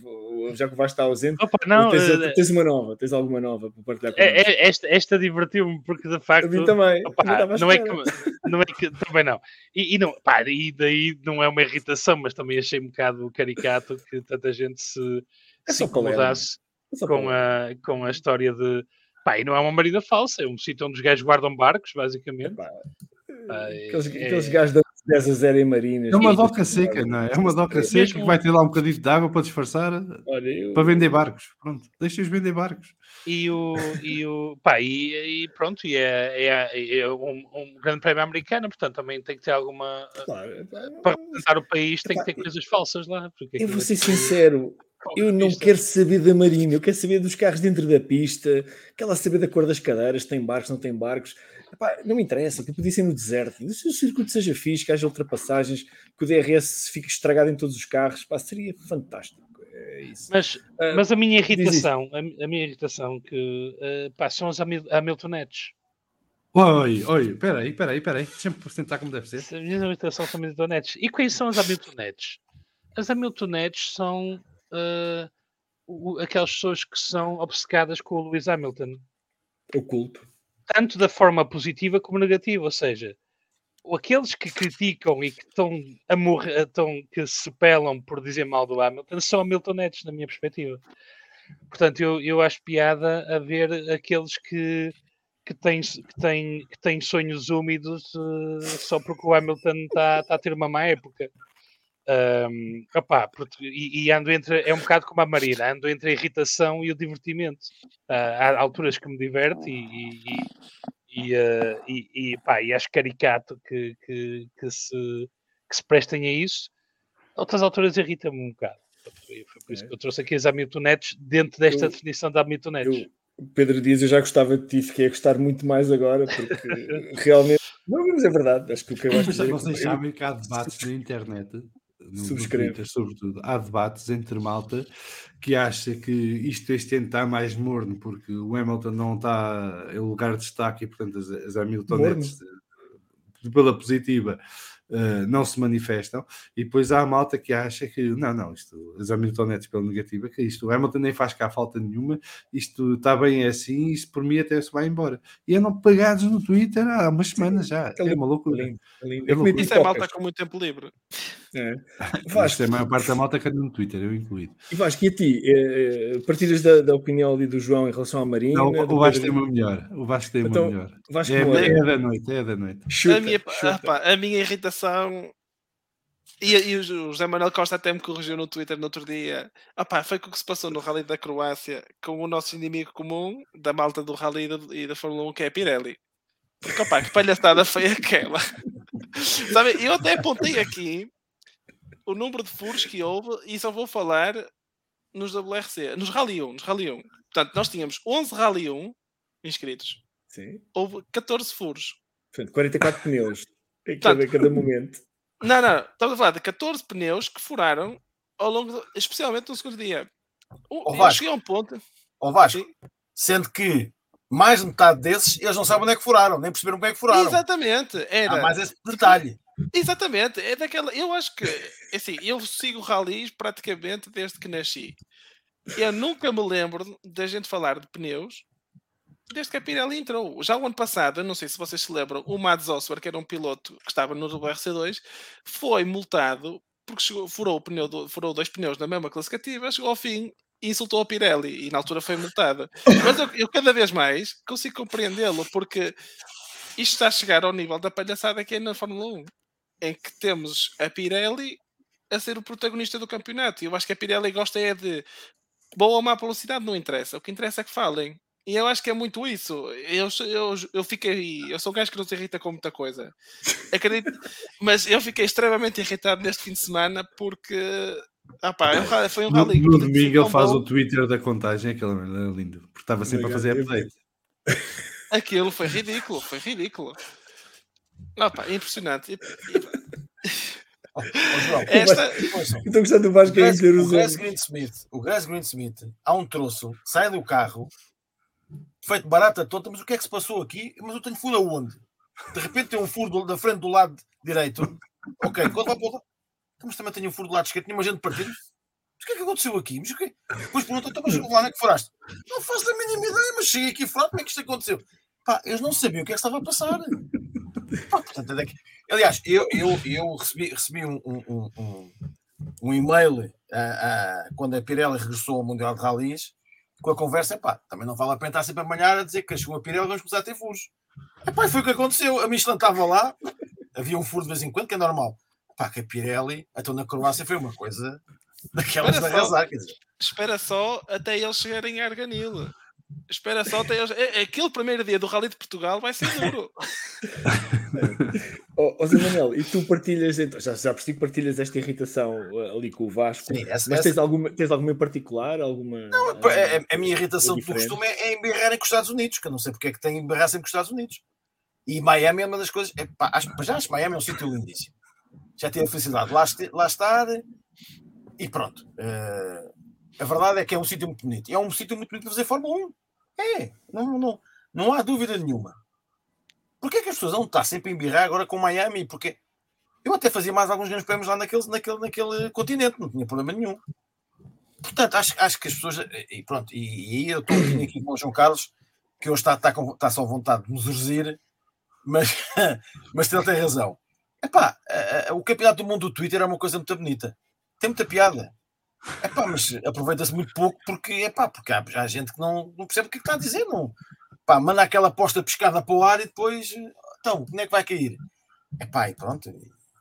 já que o Vasco está ausente. Opa, não, tens, uh, tens uma nova, tens alguma nova partilhar com é, é, Esta, esta divertiu-me, porque de facto. A mim também. Opa, não, é que, não é que. Também não. E, e, não, pá, e daí não é uma irritação, mas também achei um bocado caricato que tanta gente se, é se incomodasse é com, a, com a história de. Pá, e não é uma marina falsa, é um sítio onde os gajos guardam barcos, basicamente. Epá, aqueles, é... aqueles gajos da 10 a 0 em Marinas. É uma doca seca, não é? É uma doca seca que vai ter lá um bocadinho de água para disfarçar Olha, eu... para vender barcos. Pronto, deixem-os vender barcos. E o, e o pá, e, e pronto, e é, é, é um, um, grande prémio americano, portanto também tem que ter alguma claro, para representar o país, tem que ter coisas falsas lá. eu vou ser sincero, eu não quero saber da Marina, eu quero saber dos carros dentro da pista, quero saber da cor das cadeiras, tem barcos, não tem barcos. Epá, não me interessa, que podia ser no deserto. Se o circuito seja fixe, que haja ultrapassagens, que o DRS fique estragado em todos os carros, pá, seria fantástico. É isso. Mas, uh, mas a minha irritação, a, a, minha irritação que uh, pá, são as Hamiltonetes. Oi, oi, peraí, peraí, peraí, deixa-me tentar como deve ser. A minha irritação são Hamiltonetes. E quais são as Hamiltonetes? As Hamiltonetes são uh, aquelas pessoas que são obcecadas com o Lewis Hamilton. O culto tanto da forma positiva como negativa, ou seja, aqueles que criticam e que estão a morrer, estão, que se pelam por dizer mal do Hamilton são Hamiltonetes, na minha perspectiva. Portanto, eu, eu acho piada a ver aqueles que, que, têm, que, têm, que têm sonhos úmidos uh, só porque o Hamilton está tá a ter uma má época. Um, opá, e, e, ando entre, é um bocado como a Marina, ando entre a irritação e o divertimento. Uh, há alturas que me diverte e, e, e, uh, e, pá, e acho caricato que, que, que, se, que se prestem a isso. Outras alturas irritam-me um bocado. Foi por isso é. que eu trouxe aqui as Hamiltonetes dentro desta eu, definição da Hamiltonetes. Pedro Dias, eu já gostava de ti, fiquei a gostar muito mais agora, porque realmente. Não, mas é verdade. Acho que o que eu acho que vocês sabem que há debates na internet No Twitter, sobretudo, há debates entre malta que acha que isto este ano está mais morno porque o Hamilton não está em lugar de destaque e, portanto, as, as Hamiltonetes, pela positiva, uh, não se manifestam, e depois há a malta que acha que não, não, isto, as Hamiltonetes pela negativa, que isto, o Hamilton nem faz cá falta nenhuma, isto está bem assim, isto por mim até se vai embora. E andam pagados no Twitter há umas semanas já, é uma loucura. Lindo, lindo. É loucura. Isso é malta com muito tempo livre. É. Isto é a maior parte da malta que anda no Twitter, eu incluído. E Vasco, e a ti? Eh, partilhas da, da opinião ali do João em relação à Marina? Não, o Vasco tem uma melhor. O Vasco tem uma Então, melhor. Vasco, É, olha, é da noite, é da noite. chuta, a, minha, ah, a minha irritação. E, e o José Manuel Costa até me corrigiu no Twitter no outro dia. Ah, pá, foi com o que se passou no Rally da Croácia com o nosso inimigo comum da malta do Rally e da, da Fórmula 1, que é a Pirelli. Porque, opá, que palhaçada foi aquela. Sabe, eu até apontei aqui o número de furos que houve e só vou falar nos WRC, nos Rally 1, nos Rally 1. Portanto, nós tínhamos 11 Rally 1 inscritos. Sim. Houve 14 furos. Portanto, 44 pneus em cada, cada momento. Não, não, estamos a falar de 14 pneus que furaram ao longo, do- especialmente no segundo dia. Eu Vasco. cheguei a um ponto. Ó Vasco, Sim. sendo que mais de metade desses eles não sabem onde é que furaram, nem perceberam como é que furaram. Exatamente, era. Há mais esse detalhe. Exatamente, é daquela. Eu acho que, é assim, eu sigo ralis praticamente desde que nasci. Eu nunca me lembro da gente falar de pneus desde que a Pirelli entrou. Já o ano passado, eu não sei se vocês se lembram, o Mads Oswer, que era um piloto que estava no WRC2, foi multado porque chegou, furou, o pneu do- furou dois pneus na mesma classificativa, chegou ao fim e insultou a Pirelli e na altura foi multado. Mas eu, eu cada vez mais consigo compreendê-lo porque isto está a chegar ao nível da palhaçada que é na Fórmula 1 em que temos a Pirelli a ser o protagonista do campeonato. E eu acho que a Pirelli gosta é de boa ou má velocidade, não interessa. O que interessa é que falem. E eu acho que é muito isso. Eu, sou- eu, eu fiquei. Eu sou um gajo que não se irrita com muita coisa. Acredito, mas eu fiquei extremamente irritado neste fim de semana porque. Ah pá, é foi um No, rally. no que domingo ele faz bom. o Twitter da contagem, aquela merda era lindo, porque estava sempre a fazer update. Aquilo foi ridículo, foi ridículo. Ah pá, impressionante. E- Ó João, Esta, ouçam, Eu estou gostando do o Vasco a o Grass outros. Greensmith, o Grass Greensmith, há um troço, sai do carro, feito barata toda, mas o que é que se passou aqui? Mas eu tenho furo aonde? De repente tem um furo da frente do lado direito. Ok, quando vai para o lado. Mas também tenho um furo do lado esquerdo, tinha uma gente partido. Mas o que é que aconteceu aqui? Mas o quê? Depois perguntam, então, mas lá onde é que furaste? Não faço a mínima ideia, mas cheguei aqui furado, como é que isto aconteceu? Pá, eles não sabiam o que é que estava a passar. Aliás, eu, eu, eu recebi, recebi um, um, um- um, e-mail ah, ah, quando a Pirelli regressou ao Mundial de Rallys com a conversa, pá, também não vale a pena estar sempre a manhar a dizer que chegou a Pirelli vamos começar a ter furos. Epá, foi o que aconteceu. A Michelin estava lá, havia um furo de vez em quando, que é normal. Pá, que a Pirelli, então na Croácia foi uma coisa daquelas Olha da só. arrasar, espera só até eles chegarem a Arganil. Espera só até eles. é- Aquele primeiro dia do Rally de Portugal vai ser duro. Ó ó, Zé Manuel, e tu partilhas, então, já, já percebi que partilhas esta irritação uh, ali com o Vasco, Sim, essa- mas essa- tens alguma, tens alguma em particular? Alguma, Não, ah, a, a- a minha irritação é do costume é, é embirrarem com os Estados Unidos, que eu não sei porque é que tem que embirrar sempre com os Estados Unidos. E Miami é uma das coisas. É, pá, acho, já acho que Miami é um sítio lindíssimo. Já tive a felicidade de lá, lá estar e pronto. Eh, a verdade é que é um sítio muito bonito. E é um sítio muito bonito para fazer Fórmula 1. É, não, não, não há dúvida nenhuma. Porquê é que as pessoas vão estar sempre a embirrar agora com Miami? Porque eu até fazia mais alguns grandes prémios lá naquele, naquele, naquele continente, não tinha problema nenhum. Portanto, acho, acho que as pessoas. E pronto, e, e eu estou aqui com o João Carlos, que hoje está, está, com, está só vontade de nos urzir, mas, mas ele tem razão. Epá, o campeonato do mundo do Twitter é uma coisa muito bonita. Tem muita piada. Epá, mas aproveita-se muito pouco porque, epá, porque há, há gente que não, não percebe o que é está a dizer. Não. Pá, manda aquela aposta pescada para o ar e depois, então, como é que vai cair? Epá, e pronto.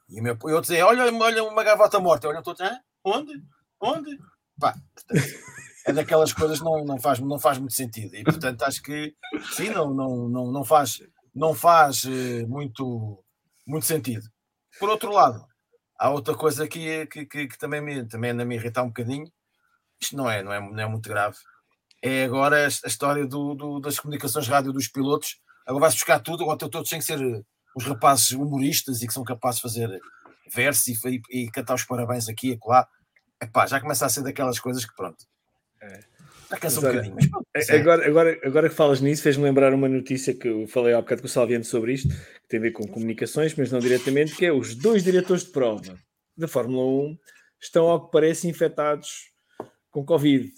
E meu, eu dizer, olha, olha uma gavota morta. Olha, "Hã? onde? Onde? Pá, portanto, é daquelas coisas que não, não, faz, não faz muito sentido. E portanto acho que sim, não, não, não, não faz, não faz eh, muito, muito sentido. Por outro lado, há outra coisa que, que, que, que também, me, também anda a me irritar um bocadinho. Isto não é, não é, não é muito grave. É agora a, história do, do- das comunicações rádio dos pilotos. Agora vai-se buscar tudo, agora todos têm que ser eh, os rapazes humoristas e que são capazes de fazer versos e, e, e cantar os parabéns aqui e acolá. Epá, já começa a ser daquelas coisas que pronto. Acaso um Mas olha, bocadinho. Mas é- Agora, agora, agora que falas nisso, fez-me lembrar uma notícia que eu falei há bocado com o Salviano sobre isto, que tem a ver com comunicações, mas não diretamente, que é os dois diretores de prova da Fórmula 1 estão, ao que parece, infectados com Covid.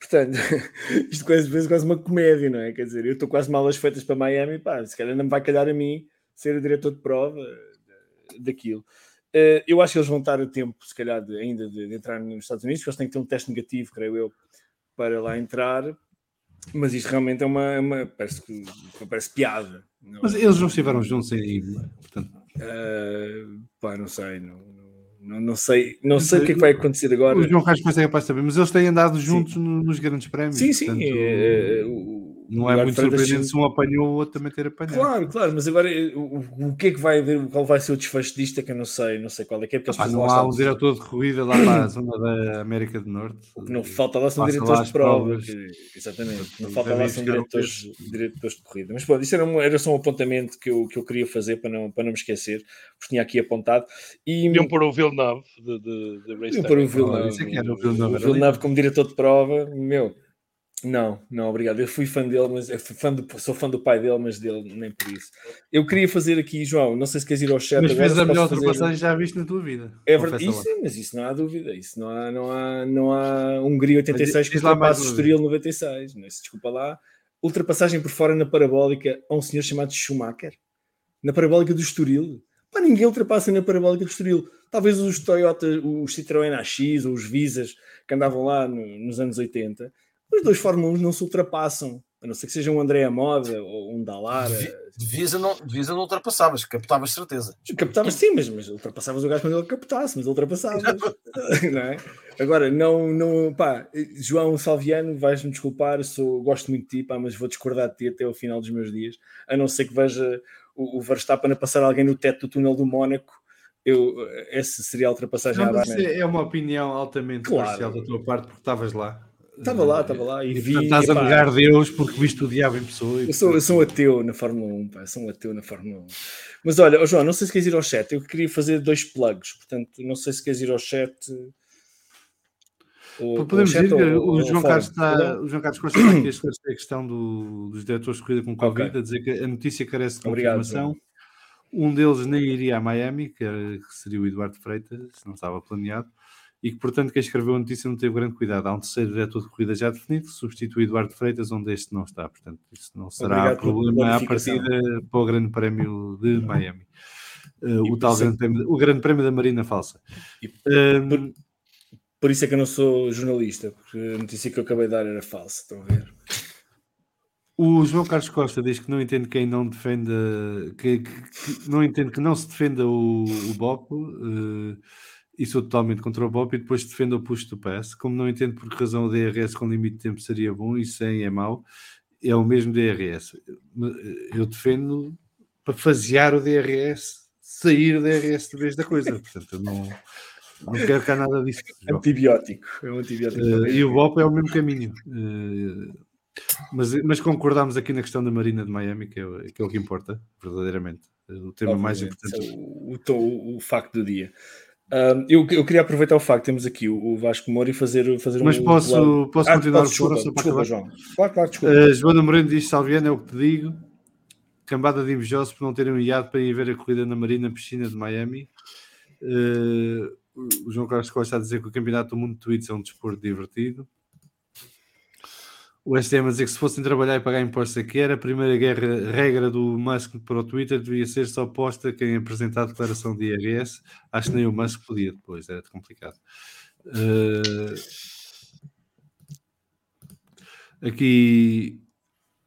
Portanto, isto quase, vezes quase uma comédia, não é? Quer dizer, eu estou quase malas feitas para Miami, pá, se calhar não me vai calhar a mim ser o diretor de prova eh, daquilo. Eh, eu acho que eles vão estar a tempo, se calhar, de- ainda de, de entrar nos Estados Unidos, porque eles têm que ter um teste negativo, creio eu, para lá entrar. Mas isto realmente é uma, é uma- parece, que, parece piada. Não, Mas eles não estiveram juntos em. Portanto, eh, pá, não sei, não, não, não sei, não sei o que é que vai acontecer agora. o João Carlos Costa é capaz de saber, mas eles têm andado juntos no- nos grandes prémios. Sim, sim. portanto, o- não o é muito surpreendente se um apanhou o outro também ter apanhado. Claro, claro, mas agora eh, o, o- o que é que vai haver, qual vai ser o desfecho disto é que eu não sei, não sei qual é que é, porque precisam não lá há um diretor de corrida lá para a zona da América do Norte. O que não falta lá são Passa diretores lá de as prova. provas. exatamente. Não falta lá são diretores, diretores de corrida. Mas pronto, isso era, um- era só um apontamento que eu, que eu queria fazer para não, para não me esquecer, porque tinha aqui apontado. E Podiam pôr o Villeneuve de, de, de Race eu pôr o. Villeneuve, isso é que era o o Villeneuve, era Villeneuve como diretor de prova, meu. Não, não, obrigado. Eu fui fã dele, mas fã do- sou fã do pai dele, mas dele nem por isso. Eu queria fazer aqui, João, não sei se queres ir ao chat Mas fez a melhor ultrapassagem já viste na tua vida. É verdade, isso, lá. mas isso não há dúvida. Isso não há, não há, não há Hungria 86 que ultrapassa o Estoril 96. Não é? Se desculpa lá. Ultrapassagem por fora na parabólica a um senhor chamado Schumacher. Na parabólica do Estoril. Pá, ninguém ultrapassa na parabólica do Estoril. Talvez os Toyota, os Citroën AX ou os Visas que andavam lá no- nos anos 80. Os dois Fórmula 1 não se ultrapassam. A não ser que seja um André Moda ou um Dallara. De Visa não, não ultrapassavas, captavas certeza. Captavas sim, mas, mas ultrapassavas o gajo quando ele captasse, mas ultrapassavas. não é? Agora, não, não, pá, João Salviano, vais-me desculpar, sou, gosto muito de ti, pá, mas vou discordar de ti até ao final dos meus dias, a não ser que veja o, o Verstappen a passar alguém no teto do túnel do Mónaco, eu, essa seria a ultrapassagem Não, à mas barra. isso é é uma opinião altamente Claro. parcial da tua parte, porque estavas lá. Estava lá, estava lá e E, vi. estás a negar Deus porque viste o diabo em pessoa. Eu sou, eu sou um ateu na Fórmula 1, pá, sou um ateu na Fórmula 1. Mas olha, ó João, não sei se queres ir ao chat, eu queria fazer dois plugs, portanto, não sei se queres ir ao chat. Ou, Podemos ao chat dizer que ou- o João. Carlos está, o João Carlos Costa está aqui a esclarecer a questão do- dos diretores de corrida com Covid, Ok. a dizer que a notícia carece de Obrigado, confirmação. Um deles nem iria a Miami, que, era- que seria o Eduardo Freitas, não estava planeado, e que, portanto, quem escreveu a notícia não teve grande cuidado. Há um terceiro diretor de corrida já definido, que substitui Eduardo Freitas, onde este não está. Portanto, isso não será Obrigado problema à partida para o Grande Prémio de Miami. Uh, o por tal é grande prémio, o grande prémio da Marina Falsa. E Um, Por isso é que eu não sou jornalista, porque a notícia que eu acabei de dar era falsa, estão a ver? O João Carlos Costa diz que não entende quem não defenda, que, que- que não entende que não se defenda o, o BOP, eh, e sou totalmente contra o BOP, e depois defenda o push to pass. Como não entende por que razão o DRS com limite de tempo seria bom e sem é mau, é o mesmo DRS. Eu defendo para fasear o DRS, sair o DRS de vez da coisa. Portanto, eu não, não quero cá nada disso. João. Antibiótico, é um antibiótico. Eh, e o BOP é o mesmo caminho. Eh, mas, mas concordámos aqui na questão da Marina de Miami, que é, o- que é o que importa, verdadeiramente. Eh, O tema mais Obviamente, importante. é O, o, o facto do dia. Eu, eu queria aproveitar o facto, temos aqui o, Vasco Moura e fazer, fazer Mas um. posso, plug. posso Ah, continuar posso, o foro desculpa, desculpa, acabar? João. Claro, claro, desculpa. Uh, Joana Moreno diz: Salviano, é o que te digo. Cambada de invejosos por não terem iado para ir ver a corrida na Marina Piscina de Miami. Uh, o João Carlos Costa está a dizer que o Campeonato do Mundo de Tweets é um desporto divertido. O STM a dizer que se fossem trabalhar e pagar impostos aqui era a primeira guerra, regra do Musk para o Twitter devia ser só posta quem apresentar a declaração de IRS. Acho que nem o Musk podia depois, era complicado. Uh, aqui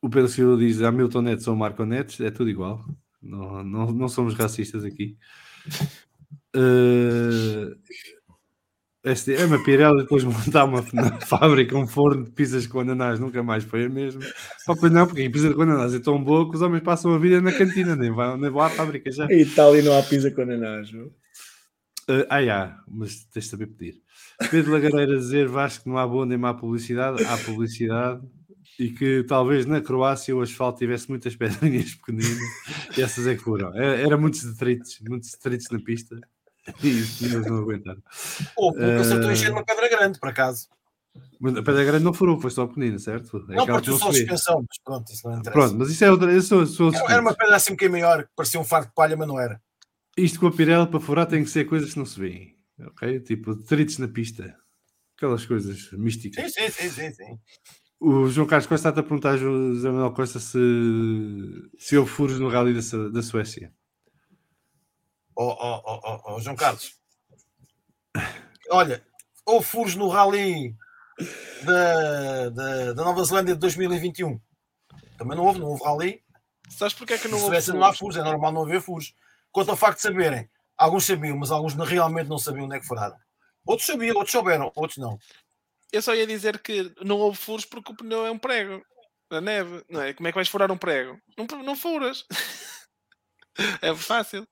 o Pedro Silva diz Hamilton Netos ou Marco Netos, é tudo igual. Não, não, não somos racistas aqui. Uh, STM, a Pirelli depois montar uma na fábrica, um forno de pizzas com ananás, nunca mais foi a mesma. Pois não, porque a pizza com ananás é tão boa que os homens passam a vida na cantina, nem vão, nem vão à fábrica já. Em Itália não há pizza com ananás. não? Uh, ah, já, mas tens de saber pedir. Pedro Lagareira dizer Vasco que não há boa nem má publicidade, há publicidade e que talvez na Croácia o asfalto tivesse muitas pedrinhas pequeninas e essas é que foram. Era, era muitos detritos, muitos detritos na pista pneus não aguentaram. Ou pouco acertou Eh, encher uma pedra grande, por acaso. Mas a pedra grande não furou, foi só a pequenina, certo? É Não, partiu só a suspensão, mas pronto, isso não interessa. Pronto, mas isso é outra. Isso são outros Era, uma pedra assim um bocadinho maior, que parecia um fardo de palha, mas não era. Isto com a Pirelli para furar tem que ser coisas que não se veem. Ok? Tipo, detritos na pista. Aquelas coisas místicas. Sim, sim, sim, sim. O João Carlos Costa está a perguntar ao José Manuel Costa se, se houve furos no rally da, da Suécia. Ó, ó, ó, João Carlos. Olha, houve furos no rally da, da, da Nova Zelândia de 2021. Também não houve, não houve rally. Sabes porque é que não houve Suécia não há furos? é normal não haver furos. Quanto ao facto de saberem, alguns sabiam, mas alguns realmente não sabiam onde é que furaram. Outros sabiam, outros souberam, outros não. Eu só ia dizer que não houve furos porque o pneu é um prego. Da neve, não é? Como é que vais furar um prego? Não, não furas. é fácil.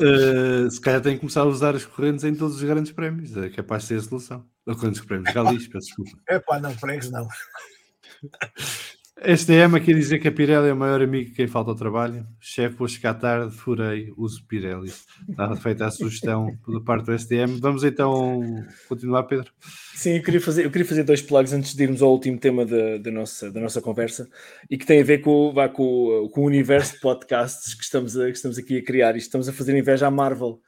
Uh, se calhar tem que começar a usar as correntes em todos os grandes prémios. É capaz de ser a solução. Ou grandes prémios, galis, peço desculpa. É pá, não, pregos não. STM aqui a dizer que a Pirelli é o maior amigo de quem falta ao trabalho. Chefe, vou chegar tarde, furei, uso Pirelli. Está feita a sugestão da parte do STM. Vamos então continuar, Pedro. Sim, eu queria, fazer, eu queria fazer dois plugs antes de irmos ao último tema da, da, nossa, da nossa conversa e que tem a ver com, vá, com, com o universo de podcasts que estamos, a- que estamos aqui a criar e estamos a fazer inveja à Marvel.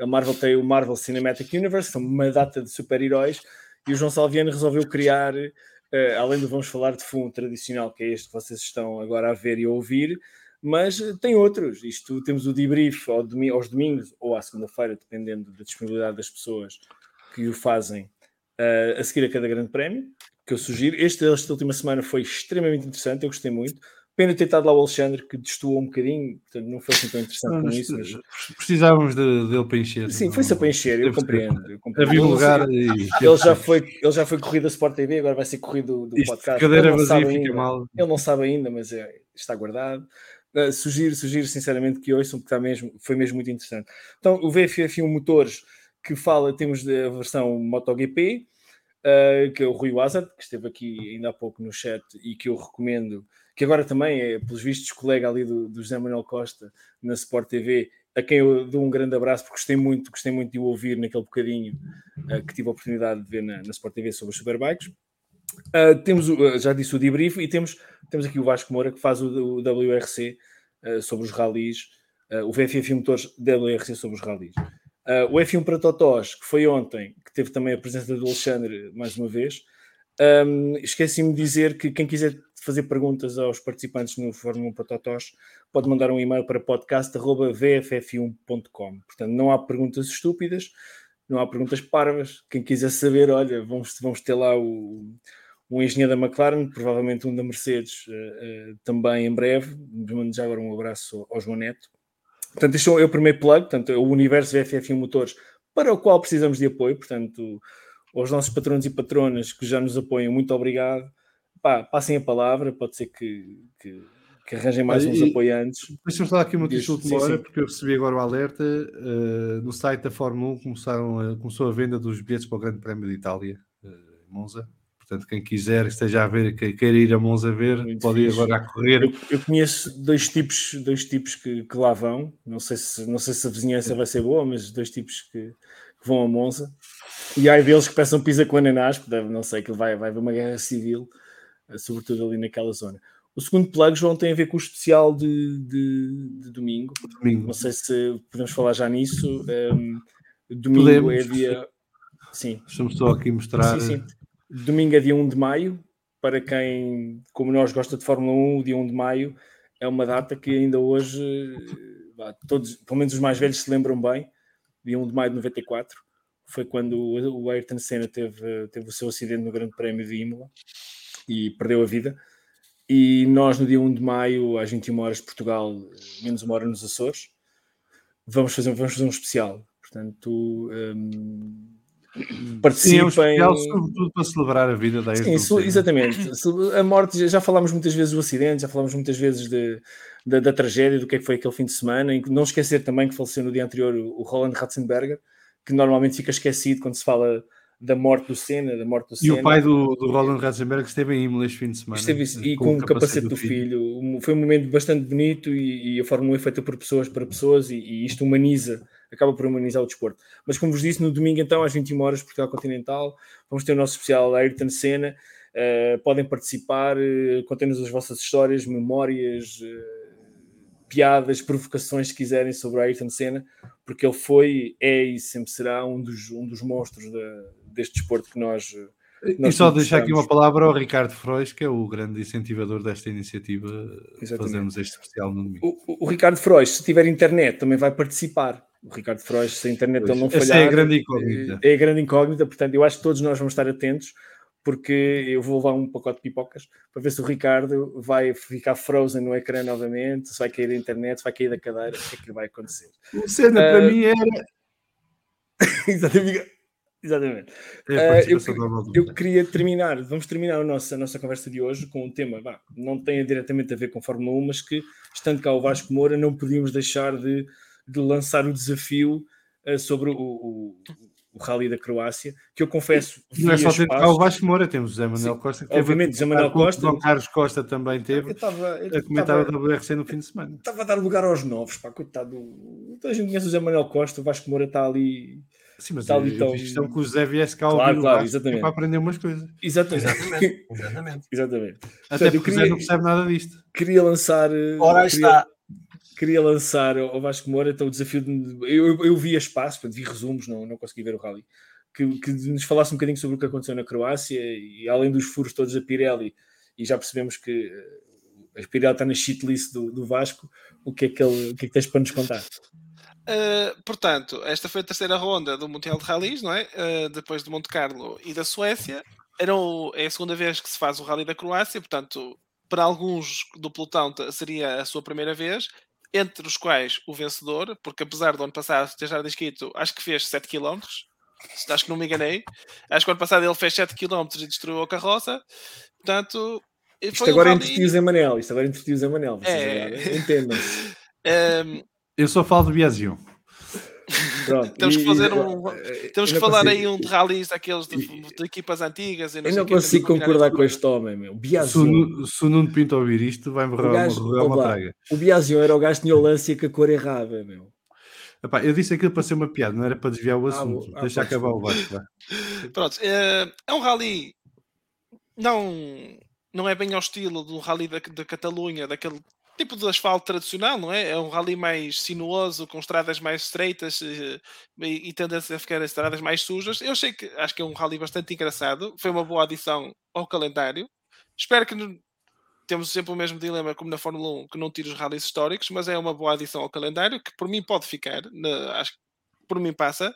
A Marvel tem o Marvel Cinematic Universe, são uma data de super-heróis e o João Salviano resolveu criar, eh, além do Vamos Falar de Fundo tradicional, que é este que vocês estão agora a ver e a ouvir, mas eh, tem outros. Isto temos o debrief ao aos domingos ou à segunda-feira, dependendo da disponibilidade das pessoas que o fazem eh, a seguir a cada grande prémio, que eu sugiro. Este, última semana foi extremamente interessante, eu gostei muito. Pena ter estado lá o Alexandre, que destoou um bocadinho, portanto não foi assim tão interessante com isso, mas Precisávamos de- dele para encher. sim, foi só para encher, eu compreendo. Eu compreendo. Havia um Ele- lugar e. Ele já, foi, ele já foi corrido da Sport TV, agora vai ser corrido do Isto, podcast. cadeira não vazia fica ainda. mal. Ele não sabe ainda, mas é- está guardado. Uh, sugiro, sugiro sinceramente que ouçam, porque está mesmo, foi mesmo muito interessante. Então, o VFF1 Motores, que fala, temos a versão MotoGP, uh, que é o Rui Wazard, que esteve aqui ainda há pouco no chat e que eu recomendo, que agora também é, pelos vistos, colega ali do, do José Manuel Costa na Sport TV, a quem eu dou um grande abraço, porque gostei muito, gostei muito de o ouvir naquele bocadinho uh, que tive a oportunidade de ver na, na Sport TV sobre os Superbikes. Uh, temos, uh, já disse o debrief, e temos, temos aqui o Vasco Moura que faz o, o WRC sobre os ralis, o VFF Motores WRC sobre os ralis. O F1 para Totós, que foi ontem, que teve também a presença do Alexandre mais uma vez. Um, Esqueci-me de dizer que quem quiser fazer perguntas aos participantes no Fórmula 1 para Totós pode mandar um e-mail para podcast.vff1.com. Portanto, não há perguntas estúpidas, não há perguntas parvas. Quem quiser saber, olha, vamos, vamos ter lá o, um engenheiro da McLaren, provavelmente um da Mercedes eh, eh, também em breve. Mando já agora um abraço ao, João Neto. Portanto, este é o primeiro plug, portanto, é o universo VFF1 Motores, para o qual precisamos de apoio. Portanto, aos nossos patronos e patronas que já nos apoiam, muito obrigado. Pá, passem a palavra, pode ser que, que, que arranjem mais uns e- apoiantes. Deixa-me falar aqui uma notícia última hora, sim. porque eu recebi agora o alerta. eh, no site da Fórmula 1 começaram a- começou a venda dos bilhetes para o Grande Prémio de Itália, em Monza. Portanto, quem quiser, esteja a ver, que queira ir a Monza ver, Muito pode ir agora a correr. Eu, eu conheço dois tipos, dois tipos que, que lá vão. Não sei, se, não sei se a vizinhança vai ser boa, mas dois tipos que, que vão a Monza. E há deles que peçam pizza com ananás, porque não sei, que vai, vai haver uma guerra civil, sobretudo ali naquela zona. O segundo plug, João, tem a ver com o especial de, de, de domingo. Domingo. Não sei se podemos falar já nisso. Um, domingo Podemos. é dia. Sim, Deixa-me só aqui mostrar. Sim, sim. Domingo é dia 1 de maio. Para quem, como nós, gosta de Fórmula 1, o dia 1 de maio é uma data que ainda hoje, todos, pelo menos os mais velhos, se lembram bem. Dia 1 de maio de 94 foi quando o o Ayrton Senna teve, teve o seu acidente no Grande Prémio de Imola e perdeu a vida. E nós, no dia 1 de maio, às 21 horas de Portugal, menos uma hora nos Açores, vamos fazer, vamos fazer um especial. Portanto, hum, Sim, é um participem. especial, sobretudo para celebrar a vida da Sim, isso- exatamente. A morte, já- já falámos muitas vezes do acidente, já falámos muitas vezes de- da, da tragédia, do que é que foi aquele fim de semana. E não esquecer também que faleceu no dia anterior o, o Roland Ratzenberger, que normalmente fica esquecido quando se fala da morte do Senna, da morte do E Senna. o pai do, do Roland Ratzenberg esteve em Imola este fim de semana. Esteve, e com o capacete do filho. Um- Foi um momento bastante bonito e, e a Fórmula 1 é feita por pessoas para pessoas e, e isto humaniza acaba por humanizar o desporto. Mas como vos disse, no domingo então às 21 horas, Portugal Continental, vamos ter o nosso especial Ayrton Senna, uh, podem participar, uh, contem-nos as vossas histórias, memórias, uh, piadas, provocações se quiserem sobre Ayrton Senna, porque ele foi, é e sempre será um dos, um dos monstros deste desporto que nós e só deixar aqui uma palavra ao Ricardo Frois, que é o grande incentivador desta iniciativa, Exatamente. fazemos este especial no domingo. O, o, Ricardo Frois, se tiver internet, também vai participar. O Ricardo Frois, se a internet pois, ele não falhar... Essa é a grande incógnita. É, é a grande incógnita, portanto, eu acho que todos nós vamos estar atentos, porque eu vou levar um pacote de pipocas para ver se o Ricardo vai ficar frozen no ecrã novamente, se vai cair da internet, se vai cair da cadeira, o que é que vai acontecer. O cena uh, para mim era... Exatamente. Exatamente. É uh, eu, eu, queria terminar, vamos terminar a nossa, a nossa conversa de hoje com um tema, bah, não tem diretamente a ver com Fórmula 1, mas que, estando cá o Vasco Moura, não podíamos deixar de, de lançar o desafio uh, sobre o, o, o, Rally da Croácia, que eu confesso. Não é só ter cá o Vasco Moura, temos o Zé Manuel Sim, Costa. Obviamente, Zé Manuel Costa. João Carlos Costa também teve. Tava, a comentar o WRC no fim de semana. Estava a dar lugar aos novos, pá, coitado. Toda a gente conhece o Zé Manuel Costa, o Vasco Moura está ali Sim, mas tal, eu, então... questão que o Zé viesse cá claro, claro, exatamente. para aprender umas coisas. Exatamente. Exatamente. exatamente. exatamente. Até porque queria, o Zé não percebe nada disto. Queria lançar... Eh, Ora queria, está. Queria lançar ao Vasco Moura então o desafio de... Eu, eu vi espaço, vi resumos, não, não consegui ver o rally. Que, que nos falasse um bocadinho sobre o que aconteceu na Croácia e além dos furos todos da Pirelli e já percebemos que eh, a Pirelli está na shitlist do, do Vasco, o que, é que ele, o que é que tens para nos contar? Uh, portanto, esta foi a terceira ronda do Mundial de Rallys, não é? Uh, depois de Monte Carlo e da Suécia. Era o, é a segunda vez que se faz o Rally da Croácia, portanto, para alguns do pelotão seria a sua primeira vez, entre os quais o vencedor, porque apesar do ano passado ter já descrito, acho que fez 7 km, acho que não me enganei. Acho que o ano passado ele fez 7 km e destruiu a carroça. Portanto, isto agora um rally... entre tios e Manel, isto agora entre tios e Manel, é... entendam-se. um, Eu só falo de Biasio. Pronto, temos que fazer um. Temos que falar consigo, aí um de rallies daqueles de, de, equipas antigas. eu não consigo concordar com este homem, meu. Biasio. Se, o Nuno Pinto ouvir isto, vai-me rolar uma, uma praga. O Biasio era o gajo que tinha o lance com a cor errada, meu. Epá, eu disse aquilo para ser uma piada, não era para desviar o ah, assunto. Ah, Deixa acabar o barco. Pronto, é, é um rally. Não, não é bem ao estilo do rally da, da Catalunha, daquele tipo de asfalto tradicional, não é? É um rally mais sinuoso, com estradas mais estreitas eh, e, e tendência a ficar estradas mais sujas. Eu sei que acho que é um rally bastante engraçado. Foi uma boa adição ao calendário. Espero que temos sempre o mesmo dilema como na Fórmula 1, que não tira os rallies históricos, mas é uma boa adição ao calendário que por mim pode ficar. Na, acho que por mim passa.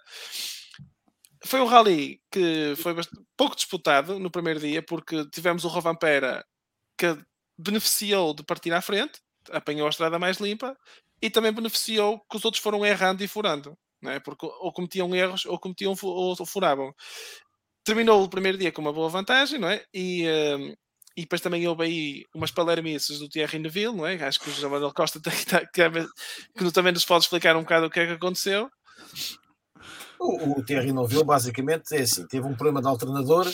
Foi um rally que foi pouco disputado no primeiro dia, porque tivemos o Rovampera que beneficiou de partir à frente, apanhou a estrada mais limpa e também beneficiou que os outros foram errando e furando, é? porque ou cometiam erros ou cometiam ou furavam. Terminou o primeiro dia com uma boa vantagem, não é? E, uh, e depois também houve aí umas palermices do Thierry Neville, não é? Acho que o José Manuel Costa tem, que, que também nos pode explicar um bocado o que é que aconteceu. O, o Thierry Neville basicamente é assim: teve um problema de alternador,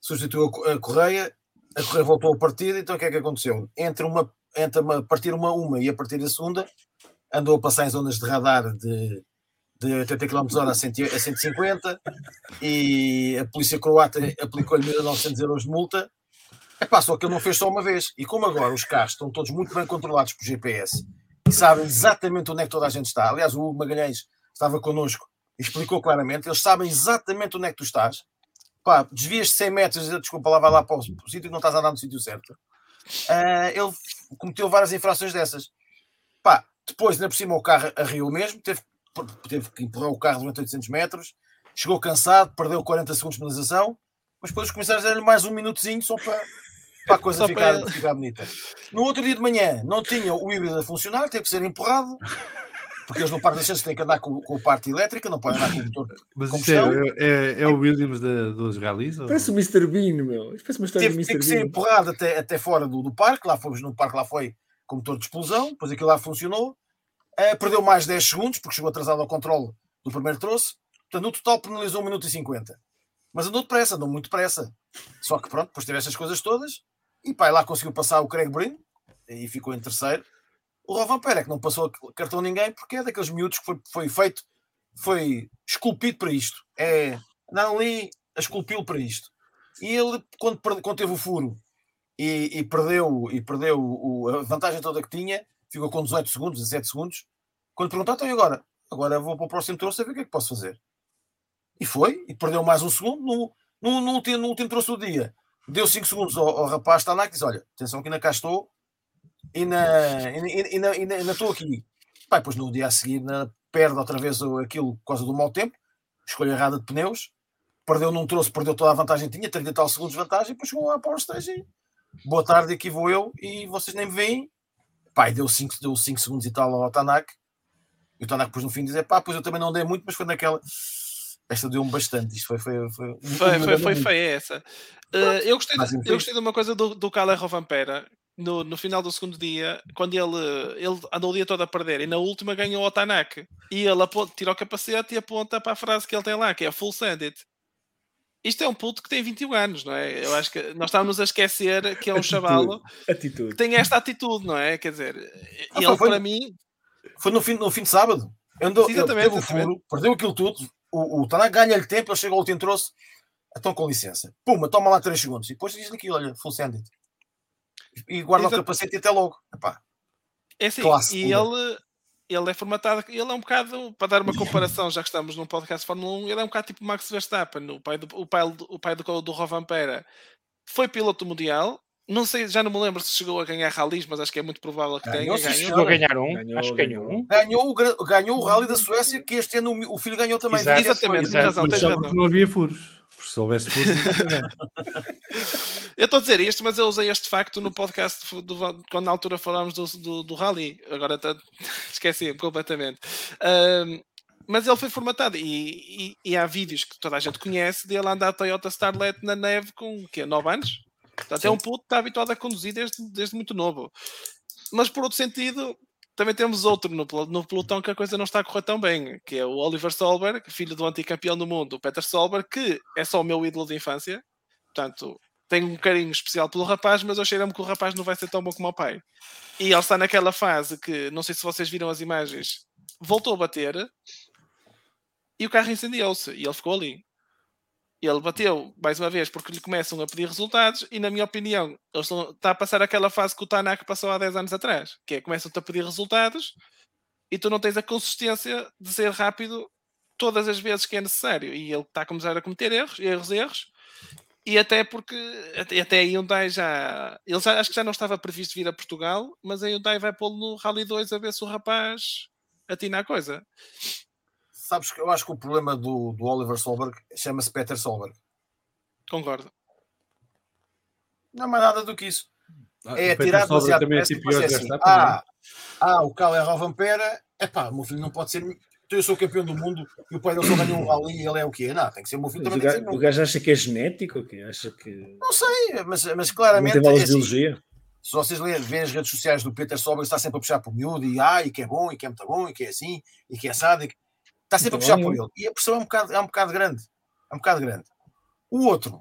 substituiu a Correia, a Correia voltou a partir, então o que é que aconteceu? Entre uma entre a partir uma uma e a partir da segunda, andou a passar em zonas de radar de, de 80 km h a 150 e a polícia croata aplicou-lhe 1900 euros de multa. Epá, só que ele não fez só uma vez. E como agora os carros estão todos muito bem controlados por GPS e sabem exatamente onde é que toda a gente está. Aliás, o Hugo Magalhães estava connosco e explicou claramente. Eles sabem exatamente onde é que tu estás. Pá, desvias 100 metros, desculpa, lá vai lá para o sítio e não estás a andar no sítio certo uh, ele cometeu várias infrações dessas. Pá, depois, ainda por cima, o carro arriou mesmo, teve, teve que empurrar o carro durante 800 metros, chegou cansado, perdeu 40 segundos de penalização, mas depois os comissários deram-lhe mais um minutozinho só para, para a coisa ficar, para... ficar bonita. No outro dia de manhã, não tinha o híbrido a funcionar, teve que ser empurrado porque eles no parque de licença têm que andar com, com parte elétrica, não podem andar com o motor. Mas isso é, é, é, o Williams de, dos rallies? Parece o Mr. Bean, meu. Parece uma história teve, Mr. que ser empurrado até, até fora do, do parque. Lá fomos no parque, lá foi com motor de explosão. Depois aquilo lá funcionou. Uh, perdeu mais 10 segundos, porque chegou atrasado ao controle do primeiro troço. Portanto, no total penalizou 1 minuto e 50. Mas andou depressa, andou muito depressa. Só que pronto, depois teve estas coisas todas. E pá, lá conseguiu passar o Craig Breen e ficou em terceiro. O Rovan Pera que não passou cartão a ninguém porque é daqueles miúdos que foi, foi feito foi esculpido para isto. É, não ali a esculpi-lo para isto. E ele, quando, quando teve o furo e, e perdeu, e perdeu o- a vantagem toda que tinha, ficou com 18 segundos, 17 segundos. Quando perguntou, então e agora? Agora vou para o próximo troço a ver o que é que posso fazer. E foi, e perdeu mais um segundo no, no, no, último, no último troço do dia. Deu 5 segundos ao, ao rapaz, está lá e diz: Olha, atenção que ainda cá estou e ainda, ainda, ainda, ainda, ainda estou aqui. Pá, depois no dia a seguir ainda perde outra vez o- aquilo por causa do mau tempo, escolha errada de pneus, perdeu num troço, perdeu toda a vantagem que tinha, 30 e tal segundos de vantagem, depois chegou lá para o stage e boa tarde, aqui vou eu e vocês nem me veem. E deu 5 deu cinco segundos e tal ao Tanak. E o Tanak depois no fim diz: pá, pois eu também não dei muito, mas foi naquela. Esta deu-me bastante. Isto foi. Foi, foi, Foi, foi, foi feia essa. Eh, eu, gostei, de- eu gostei de uma coisa do, do Calero Vampera. No, no final do segundo dia, quando ele, ele andou o dia todo a perder e na última ganhou o Tanak e ele aponta, tira o capacete e aponta para a frase que ele tem lá, que é full send it. Isto é um puto que tem 21 anos, não é? Eu acho que nós estávamos a esquecer que é um chavalo Atitude. que tem esta atitude, não é? Quer dizer, Ah, ele foi- para mim, Foi no fim, no fim de sábado. Andou, Sim, ele exatamente, teve o furo, perdeu aquilo tudo. O, o Tanak ganha-lhe tempo, ele chega ao último troço. Então, com licença. Puma, toma lá 3 segundos. E depois diz-lhe aquilo: olha, full send it. E guarda Exato. o capacete e até logo. Epá, É assim, Classe e pura. ele, ele é formatado, ele é um bocado, para dar uma comparação, já que estamos num podcast de Fórmula 1, ele é um bocado tipo Max Verstappen, o pai do, o pai, do- o pai do, do Rovanpera. Foi piloto mundial, não sei, já não me lembro se chegou a ganhar rallies, mas acho que é muito provável que Ganhou, tenha. Ganhou. Chegou a ganhar um. Ganhou, acho que ganhou ganhou. um. ganhou, ganhou o Rally da Suécia, que este ano o filho ganhou também. Exato. Exatamente, Exato. tens razão, razão. não havia furos. Se tinha ganho. Eu estou a dizer isto, mas eu usei este facto no podcast do- quando na altura falámos do, do, do Rally. Agora tá- esqueci-me completamente. Ahm, mas ele foi formatado e, e- e há vídeos que toda a gente conhece dele andar a Toyota Starlet na neve com o quê? 9 anos? Portanto, é um puto que está habituado a conduzir desde, desde muito novo. Mas por outro sentido, também temos outro no, no pelotão que a coisa não está a correr tão bem, que é o Oliver Solberg, filho do anticampeão do mundo, o Peter Solberg, que é só o meu ídolo de infância. Portanto, tenho um carinho especial pelo rapaz, mas eu cheiro-me que o rapaz não vai ser tão bom como o pai. E ele está naquela fase que, não sei se vocês viram as imagens, voltou a bater e o carro incendiou-se e ele ficou ali. Ele bateu mais uma vez porque lhe começam a pedir resultados e, na minha opinião, estão- está a passar aquela fase que o Tanak passou há 10 anos atrás, que é começam-te a pedir resultados e tu não tens a consistência de ser rápido todas as vezes que é necessário. E ele está a começar a cometer erros, erros, erros. E até porque até a Hyundai já, ele já acho que já não estava previsto vir a Portugal, mas a Hyundai vai pô-lo no Rally 2 a ver se o rapaz atina a coisa. Sabes que eu acho que o problema do, do Oliver Solberg chama-se Peter Solberg. Concordo. Não é mais nada do que isso. Ah, É tirar demasiado também é tipo é que assim, não é? ah, ah, o Cal é Rovampera, epá, o meu filho não pode ser. então Eu sou campeão do mundo e o pai dele só ganhou um rally e ele é o quê? Não, tem que ser o meu filho também. o, Tem que gajo, o gajo acha que é genético quê? Acha que Não sei, mas, mas não claramente. tem aulas é de assim, se vocês lerem, veem as redes sociais do Peter Solberg, está sempre a puxar para o miúdo e, ah, e que é bom, e que é muito bom, e que é assim, e que é assado. Está sempre a Então, puxar por ele. E a pressão é um bocado, é um bocado grande. É um bocado grande. O outro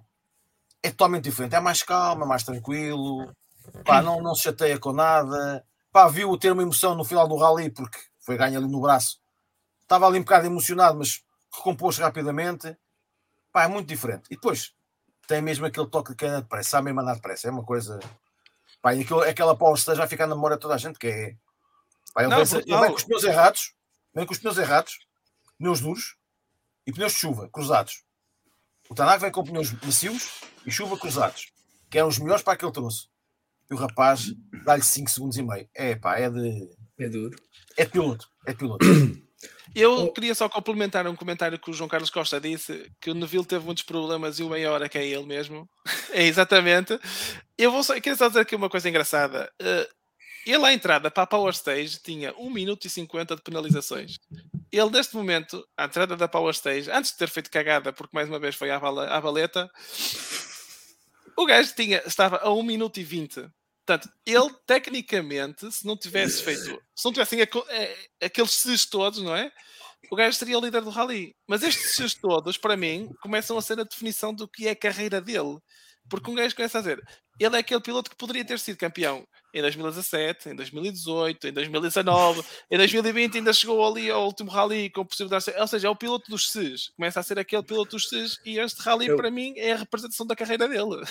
é totalmente diferente. É mais calmo, é mais tranquilo. Pá, não, não se chateia com nada. Pá, viu ter uma emoção no final do rally porque foi ganho ali no braço. Estava ali um bocado emocionado, mas recompôs rapidamente. Pá, é muito diferente. E depois tem mesmo aquele toque de cana depressa, sabe mesmo andar depressa. É uma coisa. Pá, e aquilo, aquela stage vai ficar na memória de toda a gente, que é. Pá, ele, Não, vem, ele brutal. vem com os pneus errados, vem com os pneus errados, pneus duros e pneus de chuva, cruzados. O Tanak vem com pneus macios e chuva cruzados, que eram os melhores para aquele troço. E o rapaz dá-lhe 5 segundos e meio. É pá, é de. É duro. É de piloto. É piloto. Eu queria só complementar um comentário que o João Carlos Costa disse, que o Neville teve muitos problemas e o maior é que é ele mesmo. é exatamente. Eu vou só, eu queria só dizer aqui uma coisa engraçada. Eh, ele à entrada para a Power Stage tinha 1 minuto e 50 de penalizações. Ele neste momento, à entrada da Power Stage, antes de ter feito cagada, porque mais uma vez foi à, bala, à baleta, o gajo tinha, estava a 1 minuto e 20. Portanto, ele tecnicamente, se não tivesse feito, se não tivessem eh, aqueles Cs todos, não é? O gajo seria o líder do rally. Mas estes Cs todos, para mim, começam a ser a definição do que é a carreira dele. Porque um gajo começa a dizer: ele é aquele piloto que poderia ter sido campeão em 2017, em 2018, em 2019, em 2020 ainda chegou ali ao último rally com possibilidade, ou seja, é o piloto dos SES, começa a ser aquele piloto dos SES e este rally Eu- para mim é a representação da carreira dele.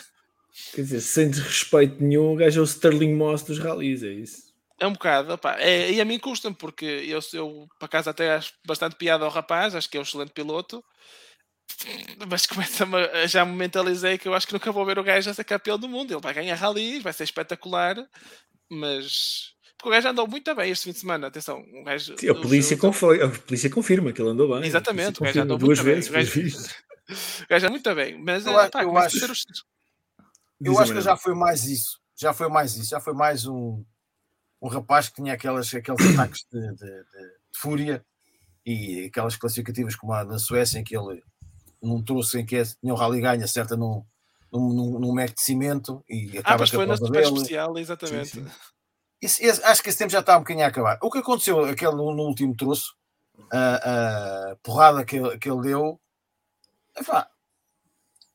Quer dizer, sem desrespeito nenhum, o gajo é o Sterling Moss dos rallies, é isso. É um bocado, opá, é, e a mim custa-me, porque eu, eu, por acaso, até acho bastante piada ao rapaz, acho que é um excelente piloto, mas começa já me mentalizei que eu acho que nunca vou ver o gajo a ser campeão do mundo. Ele vai ganhar rallies, vai ser espetacular, mas. Porque o gajo andou muito bem este fim de semana, atenção. O gajo, Sim, a, o- polícia o- confirma, a polícia confirma que ele andou bem. Exatamente, o gajo andou duas muito bem, vezes, o gajo- o gajo é muito bem, mas Eu é, a- pá, eu acho- os- Eu acho que já foi mais isso. Já foi mais isso. Já foi mais um, um rapaz que tinha aquelas, aqueles ataques de, de- de- de fúria e aquelas classificativas como a da Suécia, em que ele não trouxe em que é- tinha o rally ganha, certa num, num, num, num Mac de cimento e Ah, acaba pois com a foi na especial, exatamente. Sim, sim. Esse- esse- acho que esse tempo já está um bocadinho a acabar. O que aconteceu aquele, no, no último troço, a, a porrada que ele, que ele deu, epá,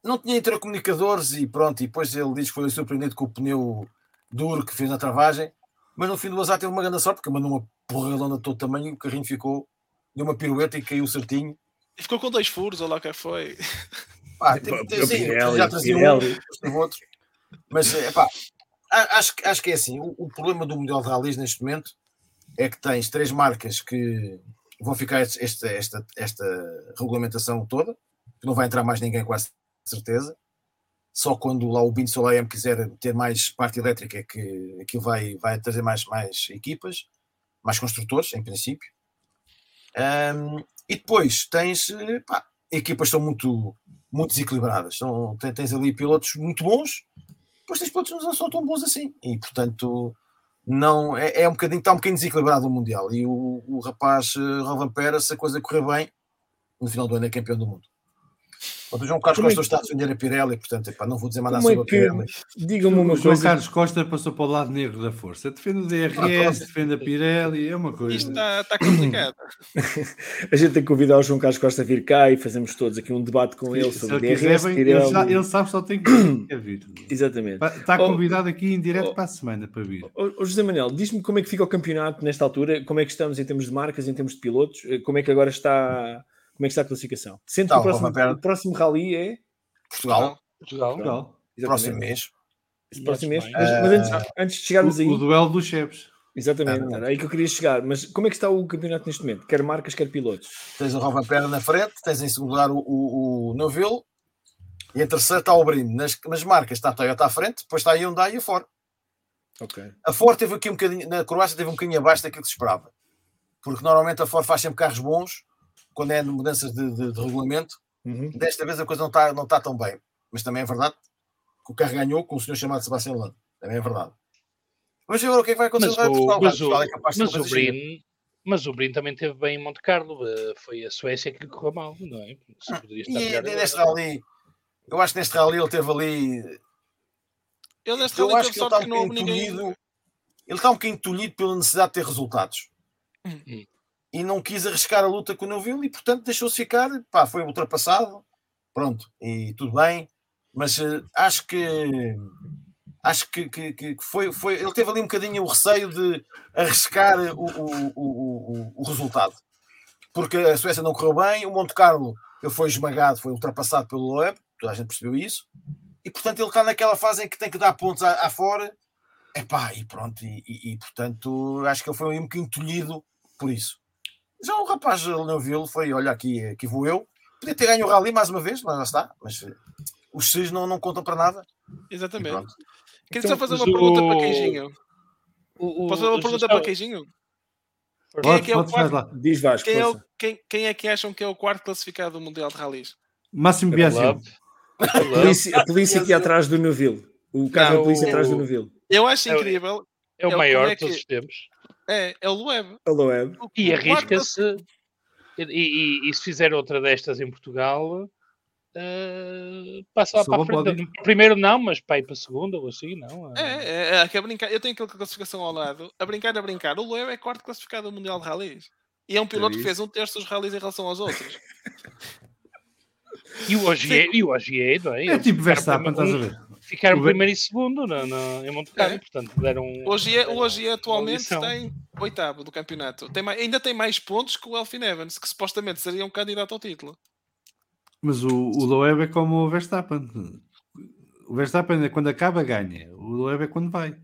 não tinha intercomunicadores e pronto, e depois ele diz que foi surpreendido com o pneu duro que fez na travagem, mas no fim do azar teve uma grande sorte, porque mandou uma porradona de todo tamanho e o carrinho ficou, deu uma pirueta e caiu certinho. E ficou com dois furos, ou lá o que foi. Pá, teve- o sim, Pirelli, já trazia um, Pirelli. teve outro. Mas, é pá, a- acho, que- acho que é assim. O, o problema do Mundial de Rallys neste momento é que tens três marcas que vão ficar este- esta, esta, esta regulamentação toda, que não vai entrar mais ninguém com essa certeza. Só quando lá o Bin Soleil quiser ter mais parte elétrica é que aquilo vai, vai trazer mais, mais equipas, mais construtores, em princípio. Ahm, e depois tens eh, pá, equipas que são muito, muito desequilibradas. São, tens, ali pilotos muito bons, depois tens pilotos que não são tão bons assim. E portanto, não, é, é um bocadinho, está um bocadinho desequilibrado o Mundial. E o, o rapaz uh, Rovanpera, se a coisa correr bem, no final do ano é campeão do mundo. O João Carlos Como é Costa está a defender a Pirelli, portanto, epá, não vou dizer mais nada Como é sobre a que. Pirelli. Diga-me uma o João. Carlos Costa passou para o lado negro da força. Defende o DRS, defende a Pirelli, é uma coisa. Isto está está complicado. A gente tem que convidar o João Carlos Costa a vir cá e fazemos todos aqui um debate com ele Se sobre ele quiser, DRS, vem, Pirelli. ele, já- ele sabe só tem que vir. Exatamente. Está Oh, convidado aqui em direto oh. para a semana para vir. Ô, ô, José Manuel, diz-me como é que fica o campeonato nesta altura, como é que estamos em termos de marcas, em termos de pilotos, eh, como é que agora está, como é que está a classificação? Sendo que Tá, o próximo, o próximo rally é Portugal, Portugal. Legal. próximo mês. Esse próximo mês. Mas, mas antes, antes de chegarmos O, aí, o duelo dos chefes. exatamente, Ah, era aí que eu queria chegar. Mas como é que está o campeonato neste momento? Quer marcas, quer pilotos? Tens o Rovanpera na frente, tens em segundo lugar o, o, o e em terceiro está o Brino. Nas, nas marcas está a Toyota à frente, depois está a Hyundai e a Ford. Ok. A Ford teve aqui um bocadinho, na Croácia teve um bocadinho abaixo daquilo que se esperava. Porque normalmente a Ford faz sempre carros bons quando é mudanças de, de- de regulamento. Uhum. Desta vez a coisa não está, não está tão bem. Mas também é verdade que o carro ganhou com um senhor chamado Sebastião Lando. Também é verdade. Vamos ver agora o que é que vai acontecer Mas o, mas o, é mas o. Brin, mas o Brin também teve bem em Monte Carlo. eh, Foi a Suécia que lhe correu mal, não é? Estar E melhor neste agora. rally, eu acho que neste rally ele teve ali Ele neste eu rally acho teve que ele sorte está que um não houve bocadinho ninguém. Ele está um bocadinho tolhido pela necessidade de ter resultados. Hum. E não quis arriscar a luta com o Neuville e, portanto, deixou-se ficar. Pá, foi ultrapassado. Pronto, e tudo bem. Mas eh, acho que. Acho que, que, que foi, foi. Ele teve ali um bocadinho o receio de arriscar o, o, o, o, resultado. Porque a Suécia não correu bem, o Monte Carlo foi esmagado, foi ultrapassado pelo Loeb, toda a gente percebeu isso e portanto ele está naquela fase em que tem que dar pontos à, à fora Epá, e pronto, e, e- e, portanto acho que ele foi um bocadinho tolhido por isso. Já o rapaz Neuville foi, olha aqui, aqui vou eu. Podia ter ganho o rally mais uma vez, mas lá está. Mas eh, os X não, não contam para nada. Exatamente. Queria Então, só fazer uma pergunta o- para Queijinho. O- o- Posso fazer uma pergunta para Queijinho? Quem é que é o quarto? Diz Vasco, Quem é, o- quem, quem é que acham que é o quarto classificado do Mundial de Rallys? Máximo Biasio. A polícia, a polícia aqui atrás do Neville. O carro da polícia atrás do Neville. Eu acho É incrível. É o É o- maior é de todos os tempos. É, é o Loeb. Web. O- E arrisca-se. E, e- e se fizer outra destas em Portugal, eh, passa lá Só para a frente. pode Primeiro não, mas para ir para a segunda ou assim, não. É, é, é, aqui a brincar. Eu tenho aquela classificação ao lado. A brincar, a brincar. O Loeb é quarto classificado do Mundial de Rallys. E é um piloto que isso. fez um terço dos rallies em relação aos outros. E o Ogier, e o Ogier, não é? É tipo Verstappen, estás a ver? Ficaram O primeiro e segundo na, na- em Monte Carlo, É. portanto deram. Hoje é, hoje é atualmente Maldição. está em oitavo do campeonato. Tem mais- ainda tem mais pontos que o Elfin Evans, que supostamente seria um candidato ao título. Mas o, o Loeb é como o Verstappen. O Verstappen é quando acaba, ganha. O Loeb é quando vai.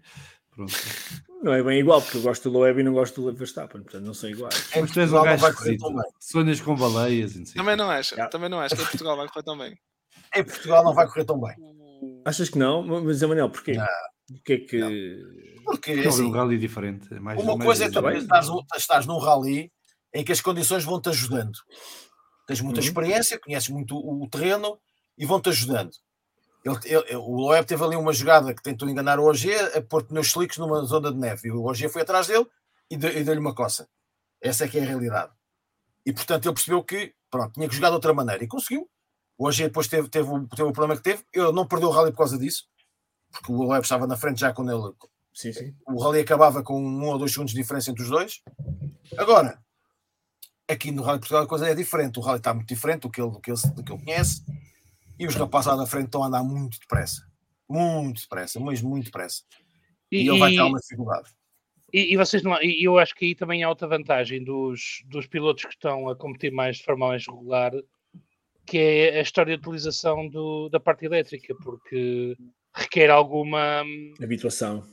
Pronto. Não é bem igual, porque eu gosto do Loeb e não gosto do Verstappen, portanto não são iguais. Em Mas tu és um Portugal não gajo vai correr esquisito. tão bem. Sonhas com baleias e não sei. Também não acho, também não acho que em Portugal vai correr tão bem. Em Portugal não vai correr tão bem. Achas que não? Mas, Manel, porquê? Não. Porque é que. Porque Não, é assim, um rally diferente. É mais, uma mais coisa é tu Tá estás, num- estás num rally em que as condições vão-te ajudando. Tens muita Uhum. experiência, conheces muito o, o terreno e vão-te ajudando. Ele, ele- o Loeb teve ali uma jogada que tentou enganar o Ogier a pôr pneus slicks numa zona de neve e o Ogier foi atrás dele e, de- e deu-lhe uma coça. Essa é que é a realidade. E portanto ele percebeu que pronto, tinha que jogar de outra maneira e conseguiu. O Ogier depois teve, teve, o- teve o problema que teve. Ele não perdeu o rally por causa disso, porque o Loeb estava na frente já quando ele, Sim, sim. o rally acabava com um ou dois segundos de diferença entre os dois. Agora, aqui no Rally de Portugal a coisa é diferente. O rally está muito diferente do que ele, do que ele, do que ele conhece e os rapazes lá na frente estão a andar muito depressa. Muito depressa, mas muito depressa. E, E, ele vai ter alguma dificuldade. e- e vocês não. E eu acho que aí também há outra vantagem dos, dos pilotos que estão a competir mais de forma mais regular, que é a história de utilização do- da parte elétrica, porque requer alguma hum, Habituação.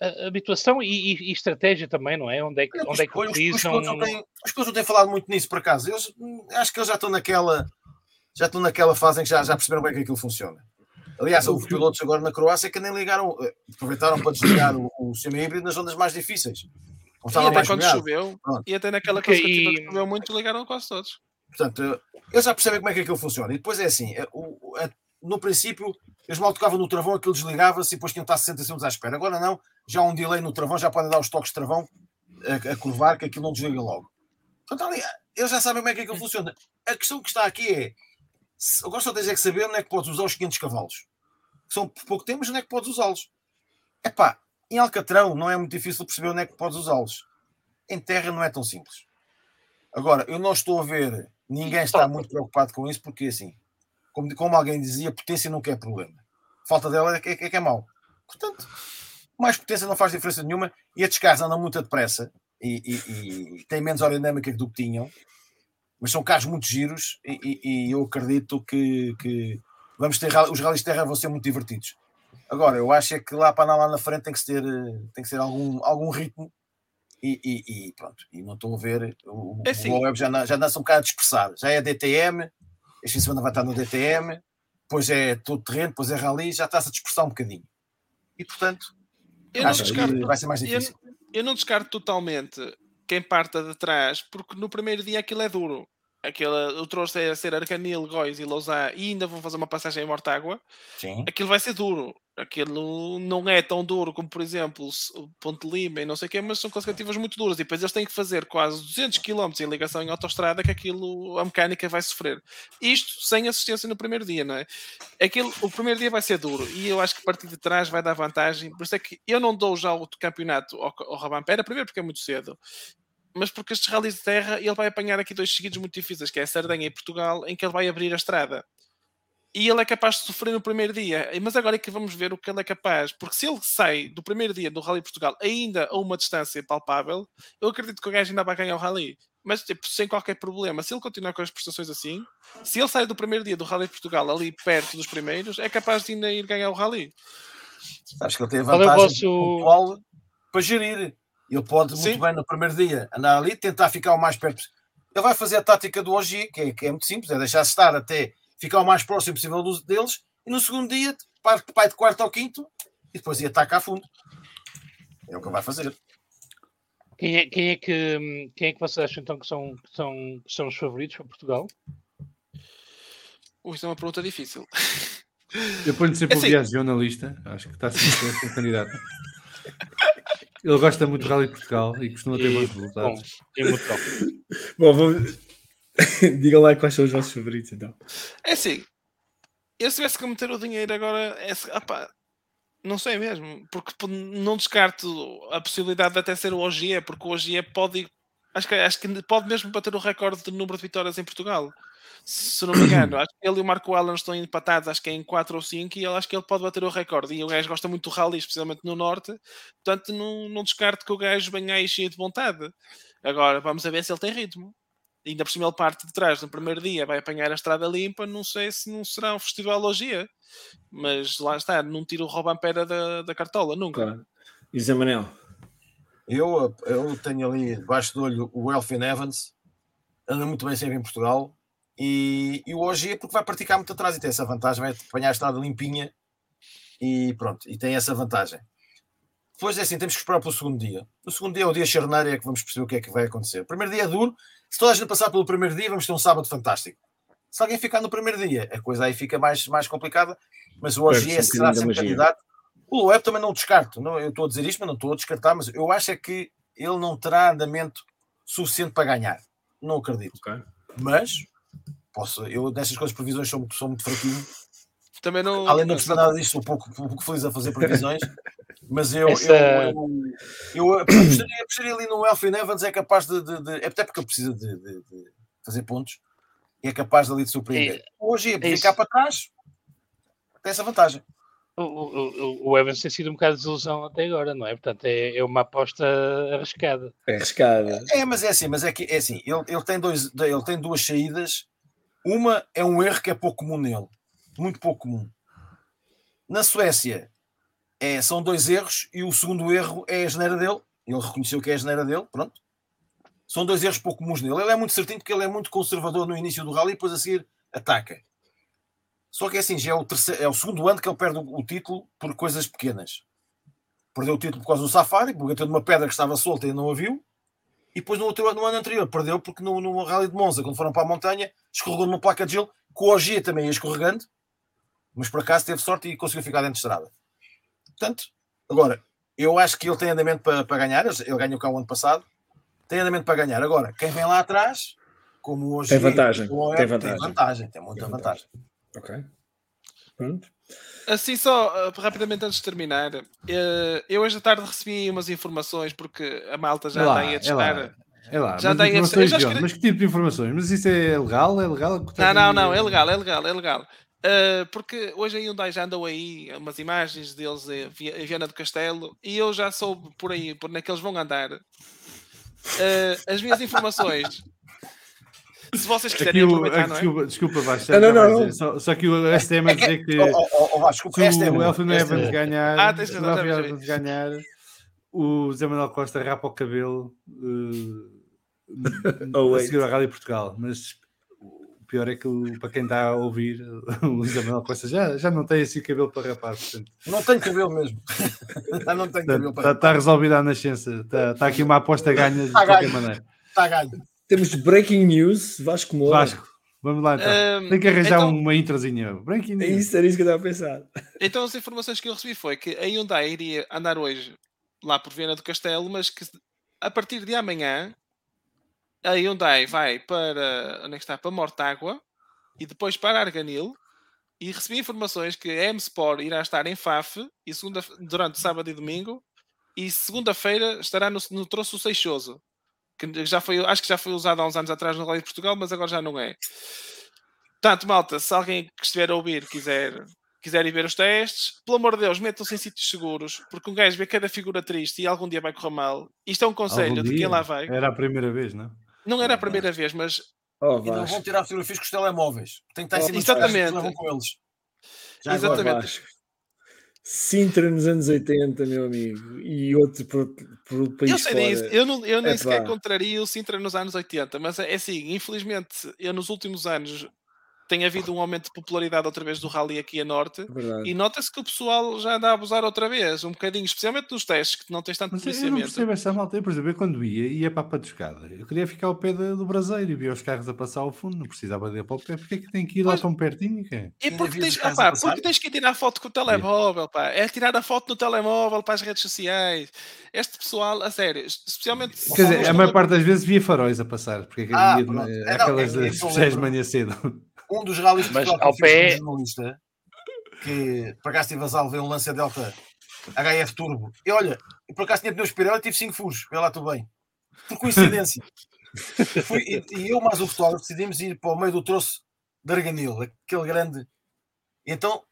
a- habituação e, e- e estratégia também, não é? Onde é que, onde é que os, os, utilizam. pilotos não têm, os pilotos não têm falado muito nisso, por acaso. Eles, hum, acho que eles já estão naquela já estão naquela fase em que já, já perceberam bem que aquilo funciona. Aliás, houve pilotos agora na Croácia que nem ligaram, eh, aproveitaram para desligar o, o semi-híbrido nas zonas mais difíceis. E até quando molhado. choveu, Pronto. e até naquela classificativa que choveu muito, ligaram quase todos. Portanto, eles já percebem como é que aquilo funciona. E depois é assim: eh, o- eh, no princípio, eles mal tocavam no travão, aquilo desligava-se e depois tinham de estar 60 segundos à espera. Agora não, já há um delay no travão, já podem dar os toques de travão a, a curvar, que aquilo não desliga logo. Portanto, ali, eles já sabem como é que aquilo funciona. A questão que está aqui é: se- agora só tens é que saber onde é que podes usar os 500 cavalos. Que são por pouco tempo, mas onde é que podes usá-los? Epá, em Alcatrão não é muito difícil perceber onde é que podes usá-los. Em terra não é tão simples. Agora, eu não estou a ver, ninguém está muito preocupado com isso, porque assim, como, como alguém dizia, potência nunca é problema. Falta dela é que é, que é mau. Portanto, mais potência não faz diferença nenhuma e estes carros andam muito depressa e, e- e têm menos aerodinâmica do que tinham, mas são carros muito giros e, e- eu acredito que, que vamos ter os rallies de terra vão ser muito divertidos. Agora, eu acho é que lá para andar lá na frente tem que ser, eh, tem que ser algum, algum ritmo e, e- e pronto, e não estou a ver. O, É o assim. Web já, já anda-se um bocado a dispersar. Já é DTM, este fim de semana vai estar no DTM, depois é todo terreno, depois é rally, já está-se a dispersar um bocadinho. E portanto, Eu não acho que descarto, vai ser mais eu, difícil. eu não descarto totalmente quem parta de trás, porque no primeiro dia aquilo é duro. Aquele, o troço é ser Arcanil, Góis e Lousá e ainda vão fazer uma passagem em Mortágua. Sim. Aquilo vai ser duro. Aquilo não é tão duro como, por exemplo, o Ponte Lima e não sei o quê, mas são consecutivas muito duras. E depois eles têm que fazer quase 200 km em ligação em autostrada que aquilo, a mecânica vai sofrer. Isto sem assistência no primeiro dia, não é? Aquilo, o primeiro dia vai ser duro e eu acho que partir de trás vai dar vantagem. Por isso é que eu não dou já o campeonato ao, ao Rabampera, primeiro porque é muito cedo. Mas porque estes rallies de terra ele vai apanhar aqui dois seguidos muito difíceis, que é a Sardenha e Portugal, em que ele vai abrir a estrada e ele é capaz de sofrer no primeiro dia. Mas agora é que vamos ver o que ele é capaz, porque se ele sai do primeiro dia do Rally Portugal ainda a uma distância palpável, eu acredito que o gajo ainda vai ganhar o Rally. Mas tipo, sem qualquer problema, se ele continuar com as prestações assim, se ele sai do primeiro dia do Rally Portugal ali perto dos primeiros, é capaz de ainda ir ganhar o Rally. Acho que ele tem a vantagem vosso- pontual para gerir. Ele pode Sim. muito bem no primeiro dia andar ali, tentar ficar o mais perto. Ele vai fazer a tática do Ogi, que é, que é muito simples, é deixar-se estar até ficar o mais próximo possível deles, e no segundo dia parte vai de quarto ao quinto e depois ia atacar a fundo. É o que vai fazer. Quem é, quem, é que, quem é que vocês acham então que são, que são, que são os favoritos para Portugal? Ui, Isto é uma pergunta difícil. Eu ponho sempre É o assim- Biagio na lista. Acho que está sempre a ser candidato. Ele gosta muito de Rally de Portugal e costuma ter E, bons bom, resultados. é muito bom. Bom, vamos... digam lá quais são os vossos favoritos então. É assim, eu se tivesse que meter o dinheiro agora, é, se- opá, não sei mesmo, porque não descarto a possibilidade de até ser o OGE, porque o OGE pode Acho que, acho que pode mesmo bater o recorde de número de vitórias em Portugal. Se não me engano, acho que ele e o Marco Allen estão empatados, acho que é em 4 ou 5, e ele acho que ele pode bater o recorde. E o gajo gosta muito do rally, especialmente no Norte, portanto, não, não descarto que o gajo venha aí cheio de vontade. Agora, vamos a ver se ele tem ritmo. Ainda por cima ele parte de trás no primeiro dia, vai apanhar a estrada limpa, não sei se não será um festival hoje, mas lá está, não tira o Robampera da, da cartola, nunca. Claro. E Zé Manel? Eu, eu tenho ali debaixo do olho o Elfin Evans, anda muito bem sempre em Portugal, e, e o hoje é porque vai praticar muito atrás e tem essa vantagem, vai apanhar a estrada limpinha e pronto, e tem essa vantagem. Depois é assim, temos que esperar pelo segundo dia. No segundo dia é o dia charneiro, é que vamos perceber o que é que vai acontecer. O primeiro dia é duro, se toda a gente passar pelo primeiro dia, vamos ter um sábado fantástico. Se alguém ficar no primeiro dia, a coisa aí fica mais, mais complicada, mas o hoje é será sempre candidato. O Loeb também não descarto, não, eu estou a dizer isto, mas não estou a descartar, mas eu acho é que ele não terá andamento suficiente para ganhar. Não acredito. Okay. Mas posso, eu dessas coisas previsões sou muito, sou muito fraquinho. Também não. Além de não perceber nada disto, sou pouco, pouco feliz a fazer previsões. Mas eu, Essa... eu, eu, eu apostaria, apostaria ali no Elfin Evans, é capaz de, de, de. É até porque ele precisa de, de, de, fazer pontos e é capaz ali de surpreender. É, Hoje, é ficar para trás, tem essa vantagem. O, o, o, Evans tem sido um bocado de desilusão até agora, não é? Portanto, é, é uma aposta arriscada. É arriscada. É, mas é assim, mas é que é assim, ele, ele, tem dois, ele tem duas saídas. Uma é um erro que é pouco comum nele, muito pouco comum. Na Suécia, é, são dois erros e o segundo erro é a geneira dele. Ele reconheceu que é a geneira dele, pronto. São dois erros pouco comuns nele. Ele é muito certinho porque ele é muito conservador no início do rally e depois a seguir ataca. Só que é assim, já é o, terceiro, é o segundo ano que ele perde o, o título por coisas pequenas. Perdeu o título por causa do Safari, porque bateu numa pedra que estava solta e não a viu. E depois no, outro, no ano anterior perdeu porque no, no Rally de Monza, quando foram para a montanha, escorregou numa placa de gelo, com o Ogia também ia escorregando, mas por acaso teve sorte e conseguiu ficar dentro de estrada. Portanto, agora, eu acho que ele tem andamento para, para ganhar, ele ganhou cá o ano passado, tem andamento para ganhar. Agora, quem vem lá atrás, como hoje tem vantagem, tem vantagem, tem vantagem, tem muita tem vantagem. vantagem. Ok. Pronto. Assim, só uh, rapidamente antes de terminar, uh, eu hoje à tarde recebi umas informações porque a malta já está aí a testar. É lá, já mas, informações, escrevi... mas que tipo de informações? Mas isso é legal? É legal? Não, não, não, é legal, é legal, é legal. Uh, porque hoje a Hyundai já andou aí umas imagens deles em Viana do Castelo e eu já soube por aí, por onde é que eles vão andar. Uh, as minhas informações. Se vocês quiserem o, aproveitar, desculpa, não é? Desculpa, Vasco, ah, não, não, não. Só, só, que o STM a dizer que oh, oh, oh, Vasco, se o Elfin Evans ganhar, ah, se o Elfin Evans ganhar, o Zé Manuel Costa rapa o cabelo uh, a seguir a Rádio Portugal. Mas pior é que para quem está a ouvir, o Luís Manuel Costa já, já não tem assim cabelo para rapar. Portanto. Não tenho cabelo mesmo. não tenho cabelo para Está, está resolvida a nascença. Está, está aqui uma aposta ganha de está qualquer ganho. maneira. Está ganho. Temos breaking news, Vasco Moura. Vasco, vamos lá então. Um, tem que arranjar então, uma introzinha. Breaking news. É isso, era isso que eu estava a pensar. Então as informações que eu recebi foi que a Hyundai iria andar hoje lá por Viena do Castelo, mas que a partir de amanhã a Hyundai vai para onde é que está? Para Mortágua e depois para Arganil. E recebi informações que a M-Sport irá estar em FAF e segunda, durante sábado e domingo. E segunda-feira estará no, no Troço Seixoso. Que já foi, acho que já foi usado há uns anos atrás no Rally de Portugal, mas agora já não é. Portanto, malta, se alguém que estiver a ouvir quiser, quiser ir ver os testes, pelo amor de Deus, metam-se em sítios seguros, porque um gajo vê cada figura triste e algum dia vai correr mal. Isto é um conselho algum de quem lá vai. Era a primeira vez, não? Não era a primeira vez, mas. Oh, e não vão tirar fotografias com os telemóveis. Tem que estar em cima Exatamente. Levam com eles. Já Exatamente. Sintra nos anos 80, meu amigo, e outro por, por país Eu sei fora. disso, eu, não, eu nem é sequer contraria o Sintra nos anos 80, mas é assim, infelizmente, eu nos últimos anos tem havido um aumento de popularidade outra vez do rally aqui a norte Verdade. e nota-se que o pessoal já anda a abusar outra vez, um bocadinho, especialmente nos testes, que não tens tanto Mas eu não percebo essa malta. Eu, por exemplo, eu quando ia, ia para a patuscada. Eu queria ficar ao pé do braseiro e via os carros a passar ao fundo, não precisava de ir para o pé. Porquê é que tem que ir lá tão pertinho? Que? E porque tens, ah, porque tens que tirar foto com o telemóvel, pá. É tirar a foto no telemóvel para as redes sociais. Este pessoal, a sério, especialmente. Quer dizer, a maior parte das vezes via faróis a passar, porque ah, é aquelas é, especiais de manhã cedo um dos rallies que ao pé... jornalista que por acaso estive a salvar um Lancia Delta HF Turbo e olha, por acaso tinha pneus Pirelli e tive 5 furos, vê lá tudo bem por coincidência. Fui- e, e eu mais o fotógrafo decidimos ir para o meio do troço de Arganil, aquele grande. E então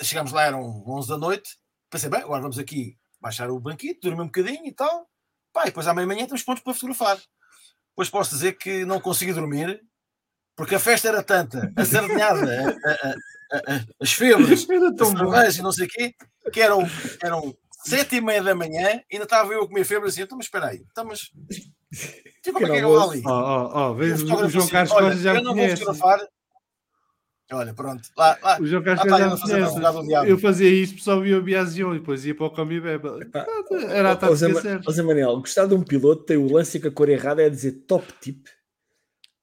chegámos lá, eram 11 da noite. Pensei, bem, agora vamos aqui baixar o banquito, dormir um bocadinho e tal. Pá, e depois à meia-manhã temos pontos para fotografar. Depois posso dizer que não consegui dormir porque a festa era tanta, a sardinhada, a- a- a- a- as febres, Era a cerveja e não sei o quê, que eram, eram sete e meia da manhã e ainda estava eu a comer febre assim, então mas espera aí, então mas tipo, como é que é que eu vou ali? Ó, ó, E vês, o João assim, Carlos olha, Costa já eu não vou fotografar. Olha, pronto, lá, lá, O João lá Carlos está já ele a me fazer conhece. advogado do diabo. Eu fazia isto, só via o Biazion e depois ia para o Come Bebe. Pá, Era a tática Ma- certa. Manel, gostar de um piloto tem o lance com a cor errada é dizer top tip.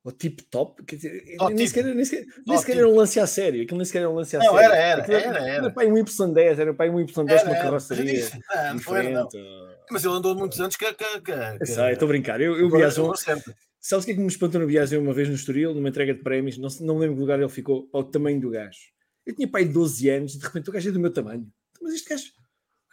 Ou tip top. Quer dizer, Top nem sequer, nem sequer, nem Top sequer era um lance a sério. Aquilo nem sequer era um lance a Não, sério. era, era, Aquilo era, era. Era para um Y10, era para um Y10 com uma Era, era. carroceria. Não, não foi, não. Mas ele andou muitos anos que. que, que, sei, estou a brincar. Eu, eu agora certo. sabes o que é que me espantou no Biazon uma vez no Estoril, numa entrega de prémios? Não, não lembro que lugar ele ficou, para o tamanho do gajo. Eu tinha pai 12 anos e de repente o gajo é do meu tamanho. Mas este gajo,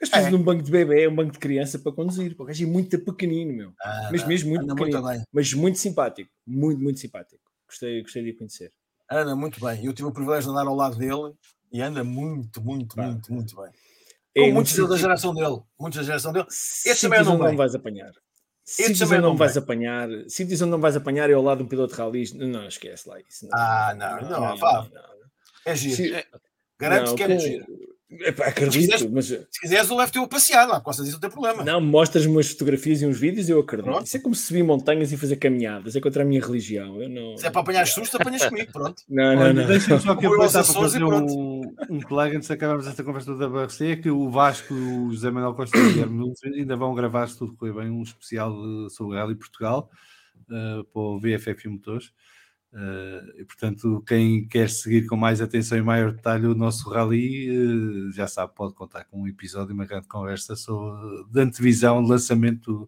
gajo precisa É. de um banco de bebê, um banco de criança para conduzir. O gajo é muito pequenino, meu. Ah, Mas não, mesmo muito pequenino. muito bem. Mas muito simpático. Muito, muito simpático. Gostei, gostei de o conhecer. Anda muito bem. Eu tive o privilégio de andar ao lado dele e anda muito, muito, Pá. muito, muito bem. É, Com muito muitos da geração dele. Muitos da geração dele. Sítios também não onde não vai. vais apanhar. Sítios também onde não não vais vai. apanhar. Sítios onde não vais apanhar é ao lado de um piloto de ralis. Não, esquece lá isso. Não, Ah, não, não, Fábio. É giro. Sim, Garanto não, que é giro. Epá, Se acredito, quiseres- mas Se quiseres, eu levo-te a passear lá. Causa disso não tem problema. não, mostras-me umas fotografias e uns vídeos eu acredito. Pronto. Isso é como subir montanhas e fazer caminhadas, é contra a minha religião. Eu não... Se é para apanhar susto, apanhas comigo. Pronto. Não, não, Olha, não. Deixa-me só aqui aproveitar para e fazer um, um plug antes de acabarmos esta conversa da BRC, que o Vasco, o José Manuel Costa e o Guilherme Nunes ainda vão gravar, se tudo correr bem, um especial de- sobre o Rally Portugal eh, para o VFF Motores. Eh, e, portanto, quem quer seguir com mais atenção e maior detalhe o nosso rally, eh, já sabe, pode contar com um episódio, uma grande conversa sobre, de antevisão, de lançamento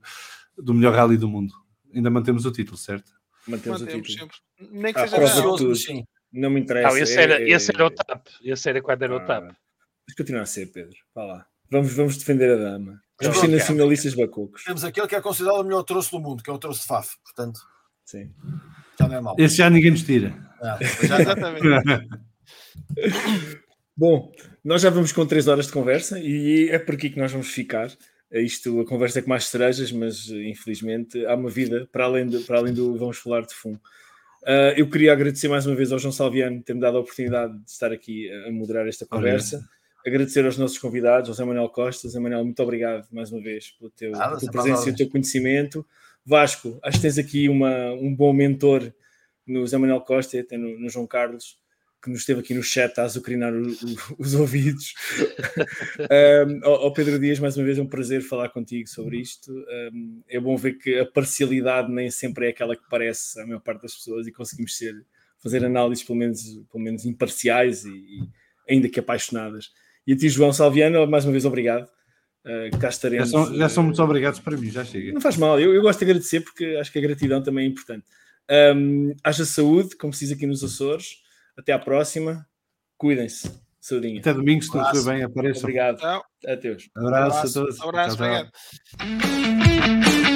do, do melhor rally do mundo. Ainda mantemos o título, certo? Mantemos o Mantemos título. sempre. Nem que Ah, seja tudo. mas sim. Não me interessa. Não, esse era, é- esse era o TAP. Esse era quando era o Ah, TAP. Mas continua a ser, Pedro. Vá lá. Vamos, vamos defender a dama. Vamos ser nacionalistas bacocos. Temos aquele que é considerado o melhor troço do mundo, que é o troço de Faf. Portanto, Sim. já não é mau. Esse já ninguém nos tira. Não, já não. Exatamente. Bom, nós já vamos com 3 horas de conversa e é por aqui que nós vamos ficar. É Isto, a conversa é com mais cerejas, mas infelizmente há uma vida para além do, para além do vamos falar de fundo. Ah, eu queria agradecer mais uma vez ao João Salviano ter-me dado a oportunidade de estar aqui a moderar esta conversa. Agradecer aos nossos convidados, ao Zé Manuel Costa. Zé Manuel, muito obrigado mais uma vez pelo teu, pela tua presença e o teu conhecimento. Vasco, acho que tens aqui uma, um bom mentor no Zé Manuel Costa e até no, no João Carlos, que nos esteve aqui no chat a azucrinar o- o- os ouvidos. um, ao, Pedro Dias, mais uma vez, é um prazer falar contigo sobre isto. Um, é bom ver que a parcialidade nem sempre é aquela que parece à maior parte das pessoas e conseguimos ser, fazer análises pelo menos, pelo menos imparciais e, e ainda que apaixonadas. E a ti, João Salviano, mais uma vez, obrigado. Uh, cá Já estaremos. são, já são uh, muito obrigados para mim, já chega. não faz mal, eu, eu gosto de agradecer porque acho que a gratidão também é importante. Um, haja saúde, como se diz aqui nos Açores. Até à próxima. Cuidem-se. Saudinha. Até domingo, se tudo correr bem, apareçam. Obrigado. Tchau. Adeus. Abraço a Abraço. todos. Abraço, Tchau, tchau. obrigado.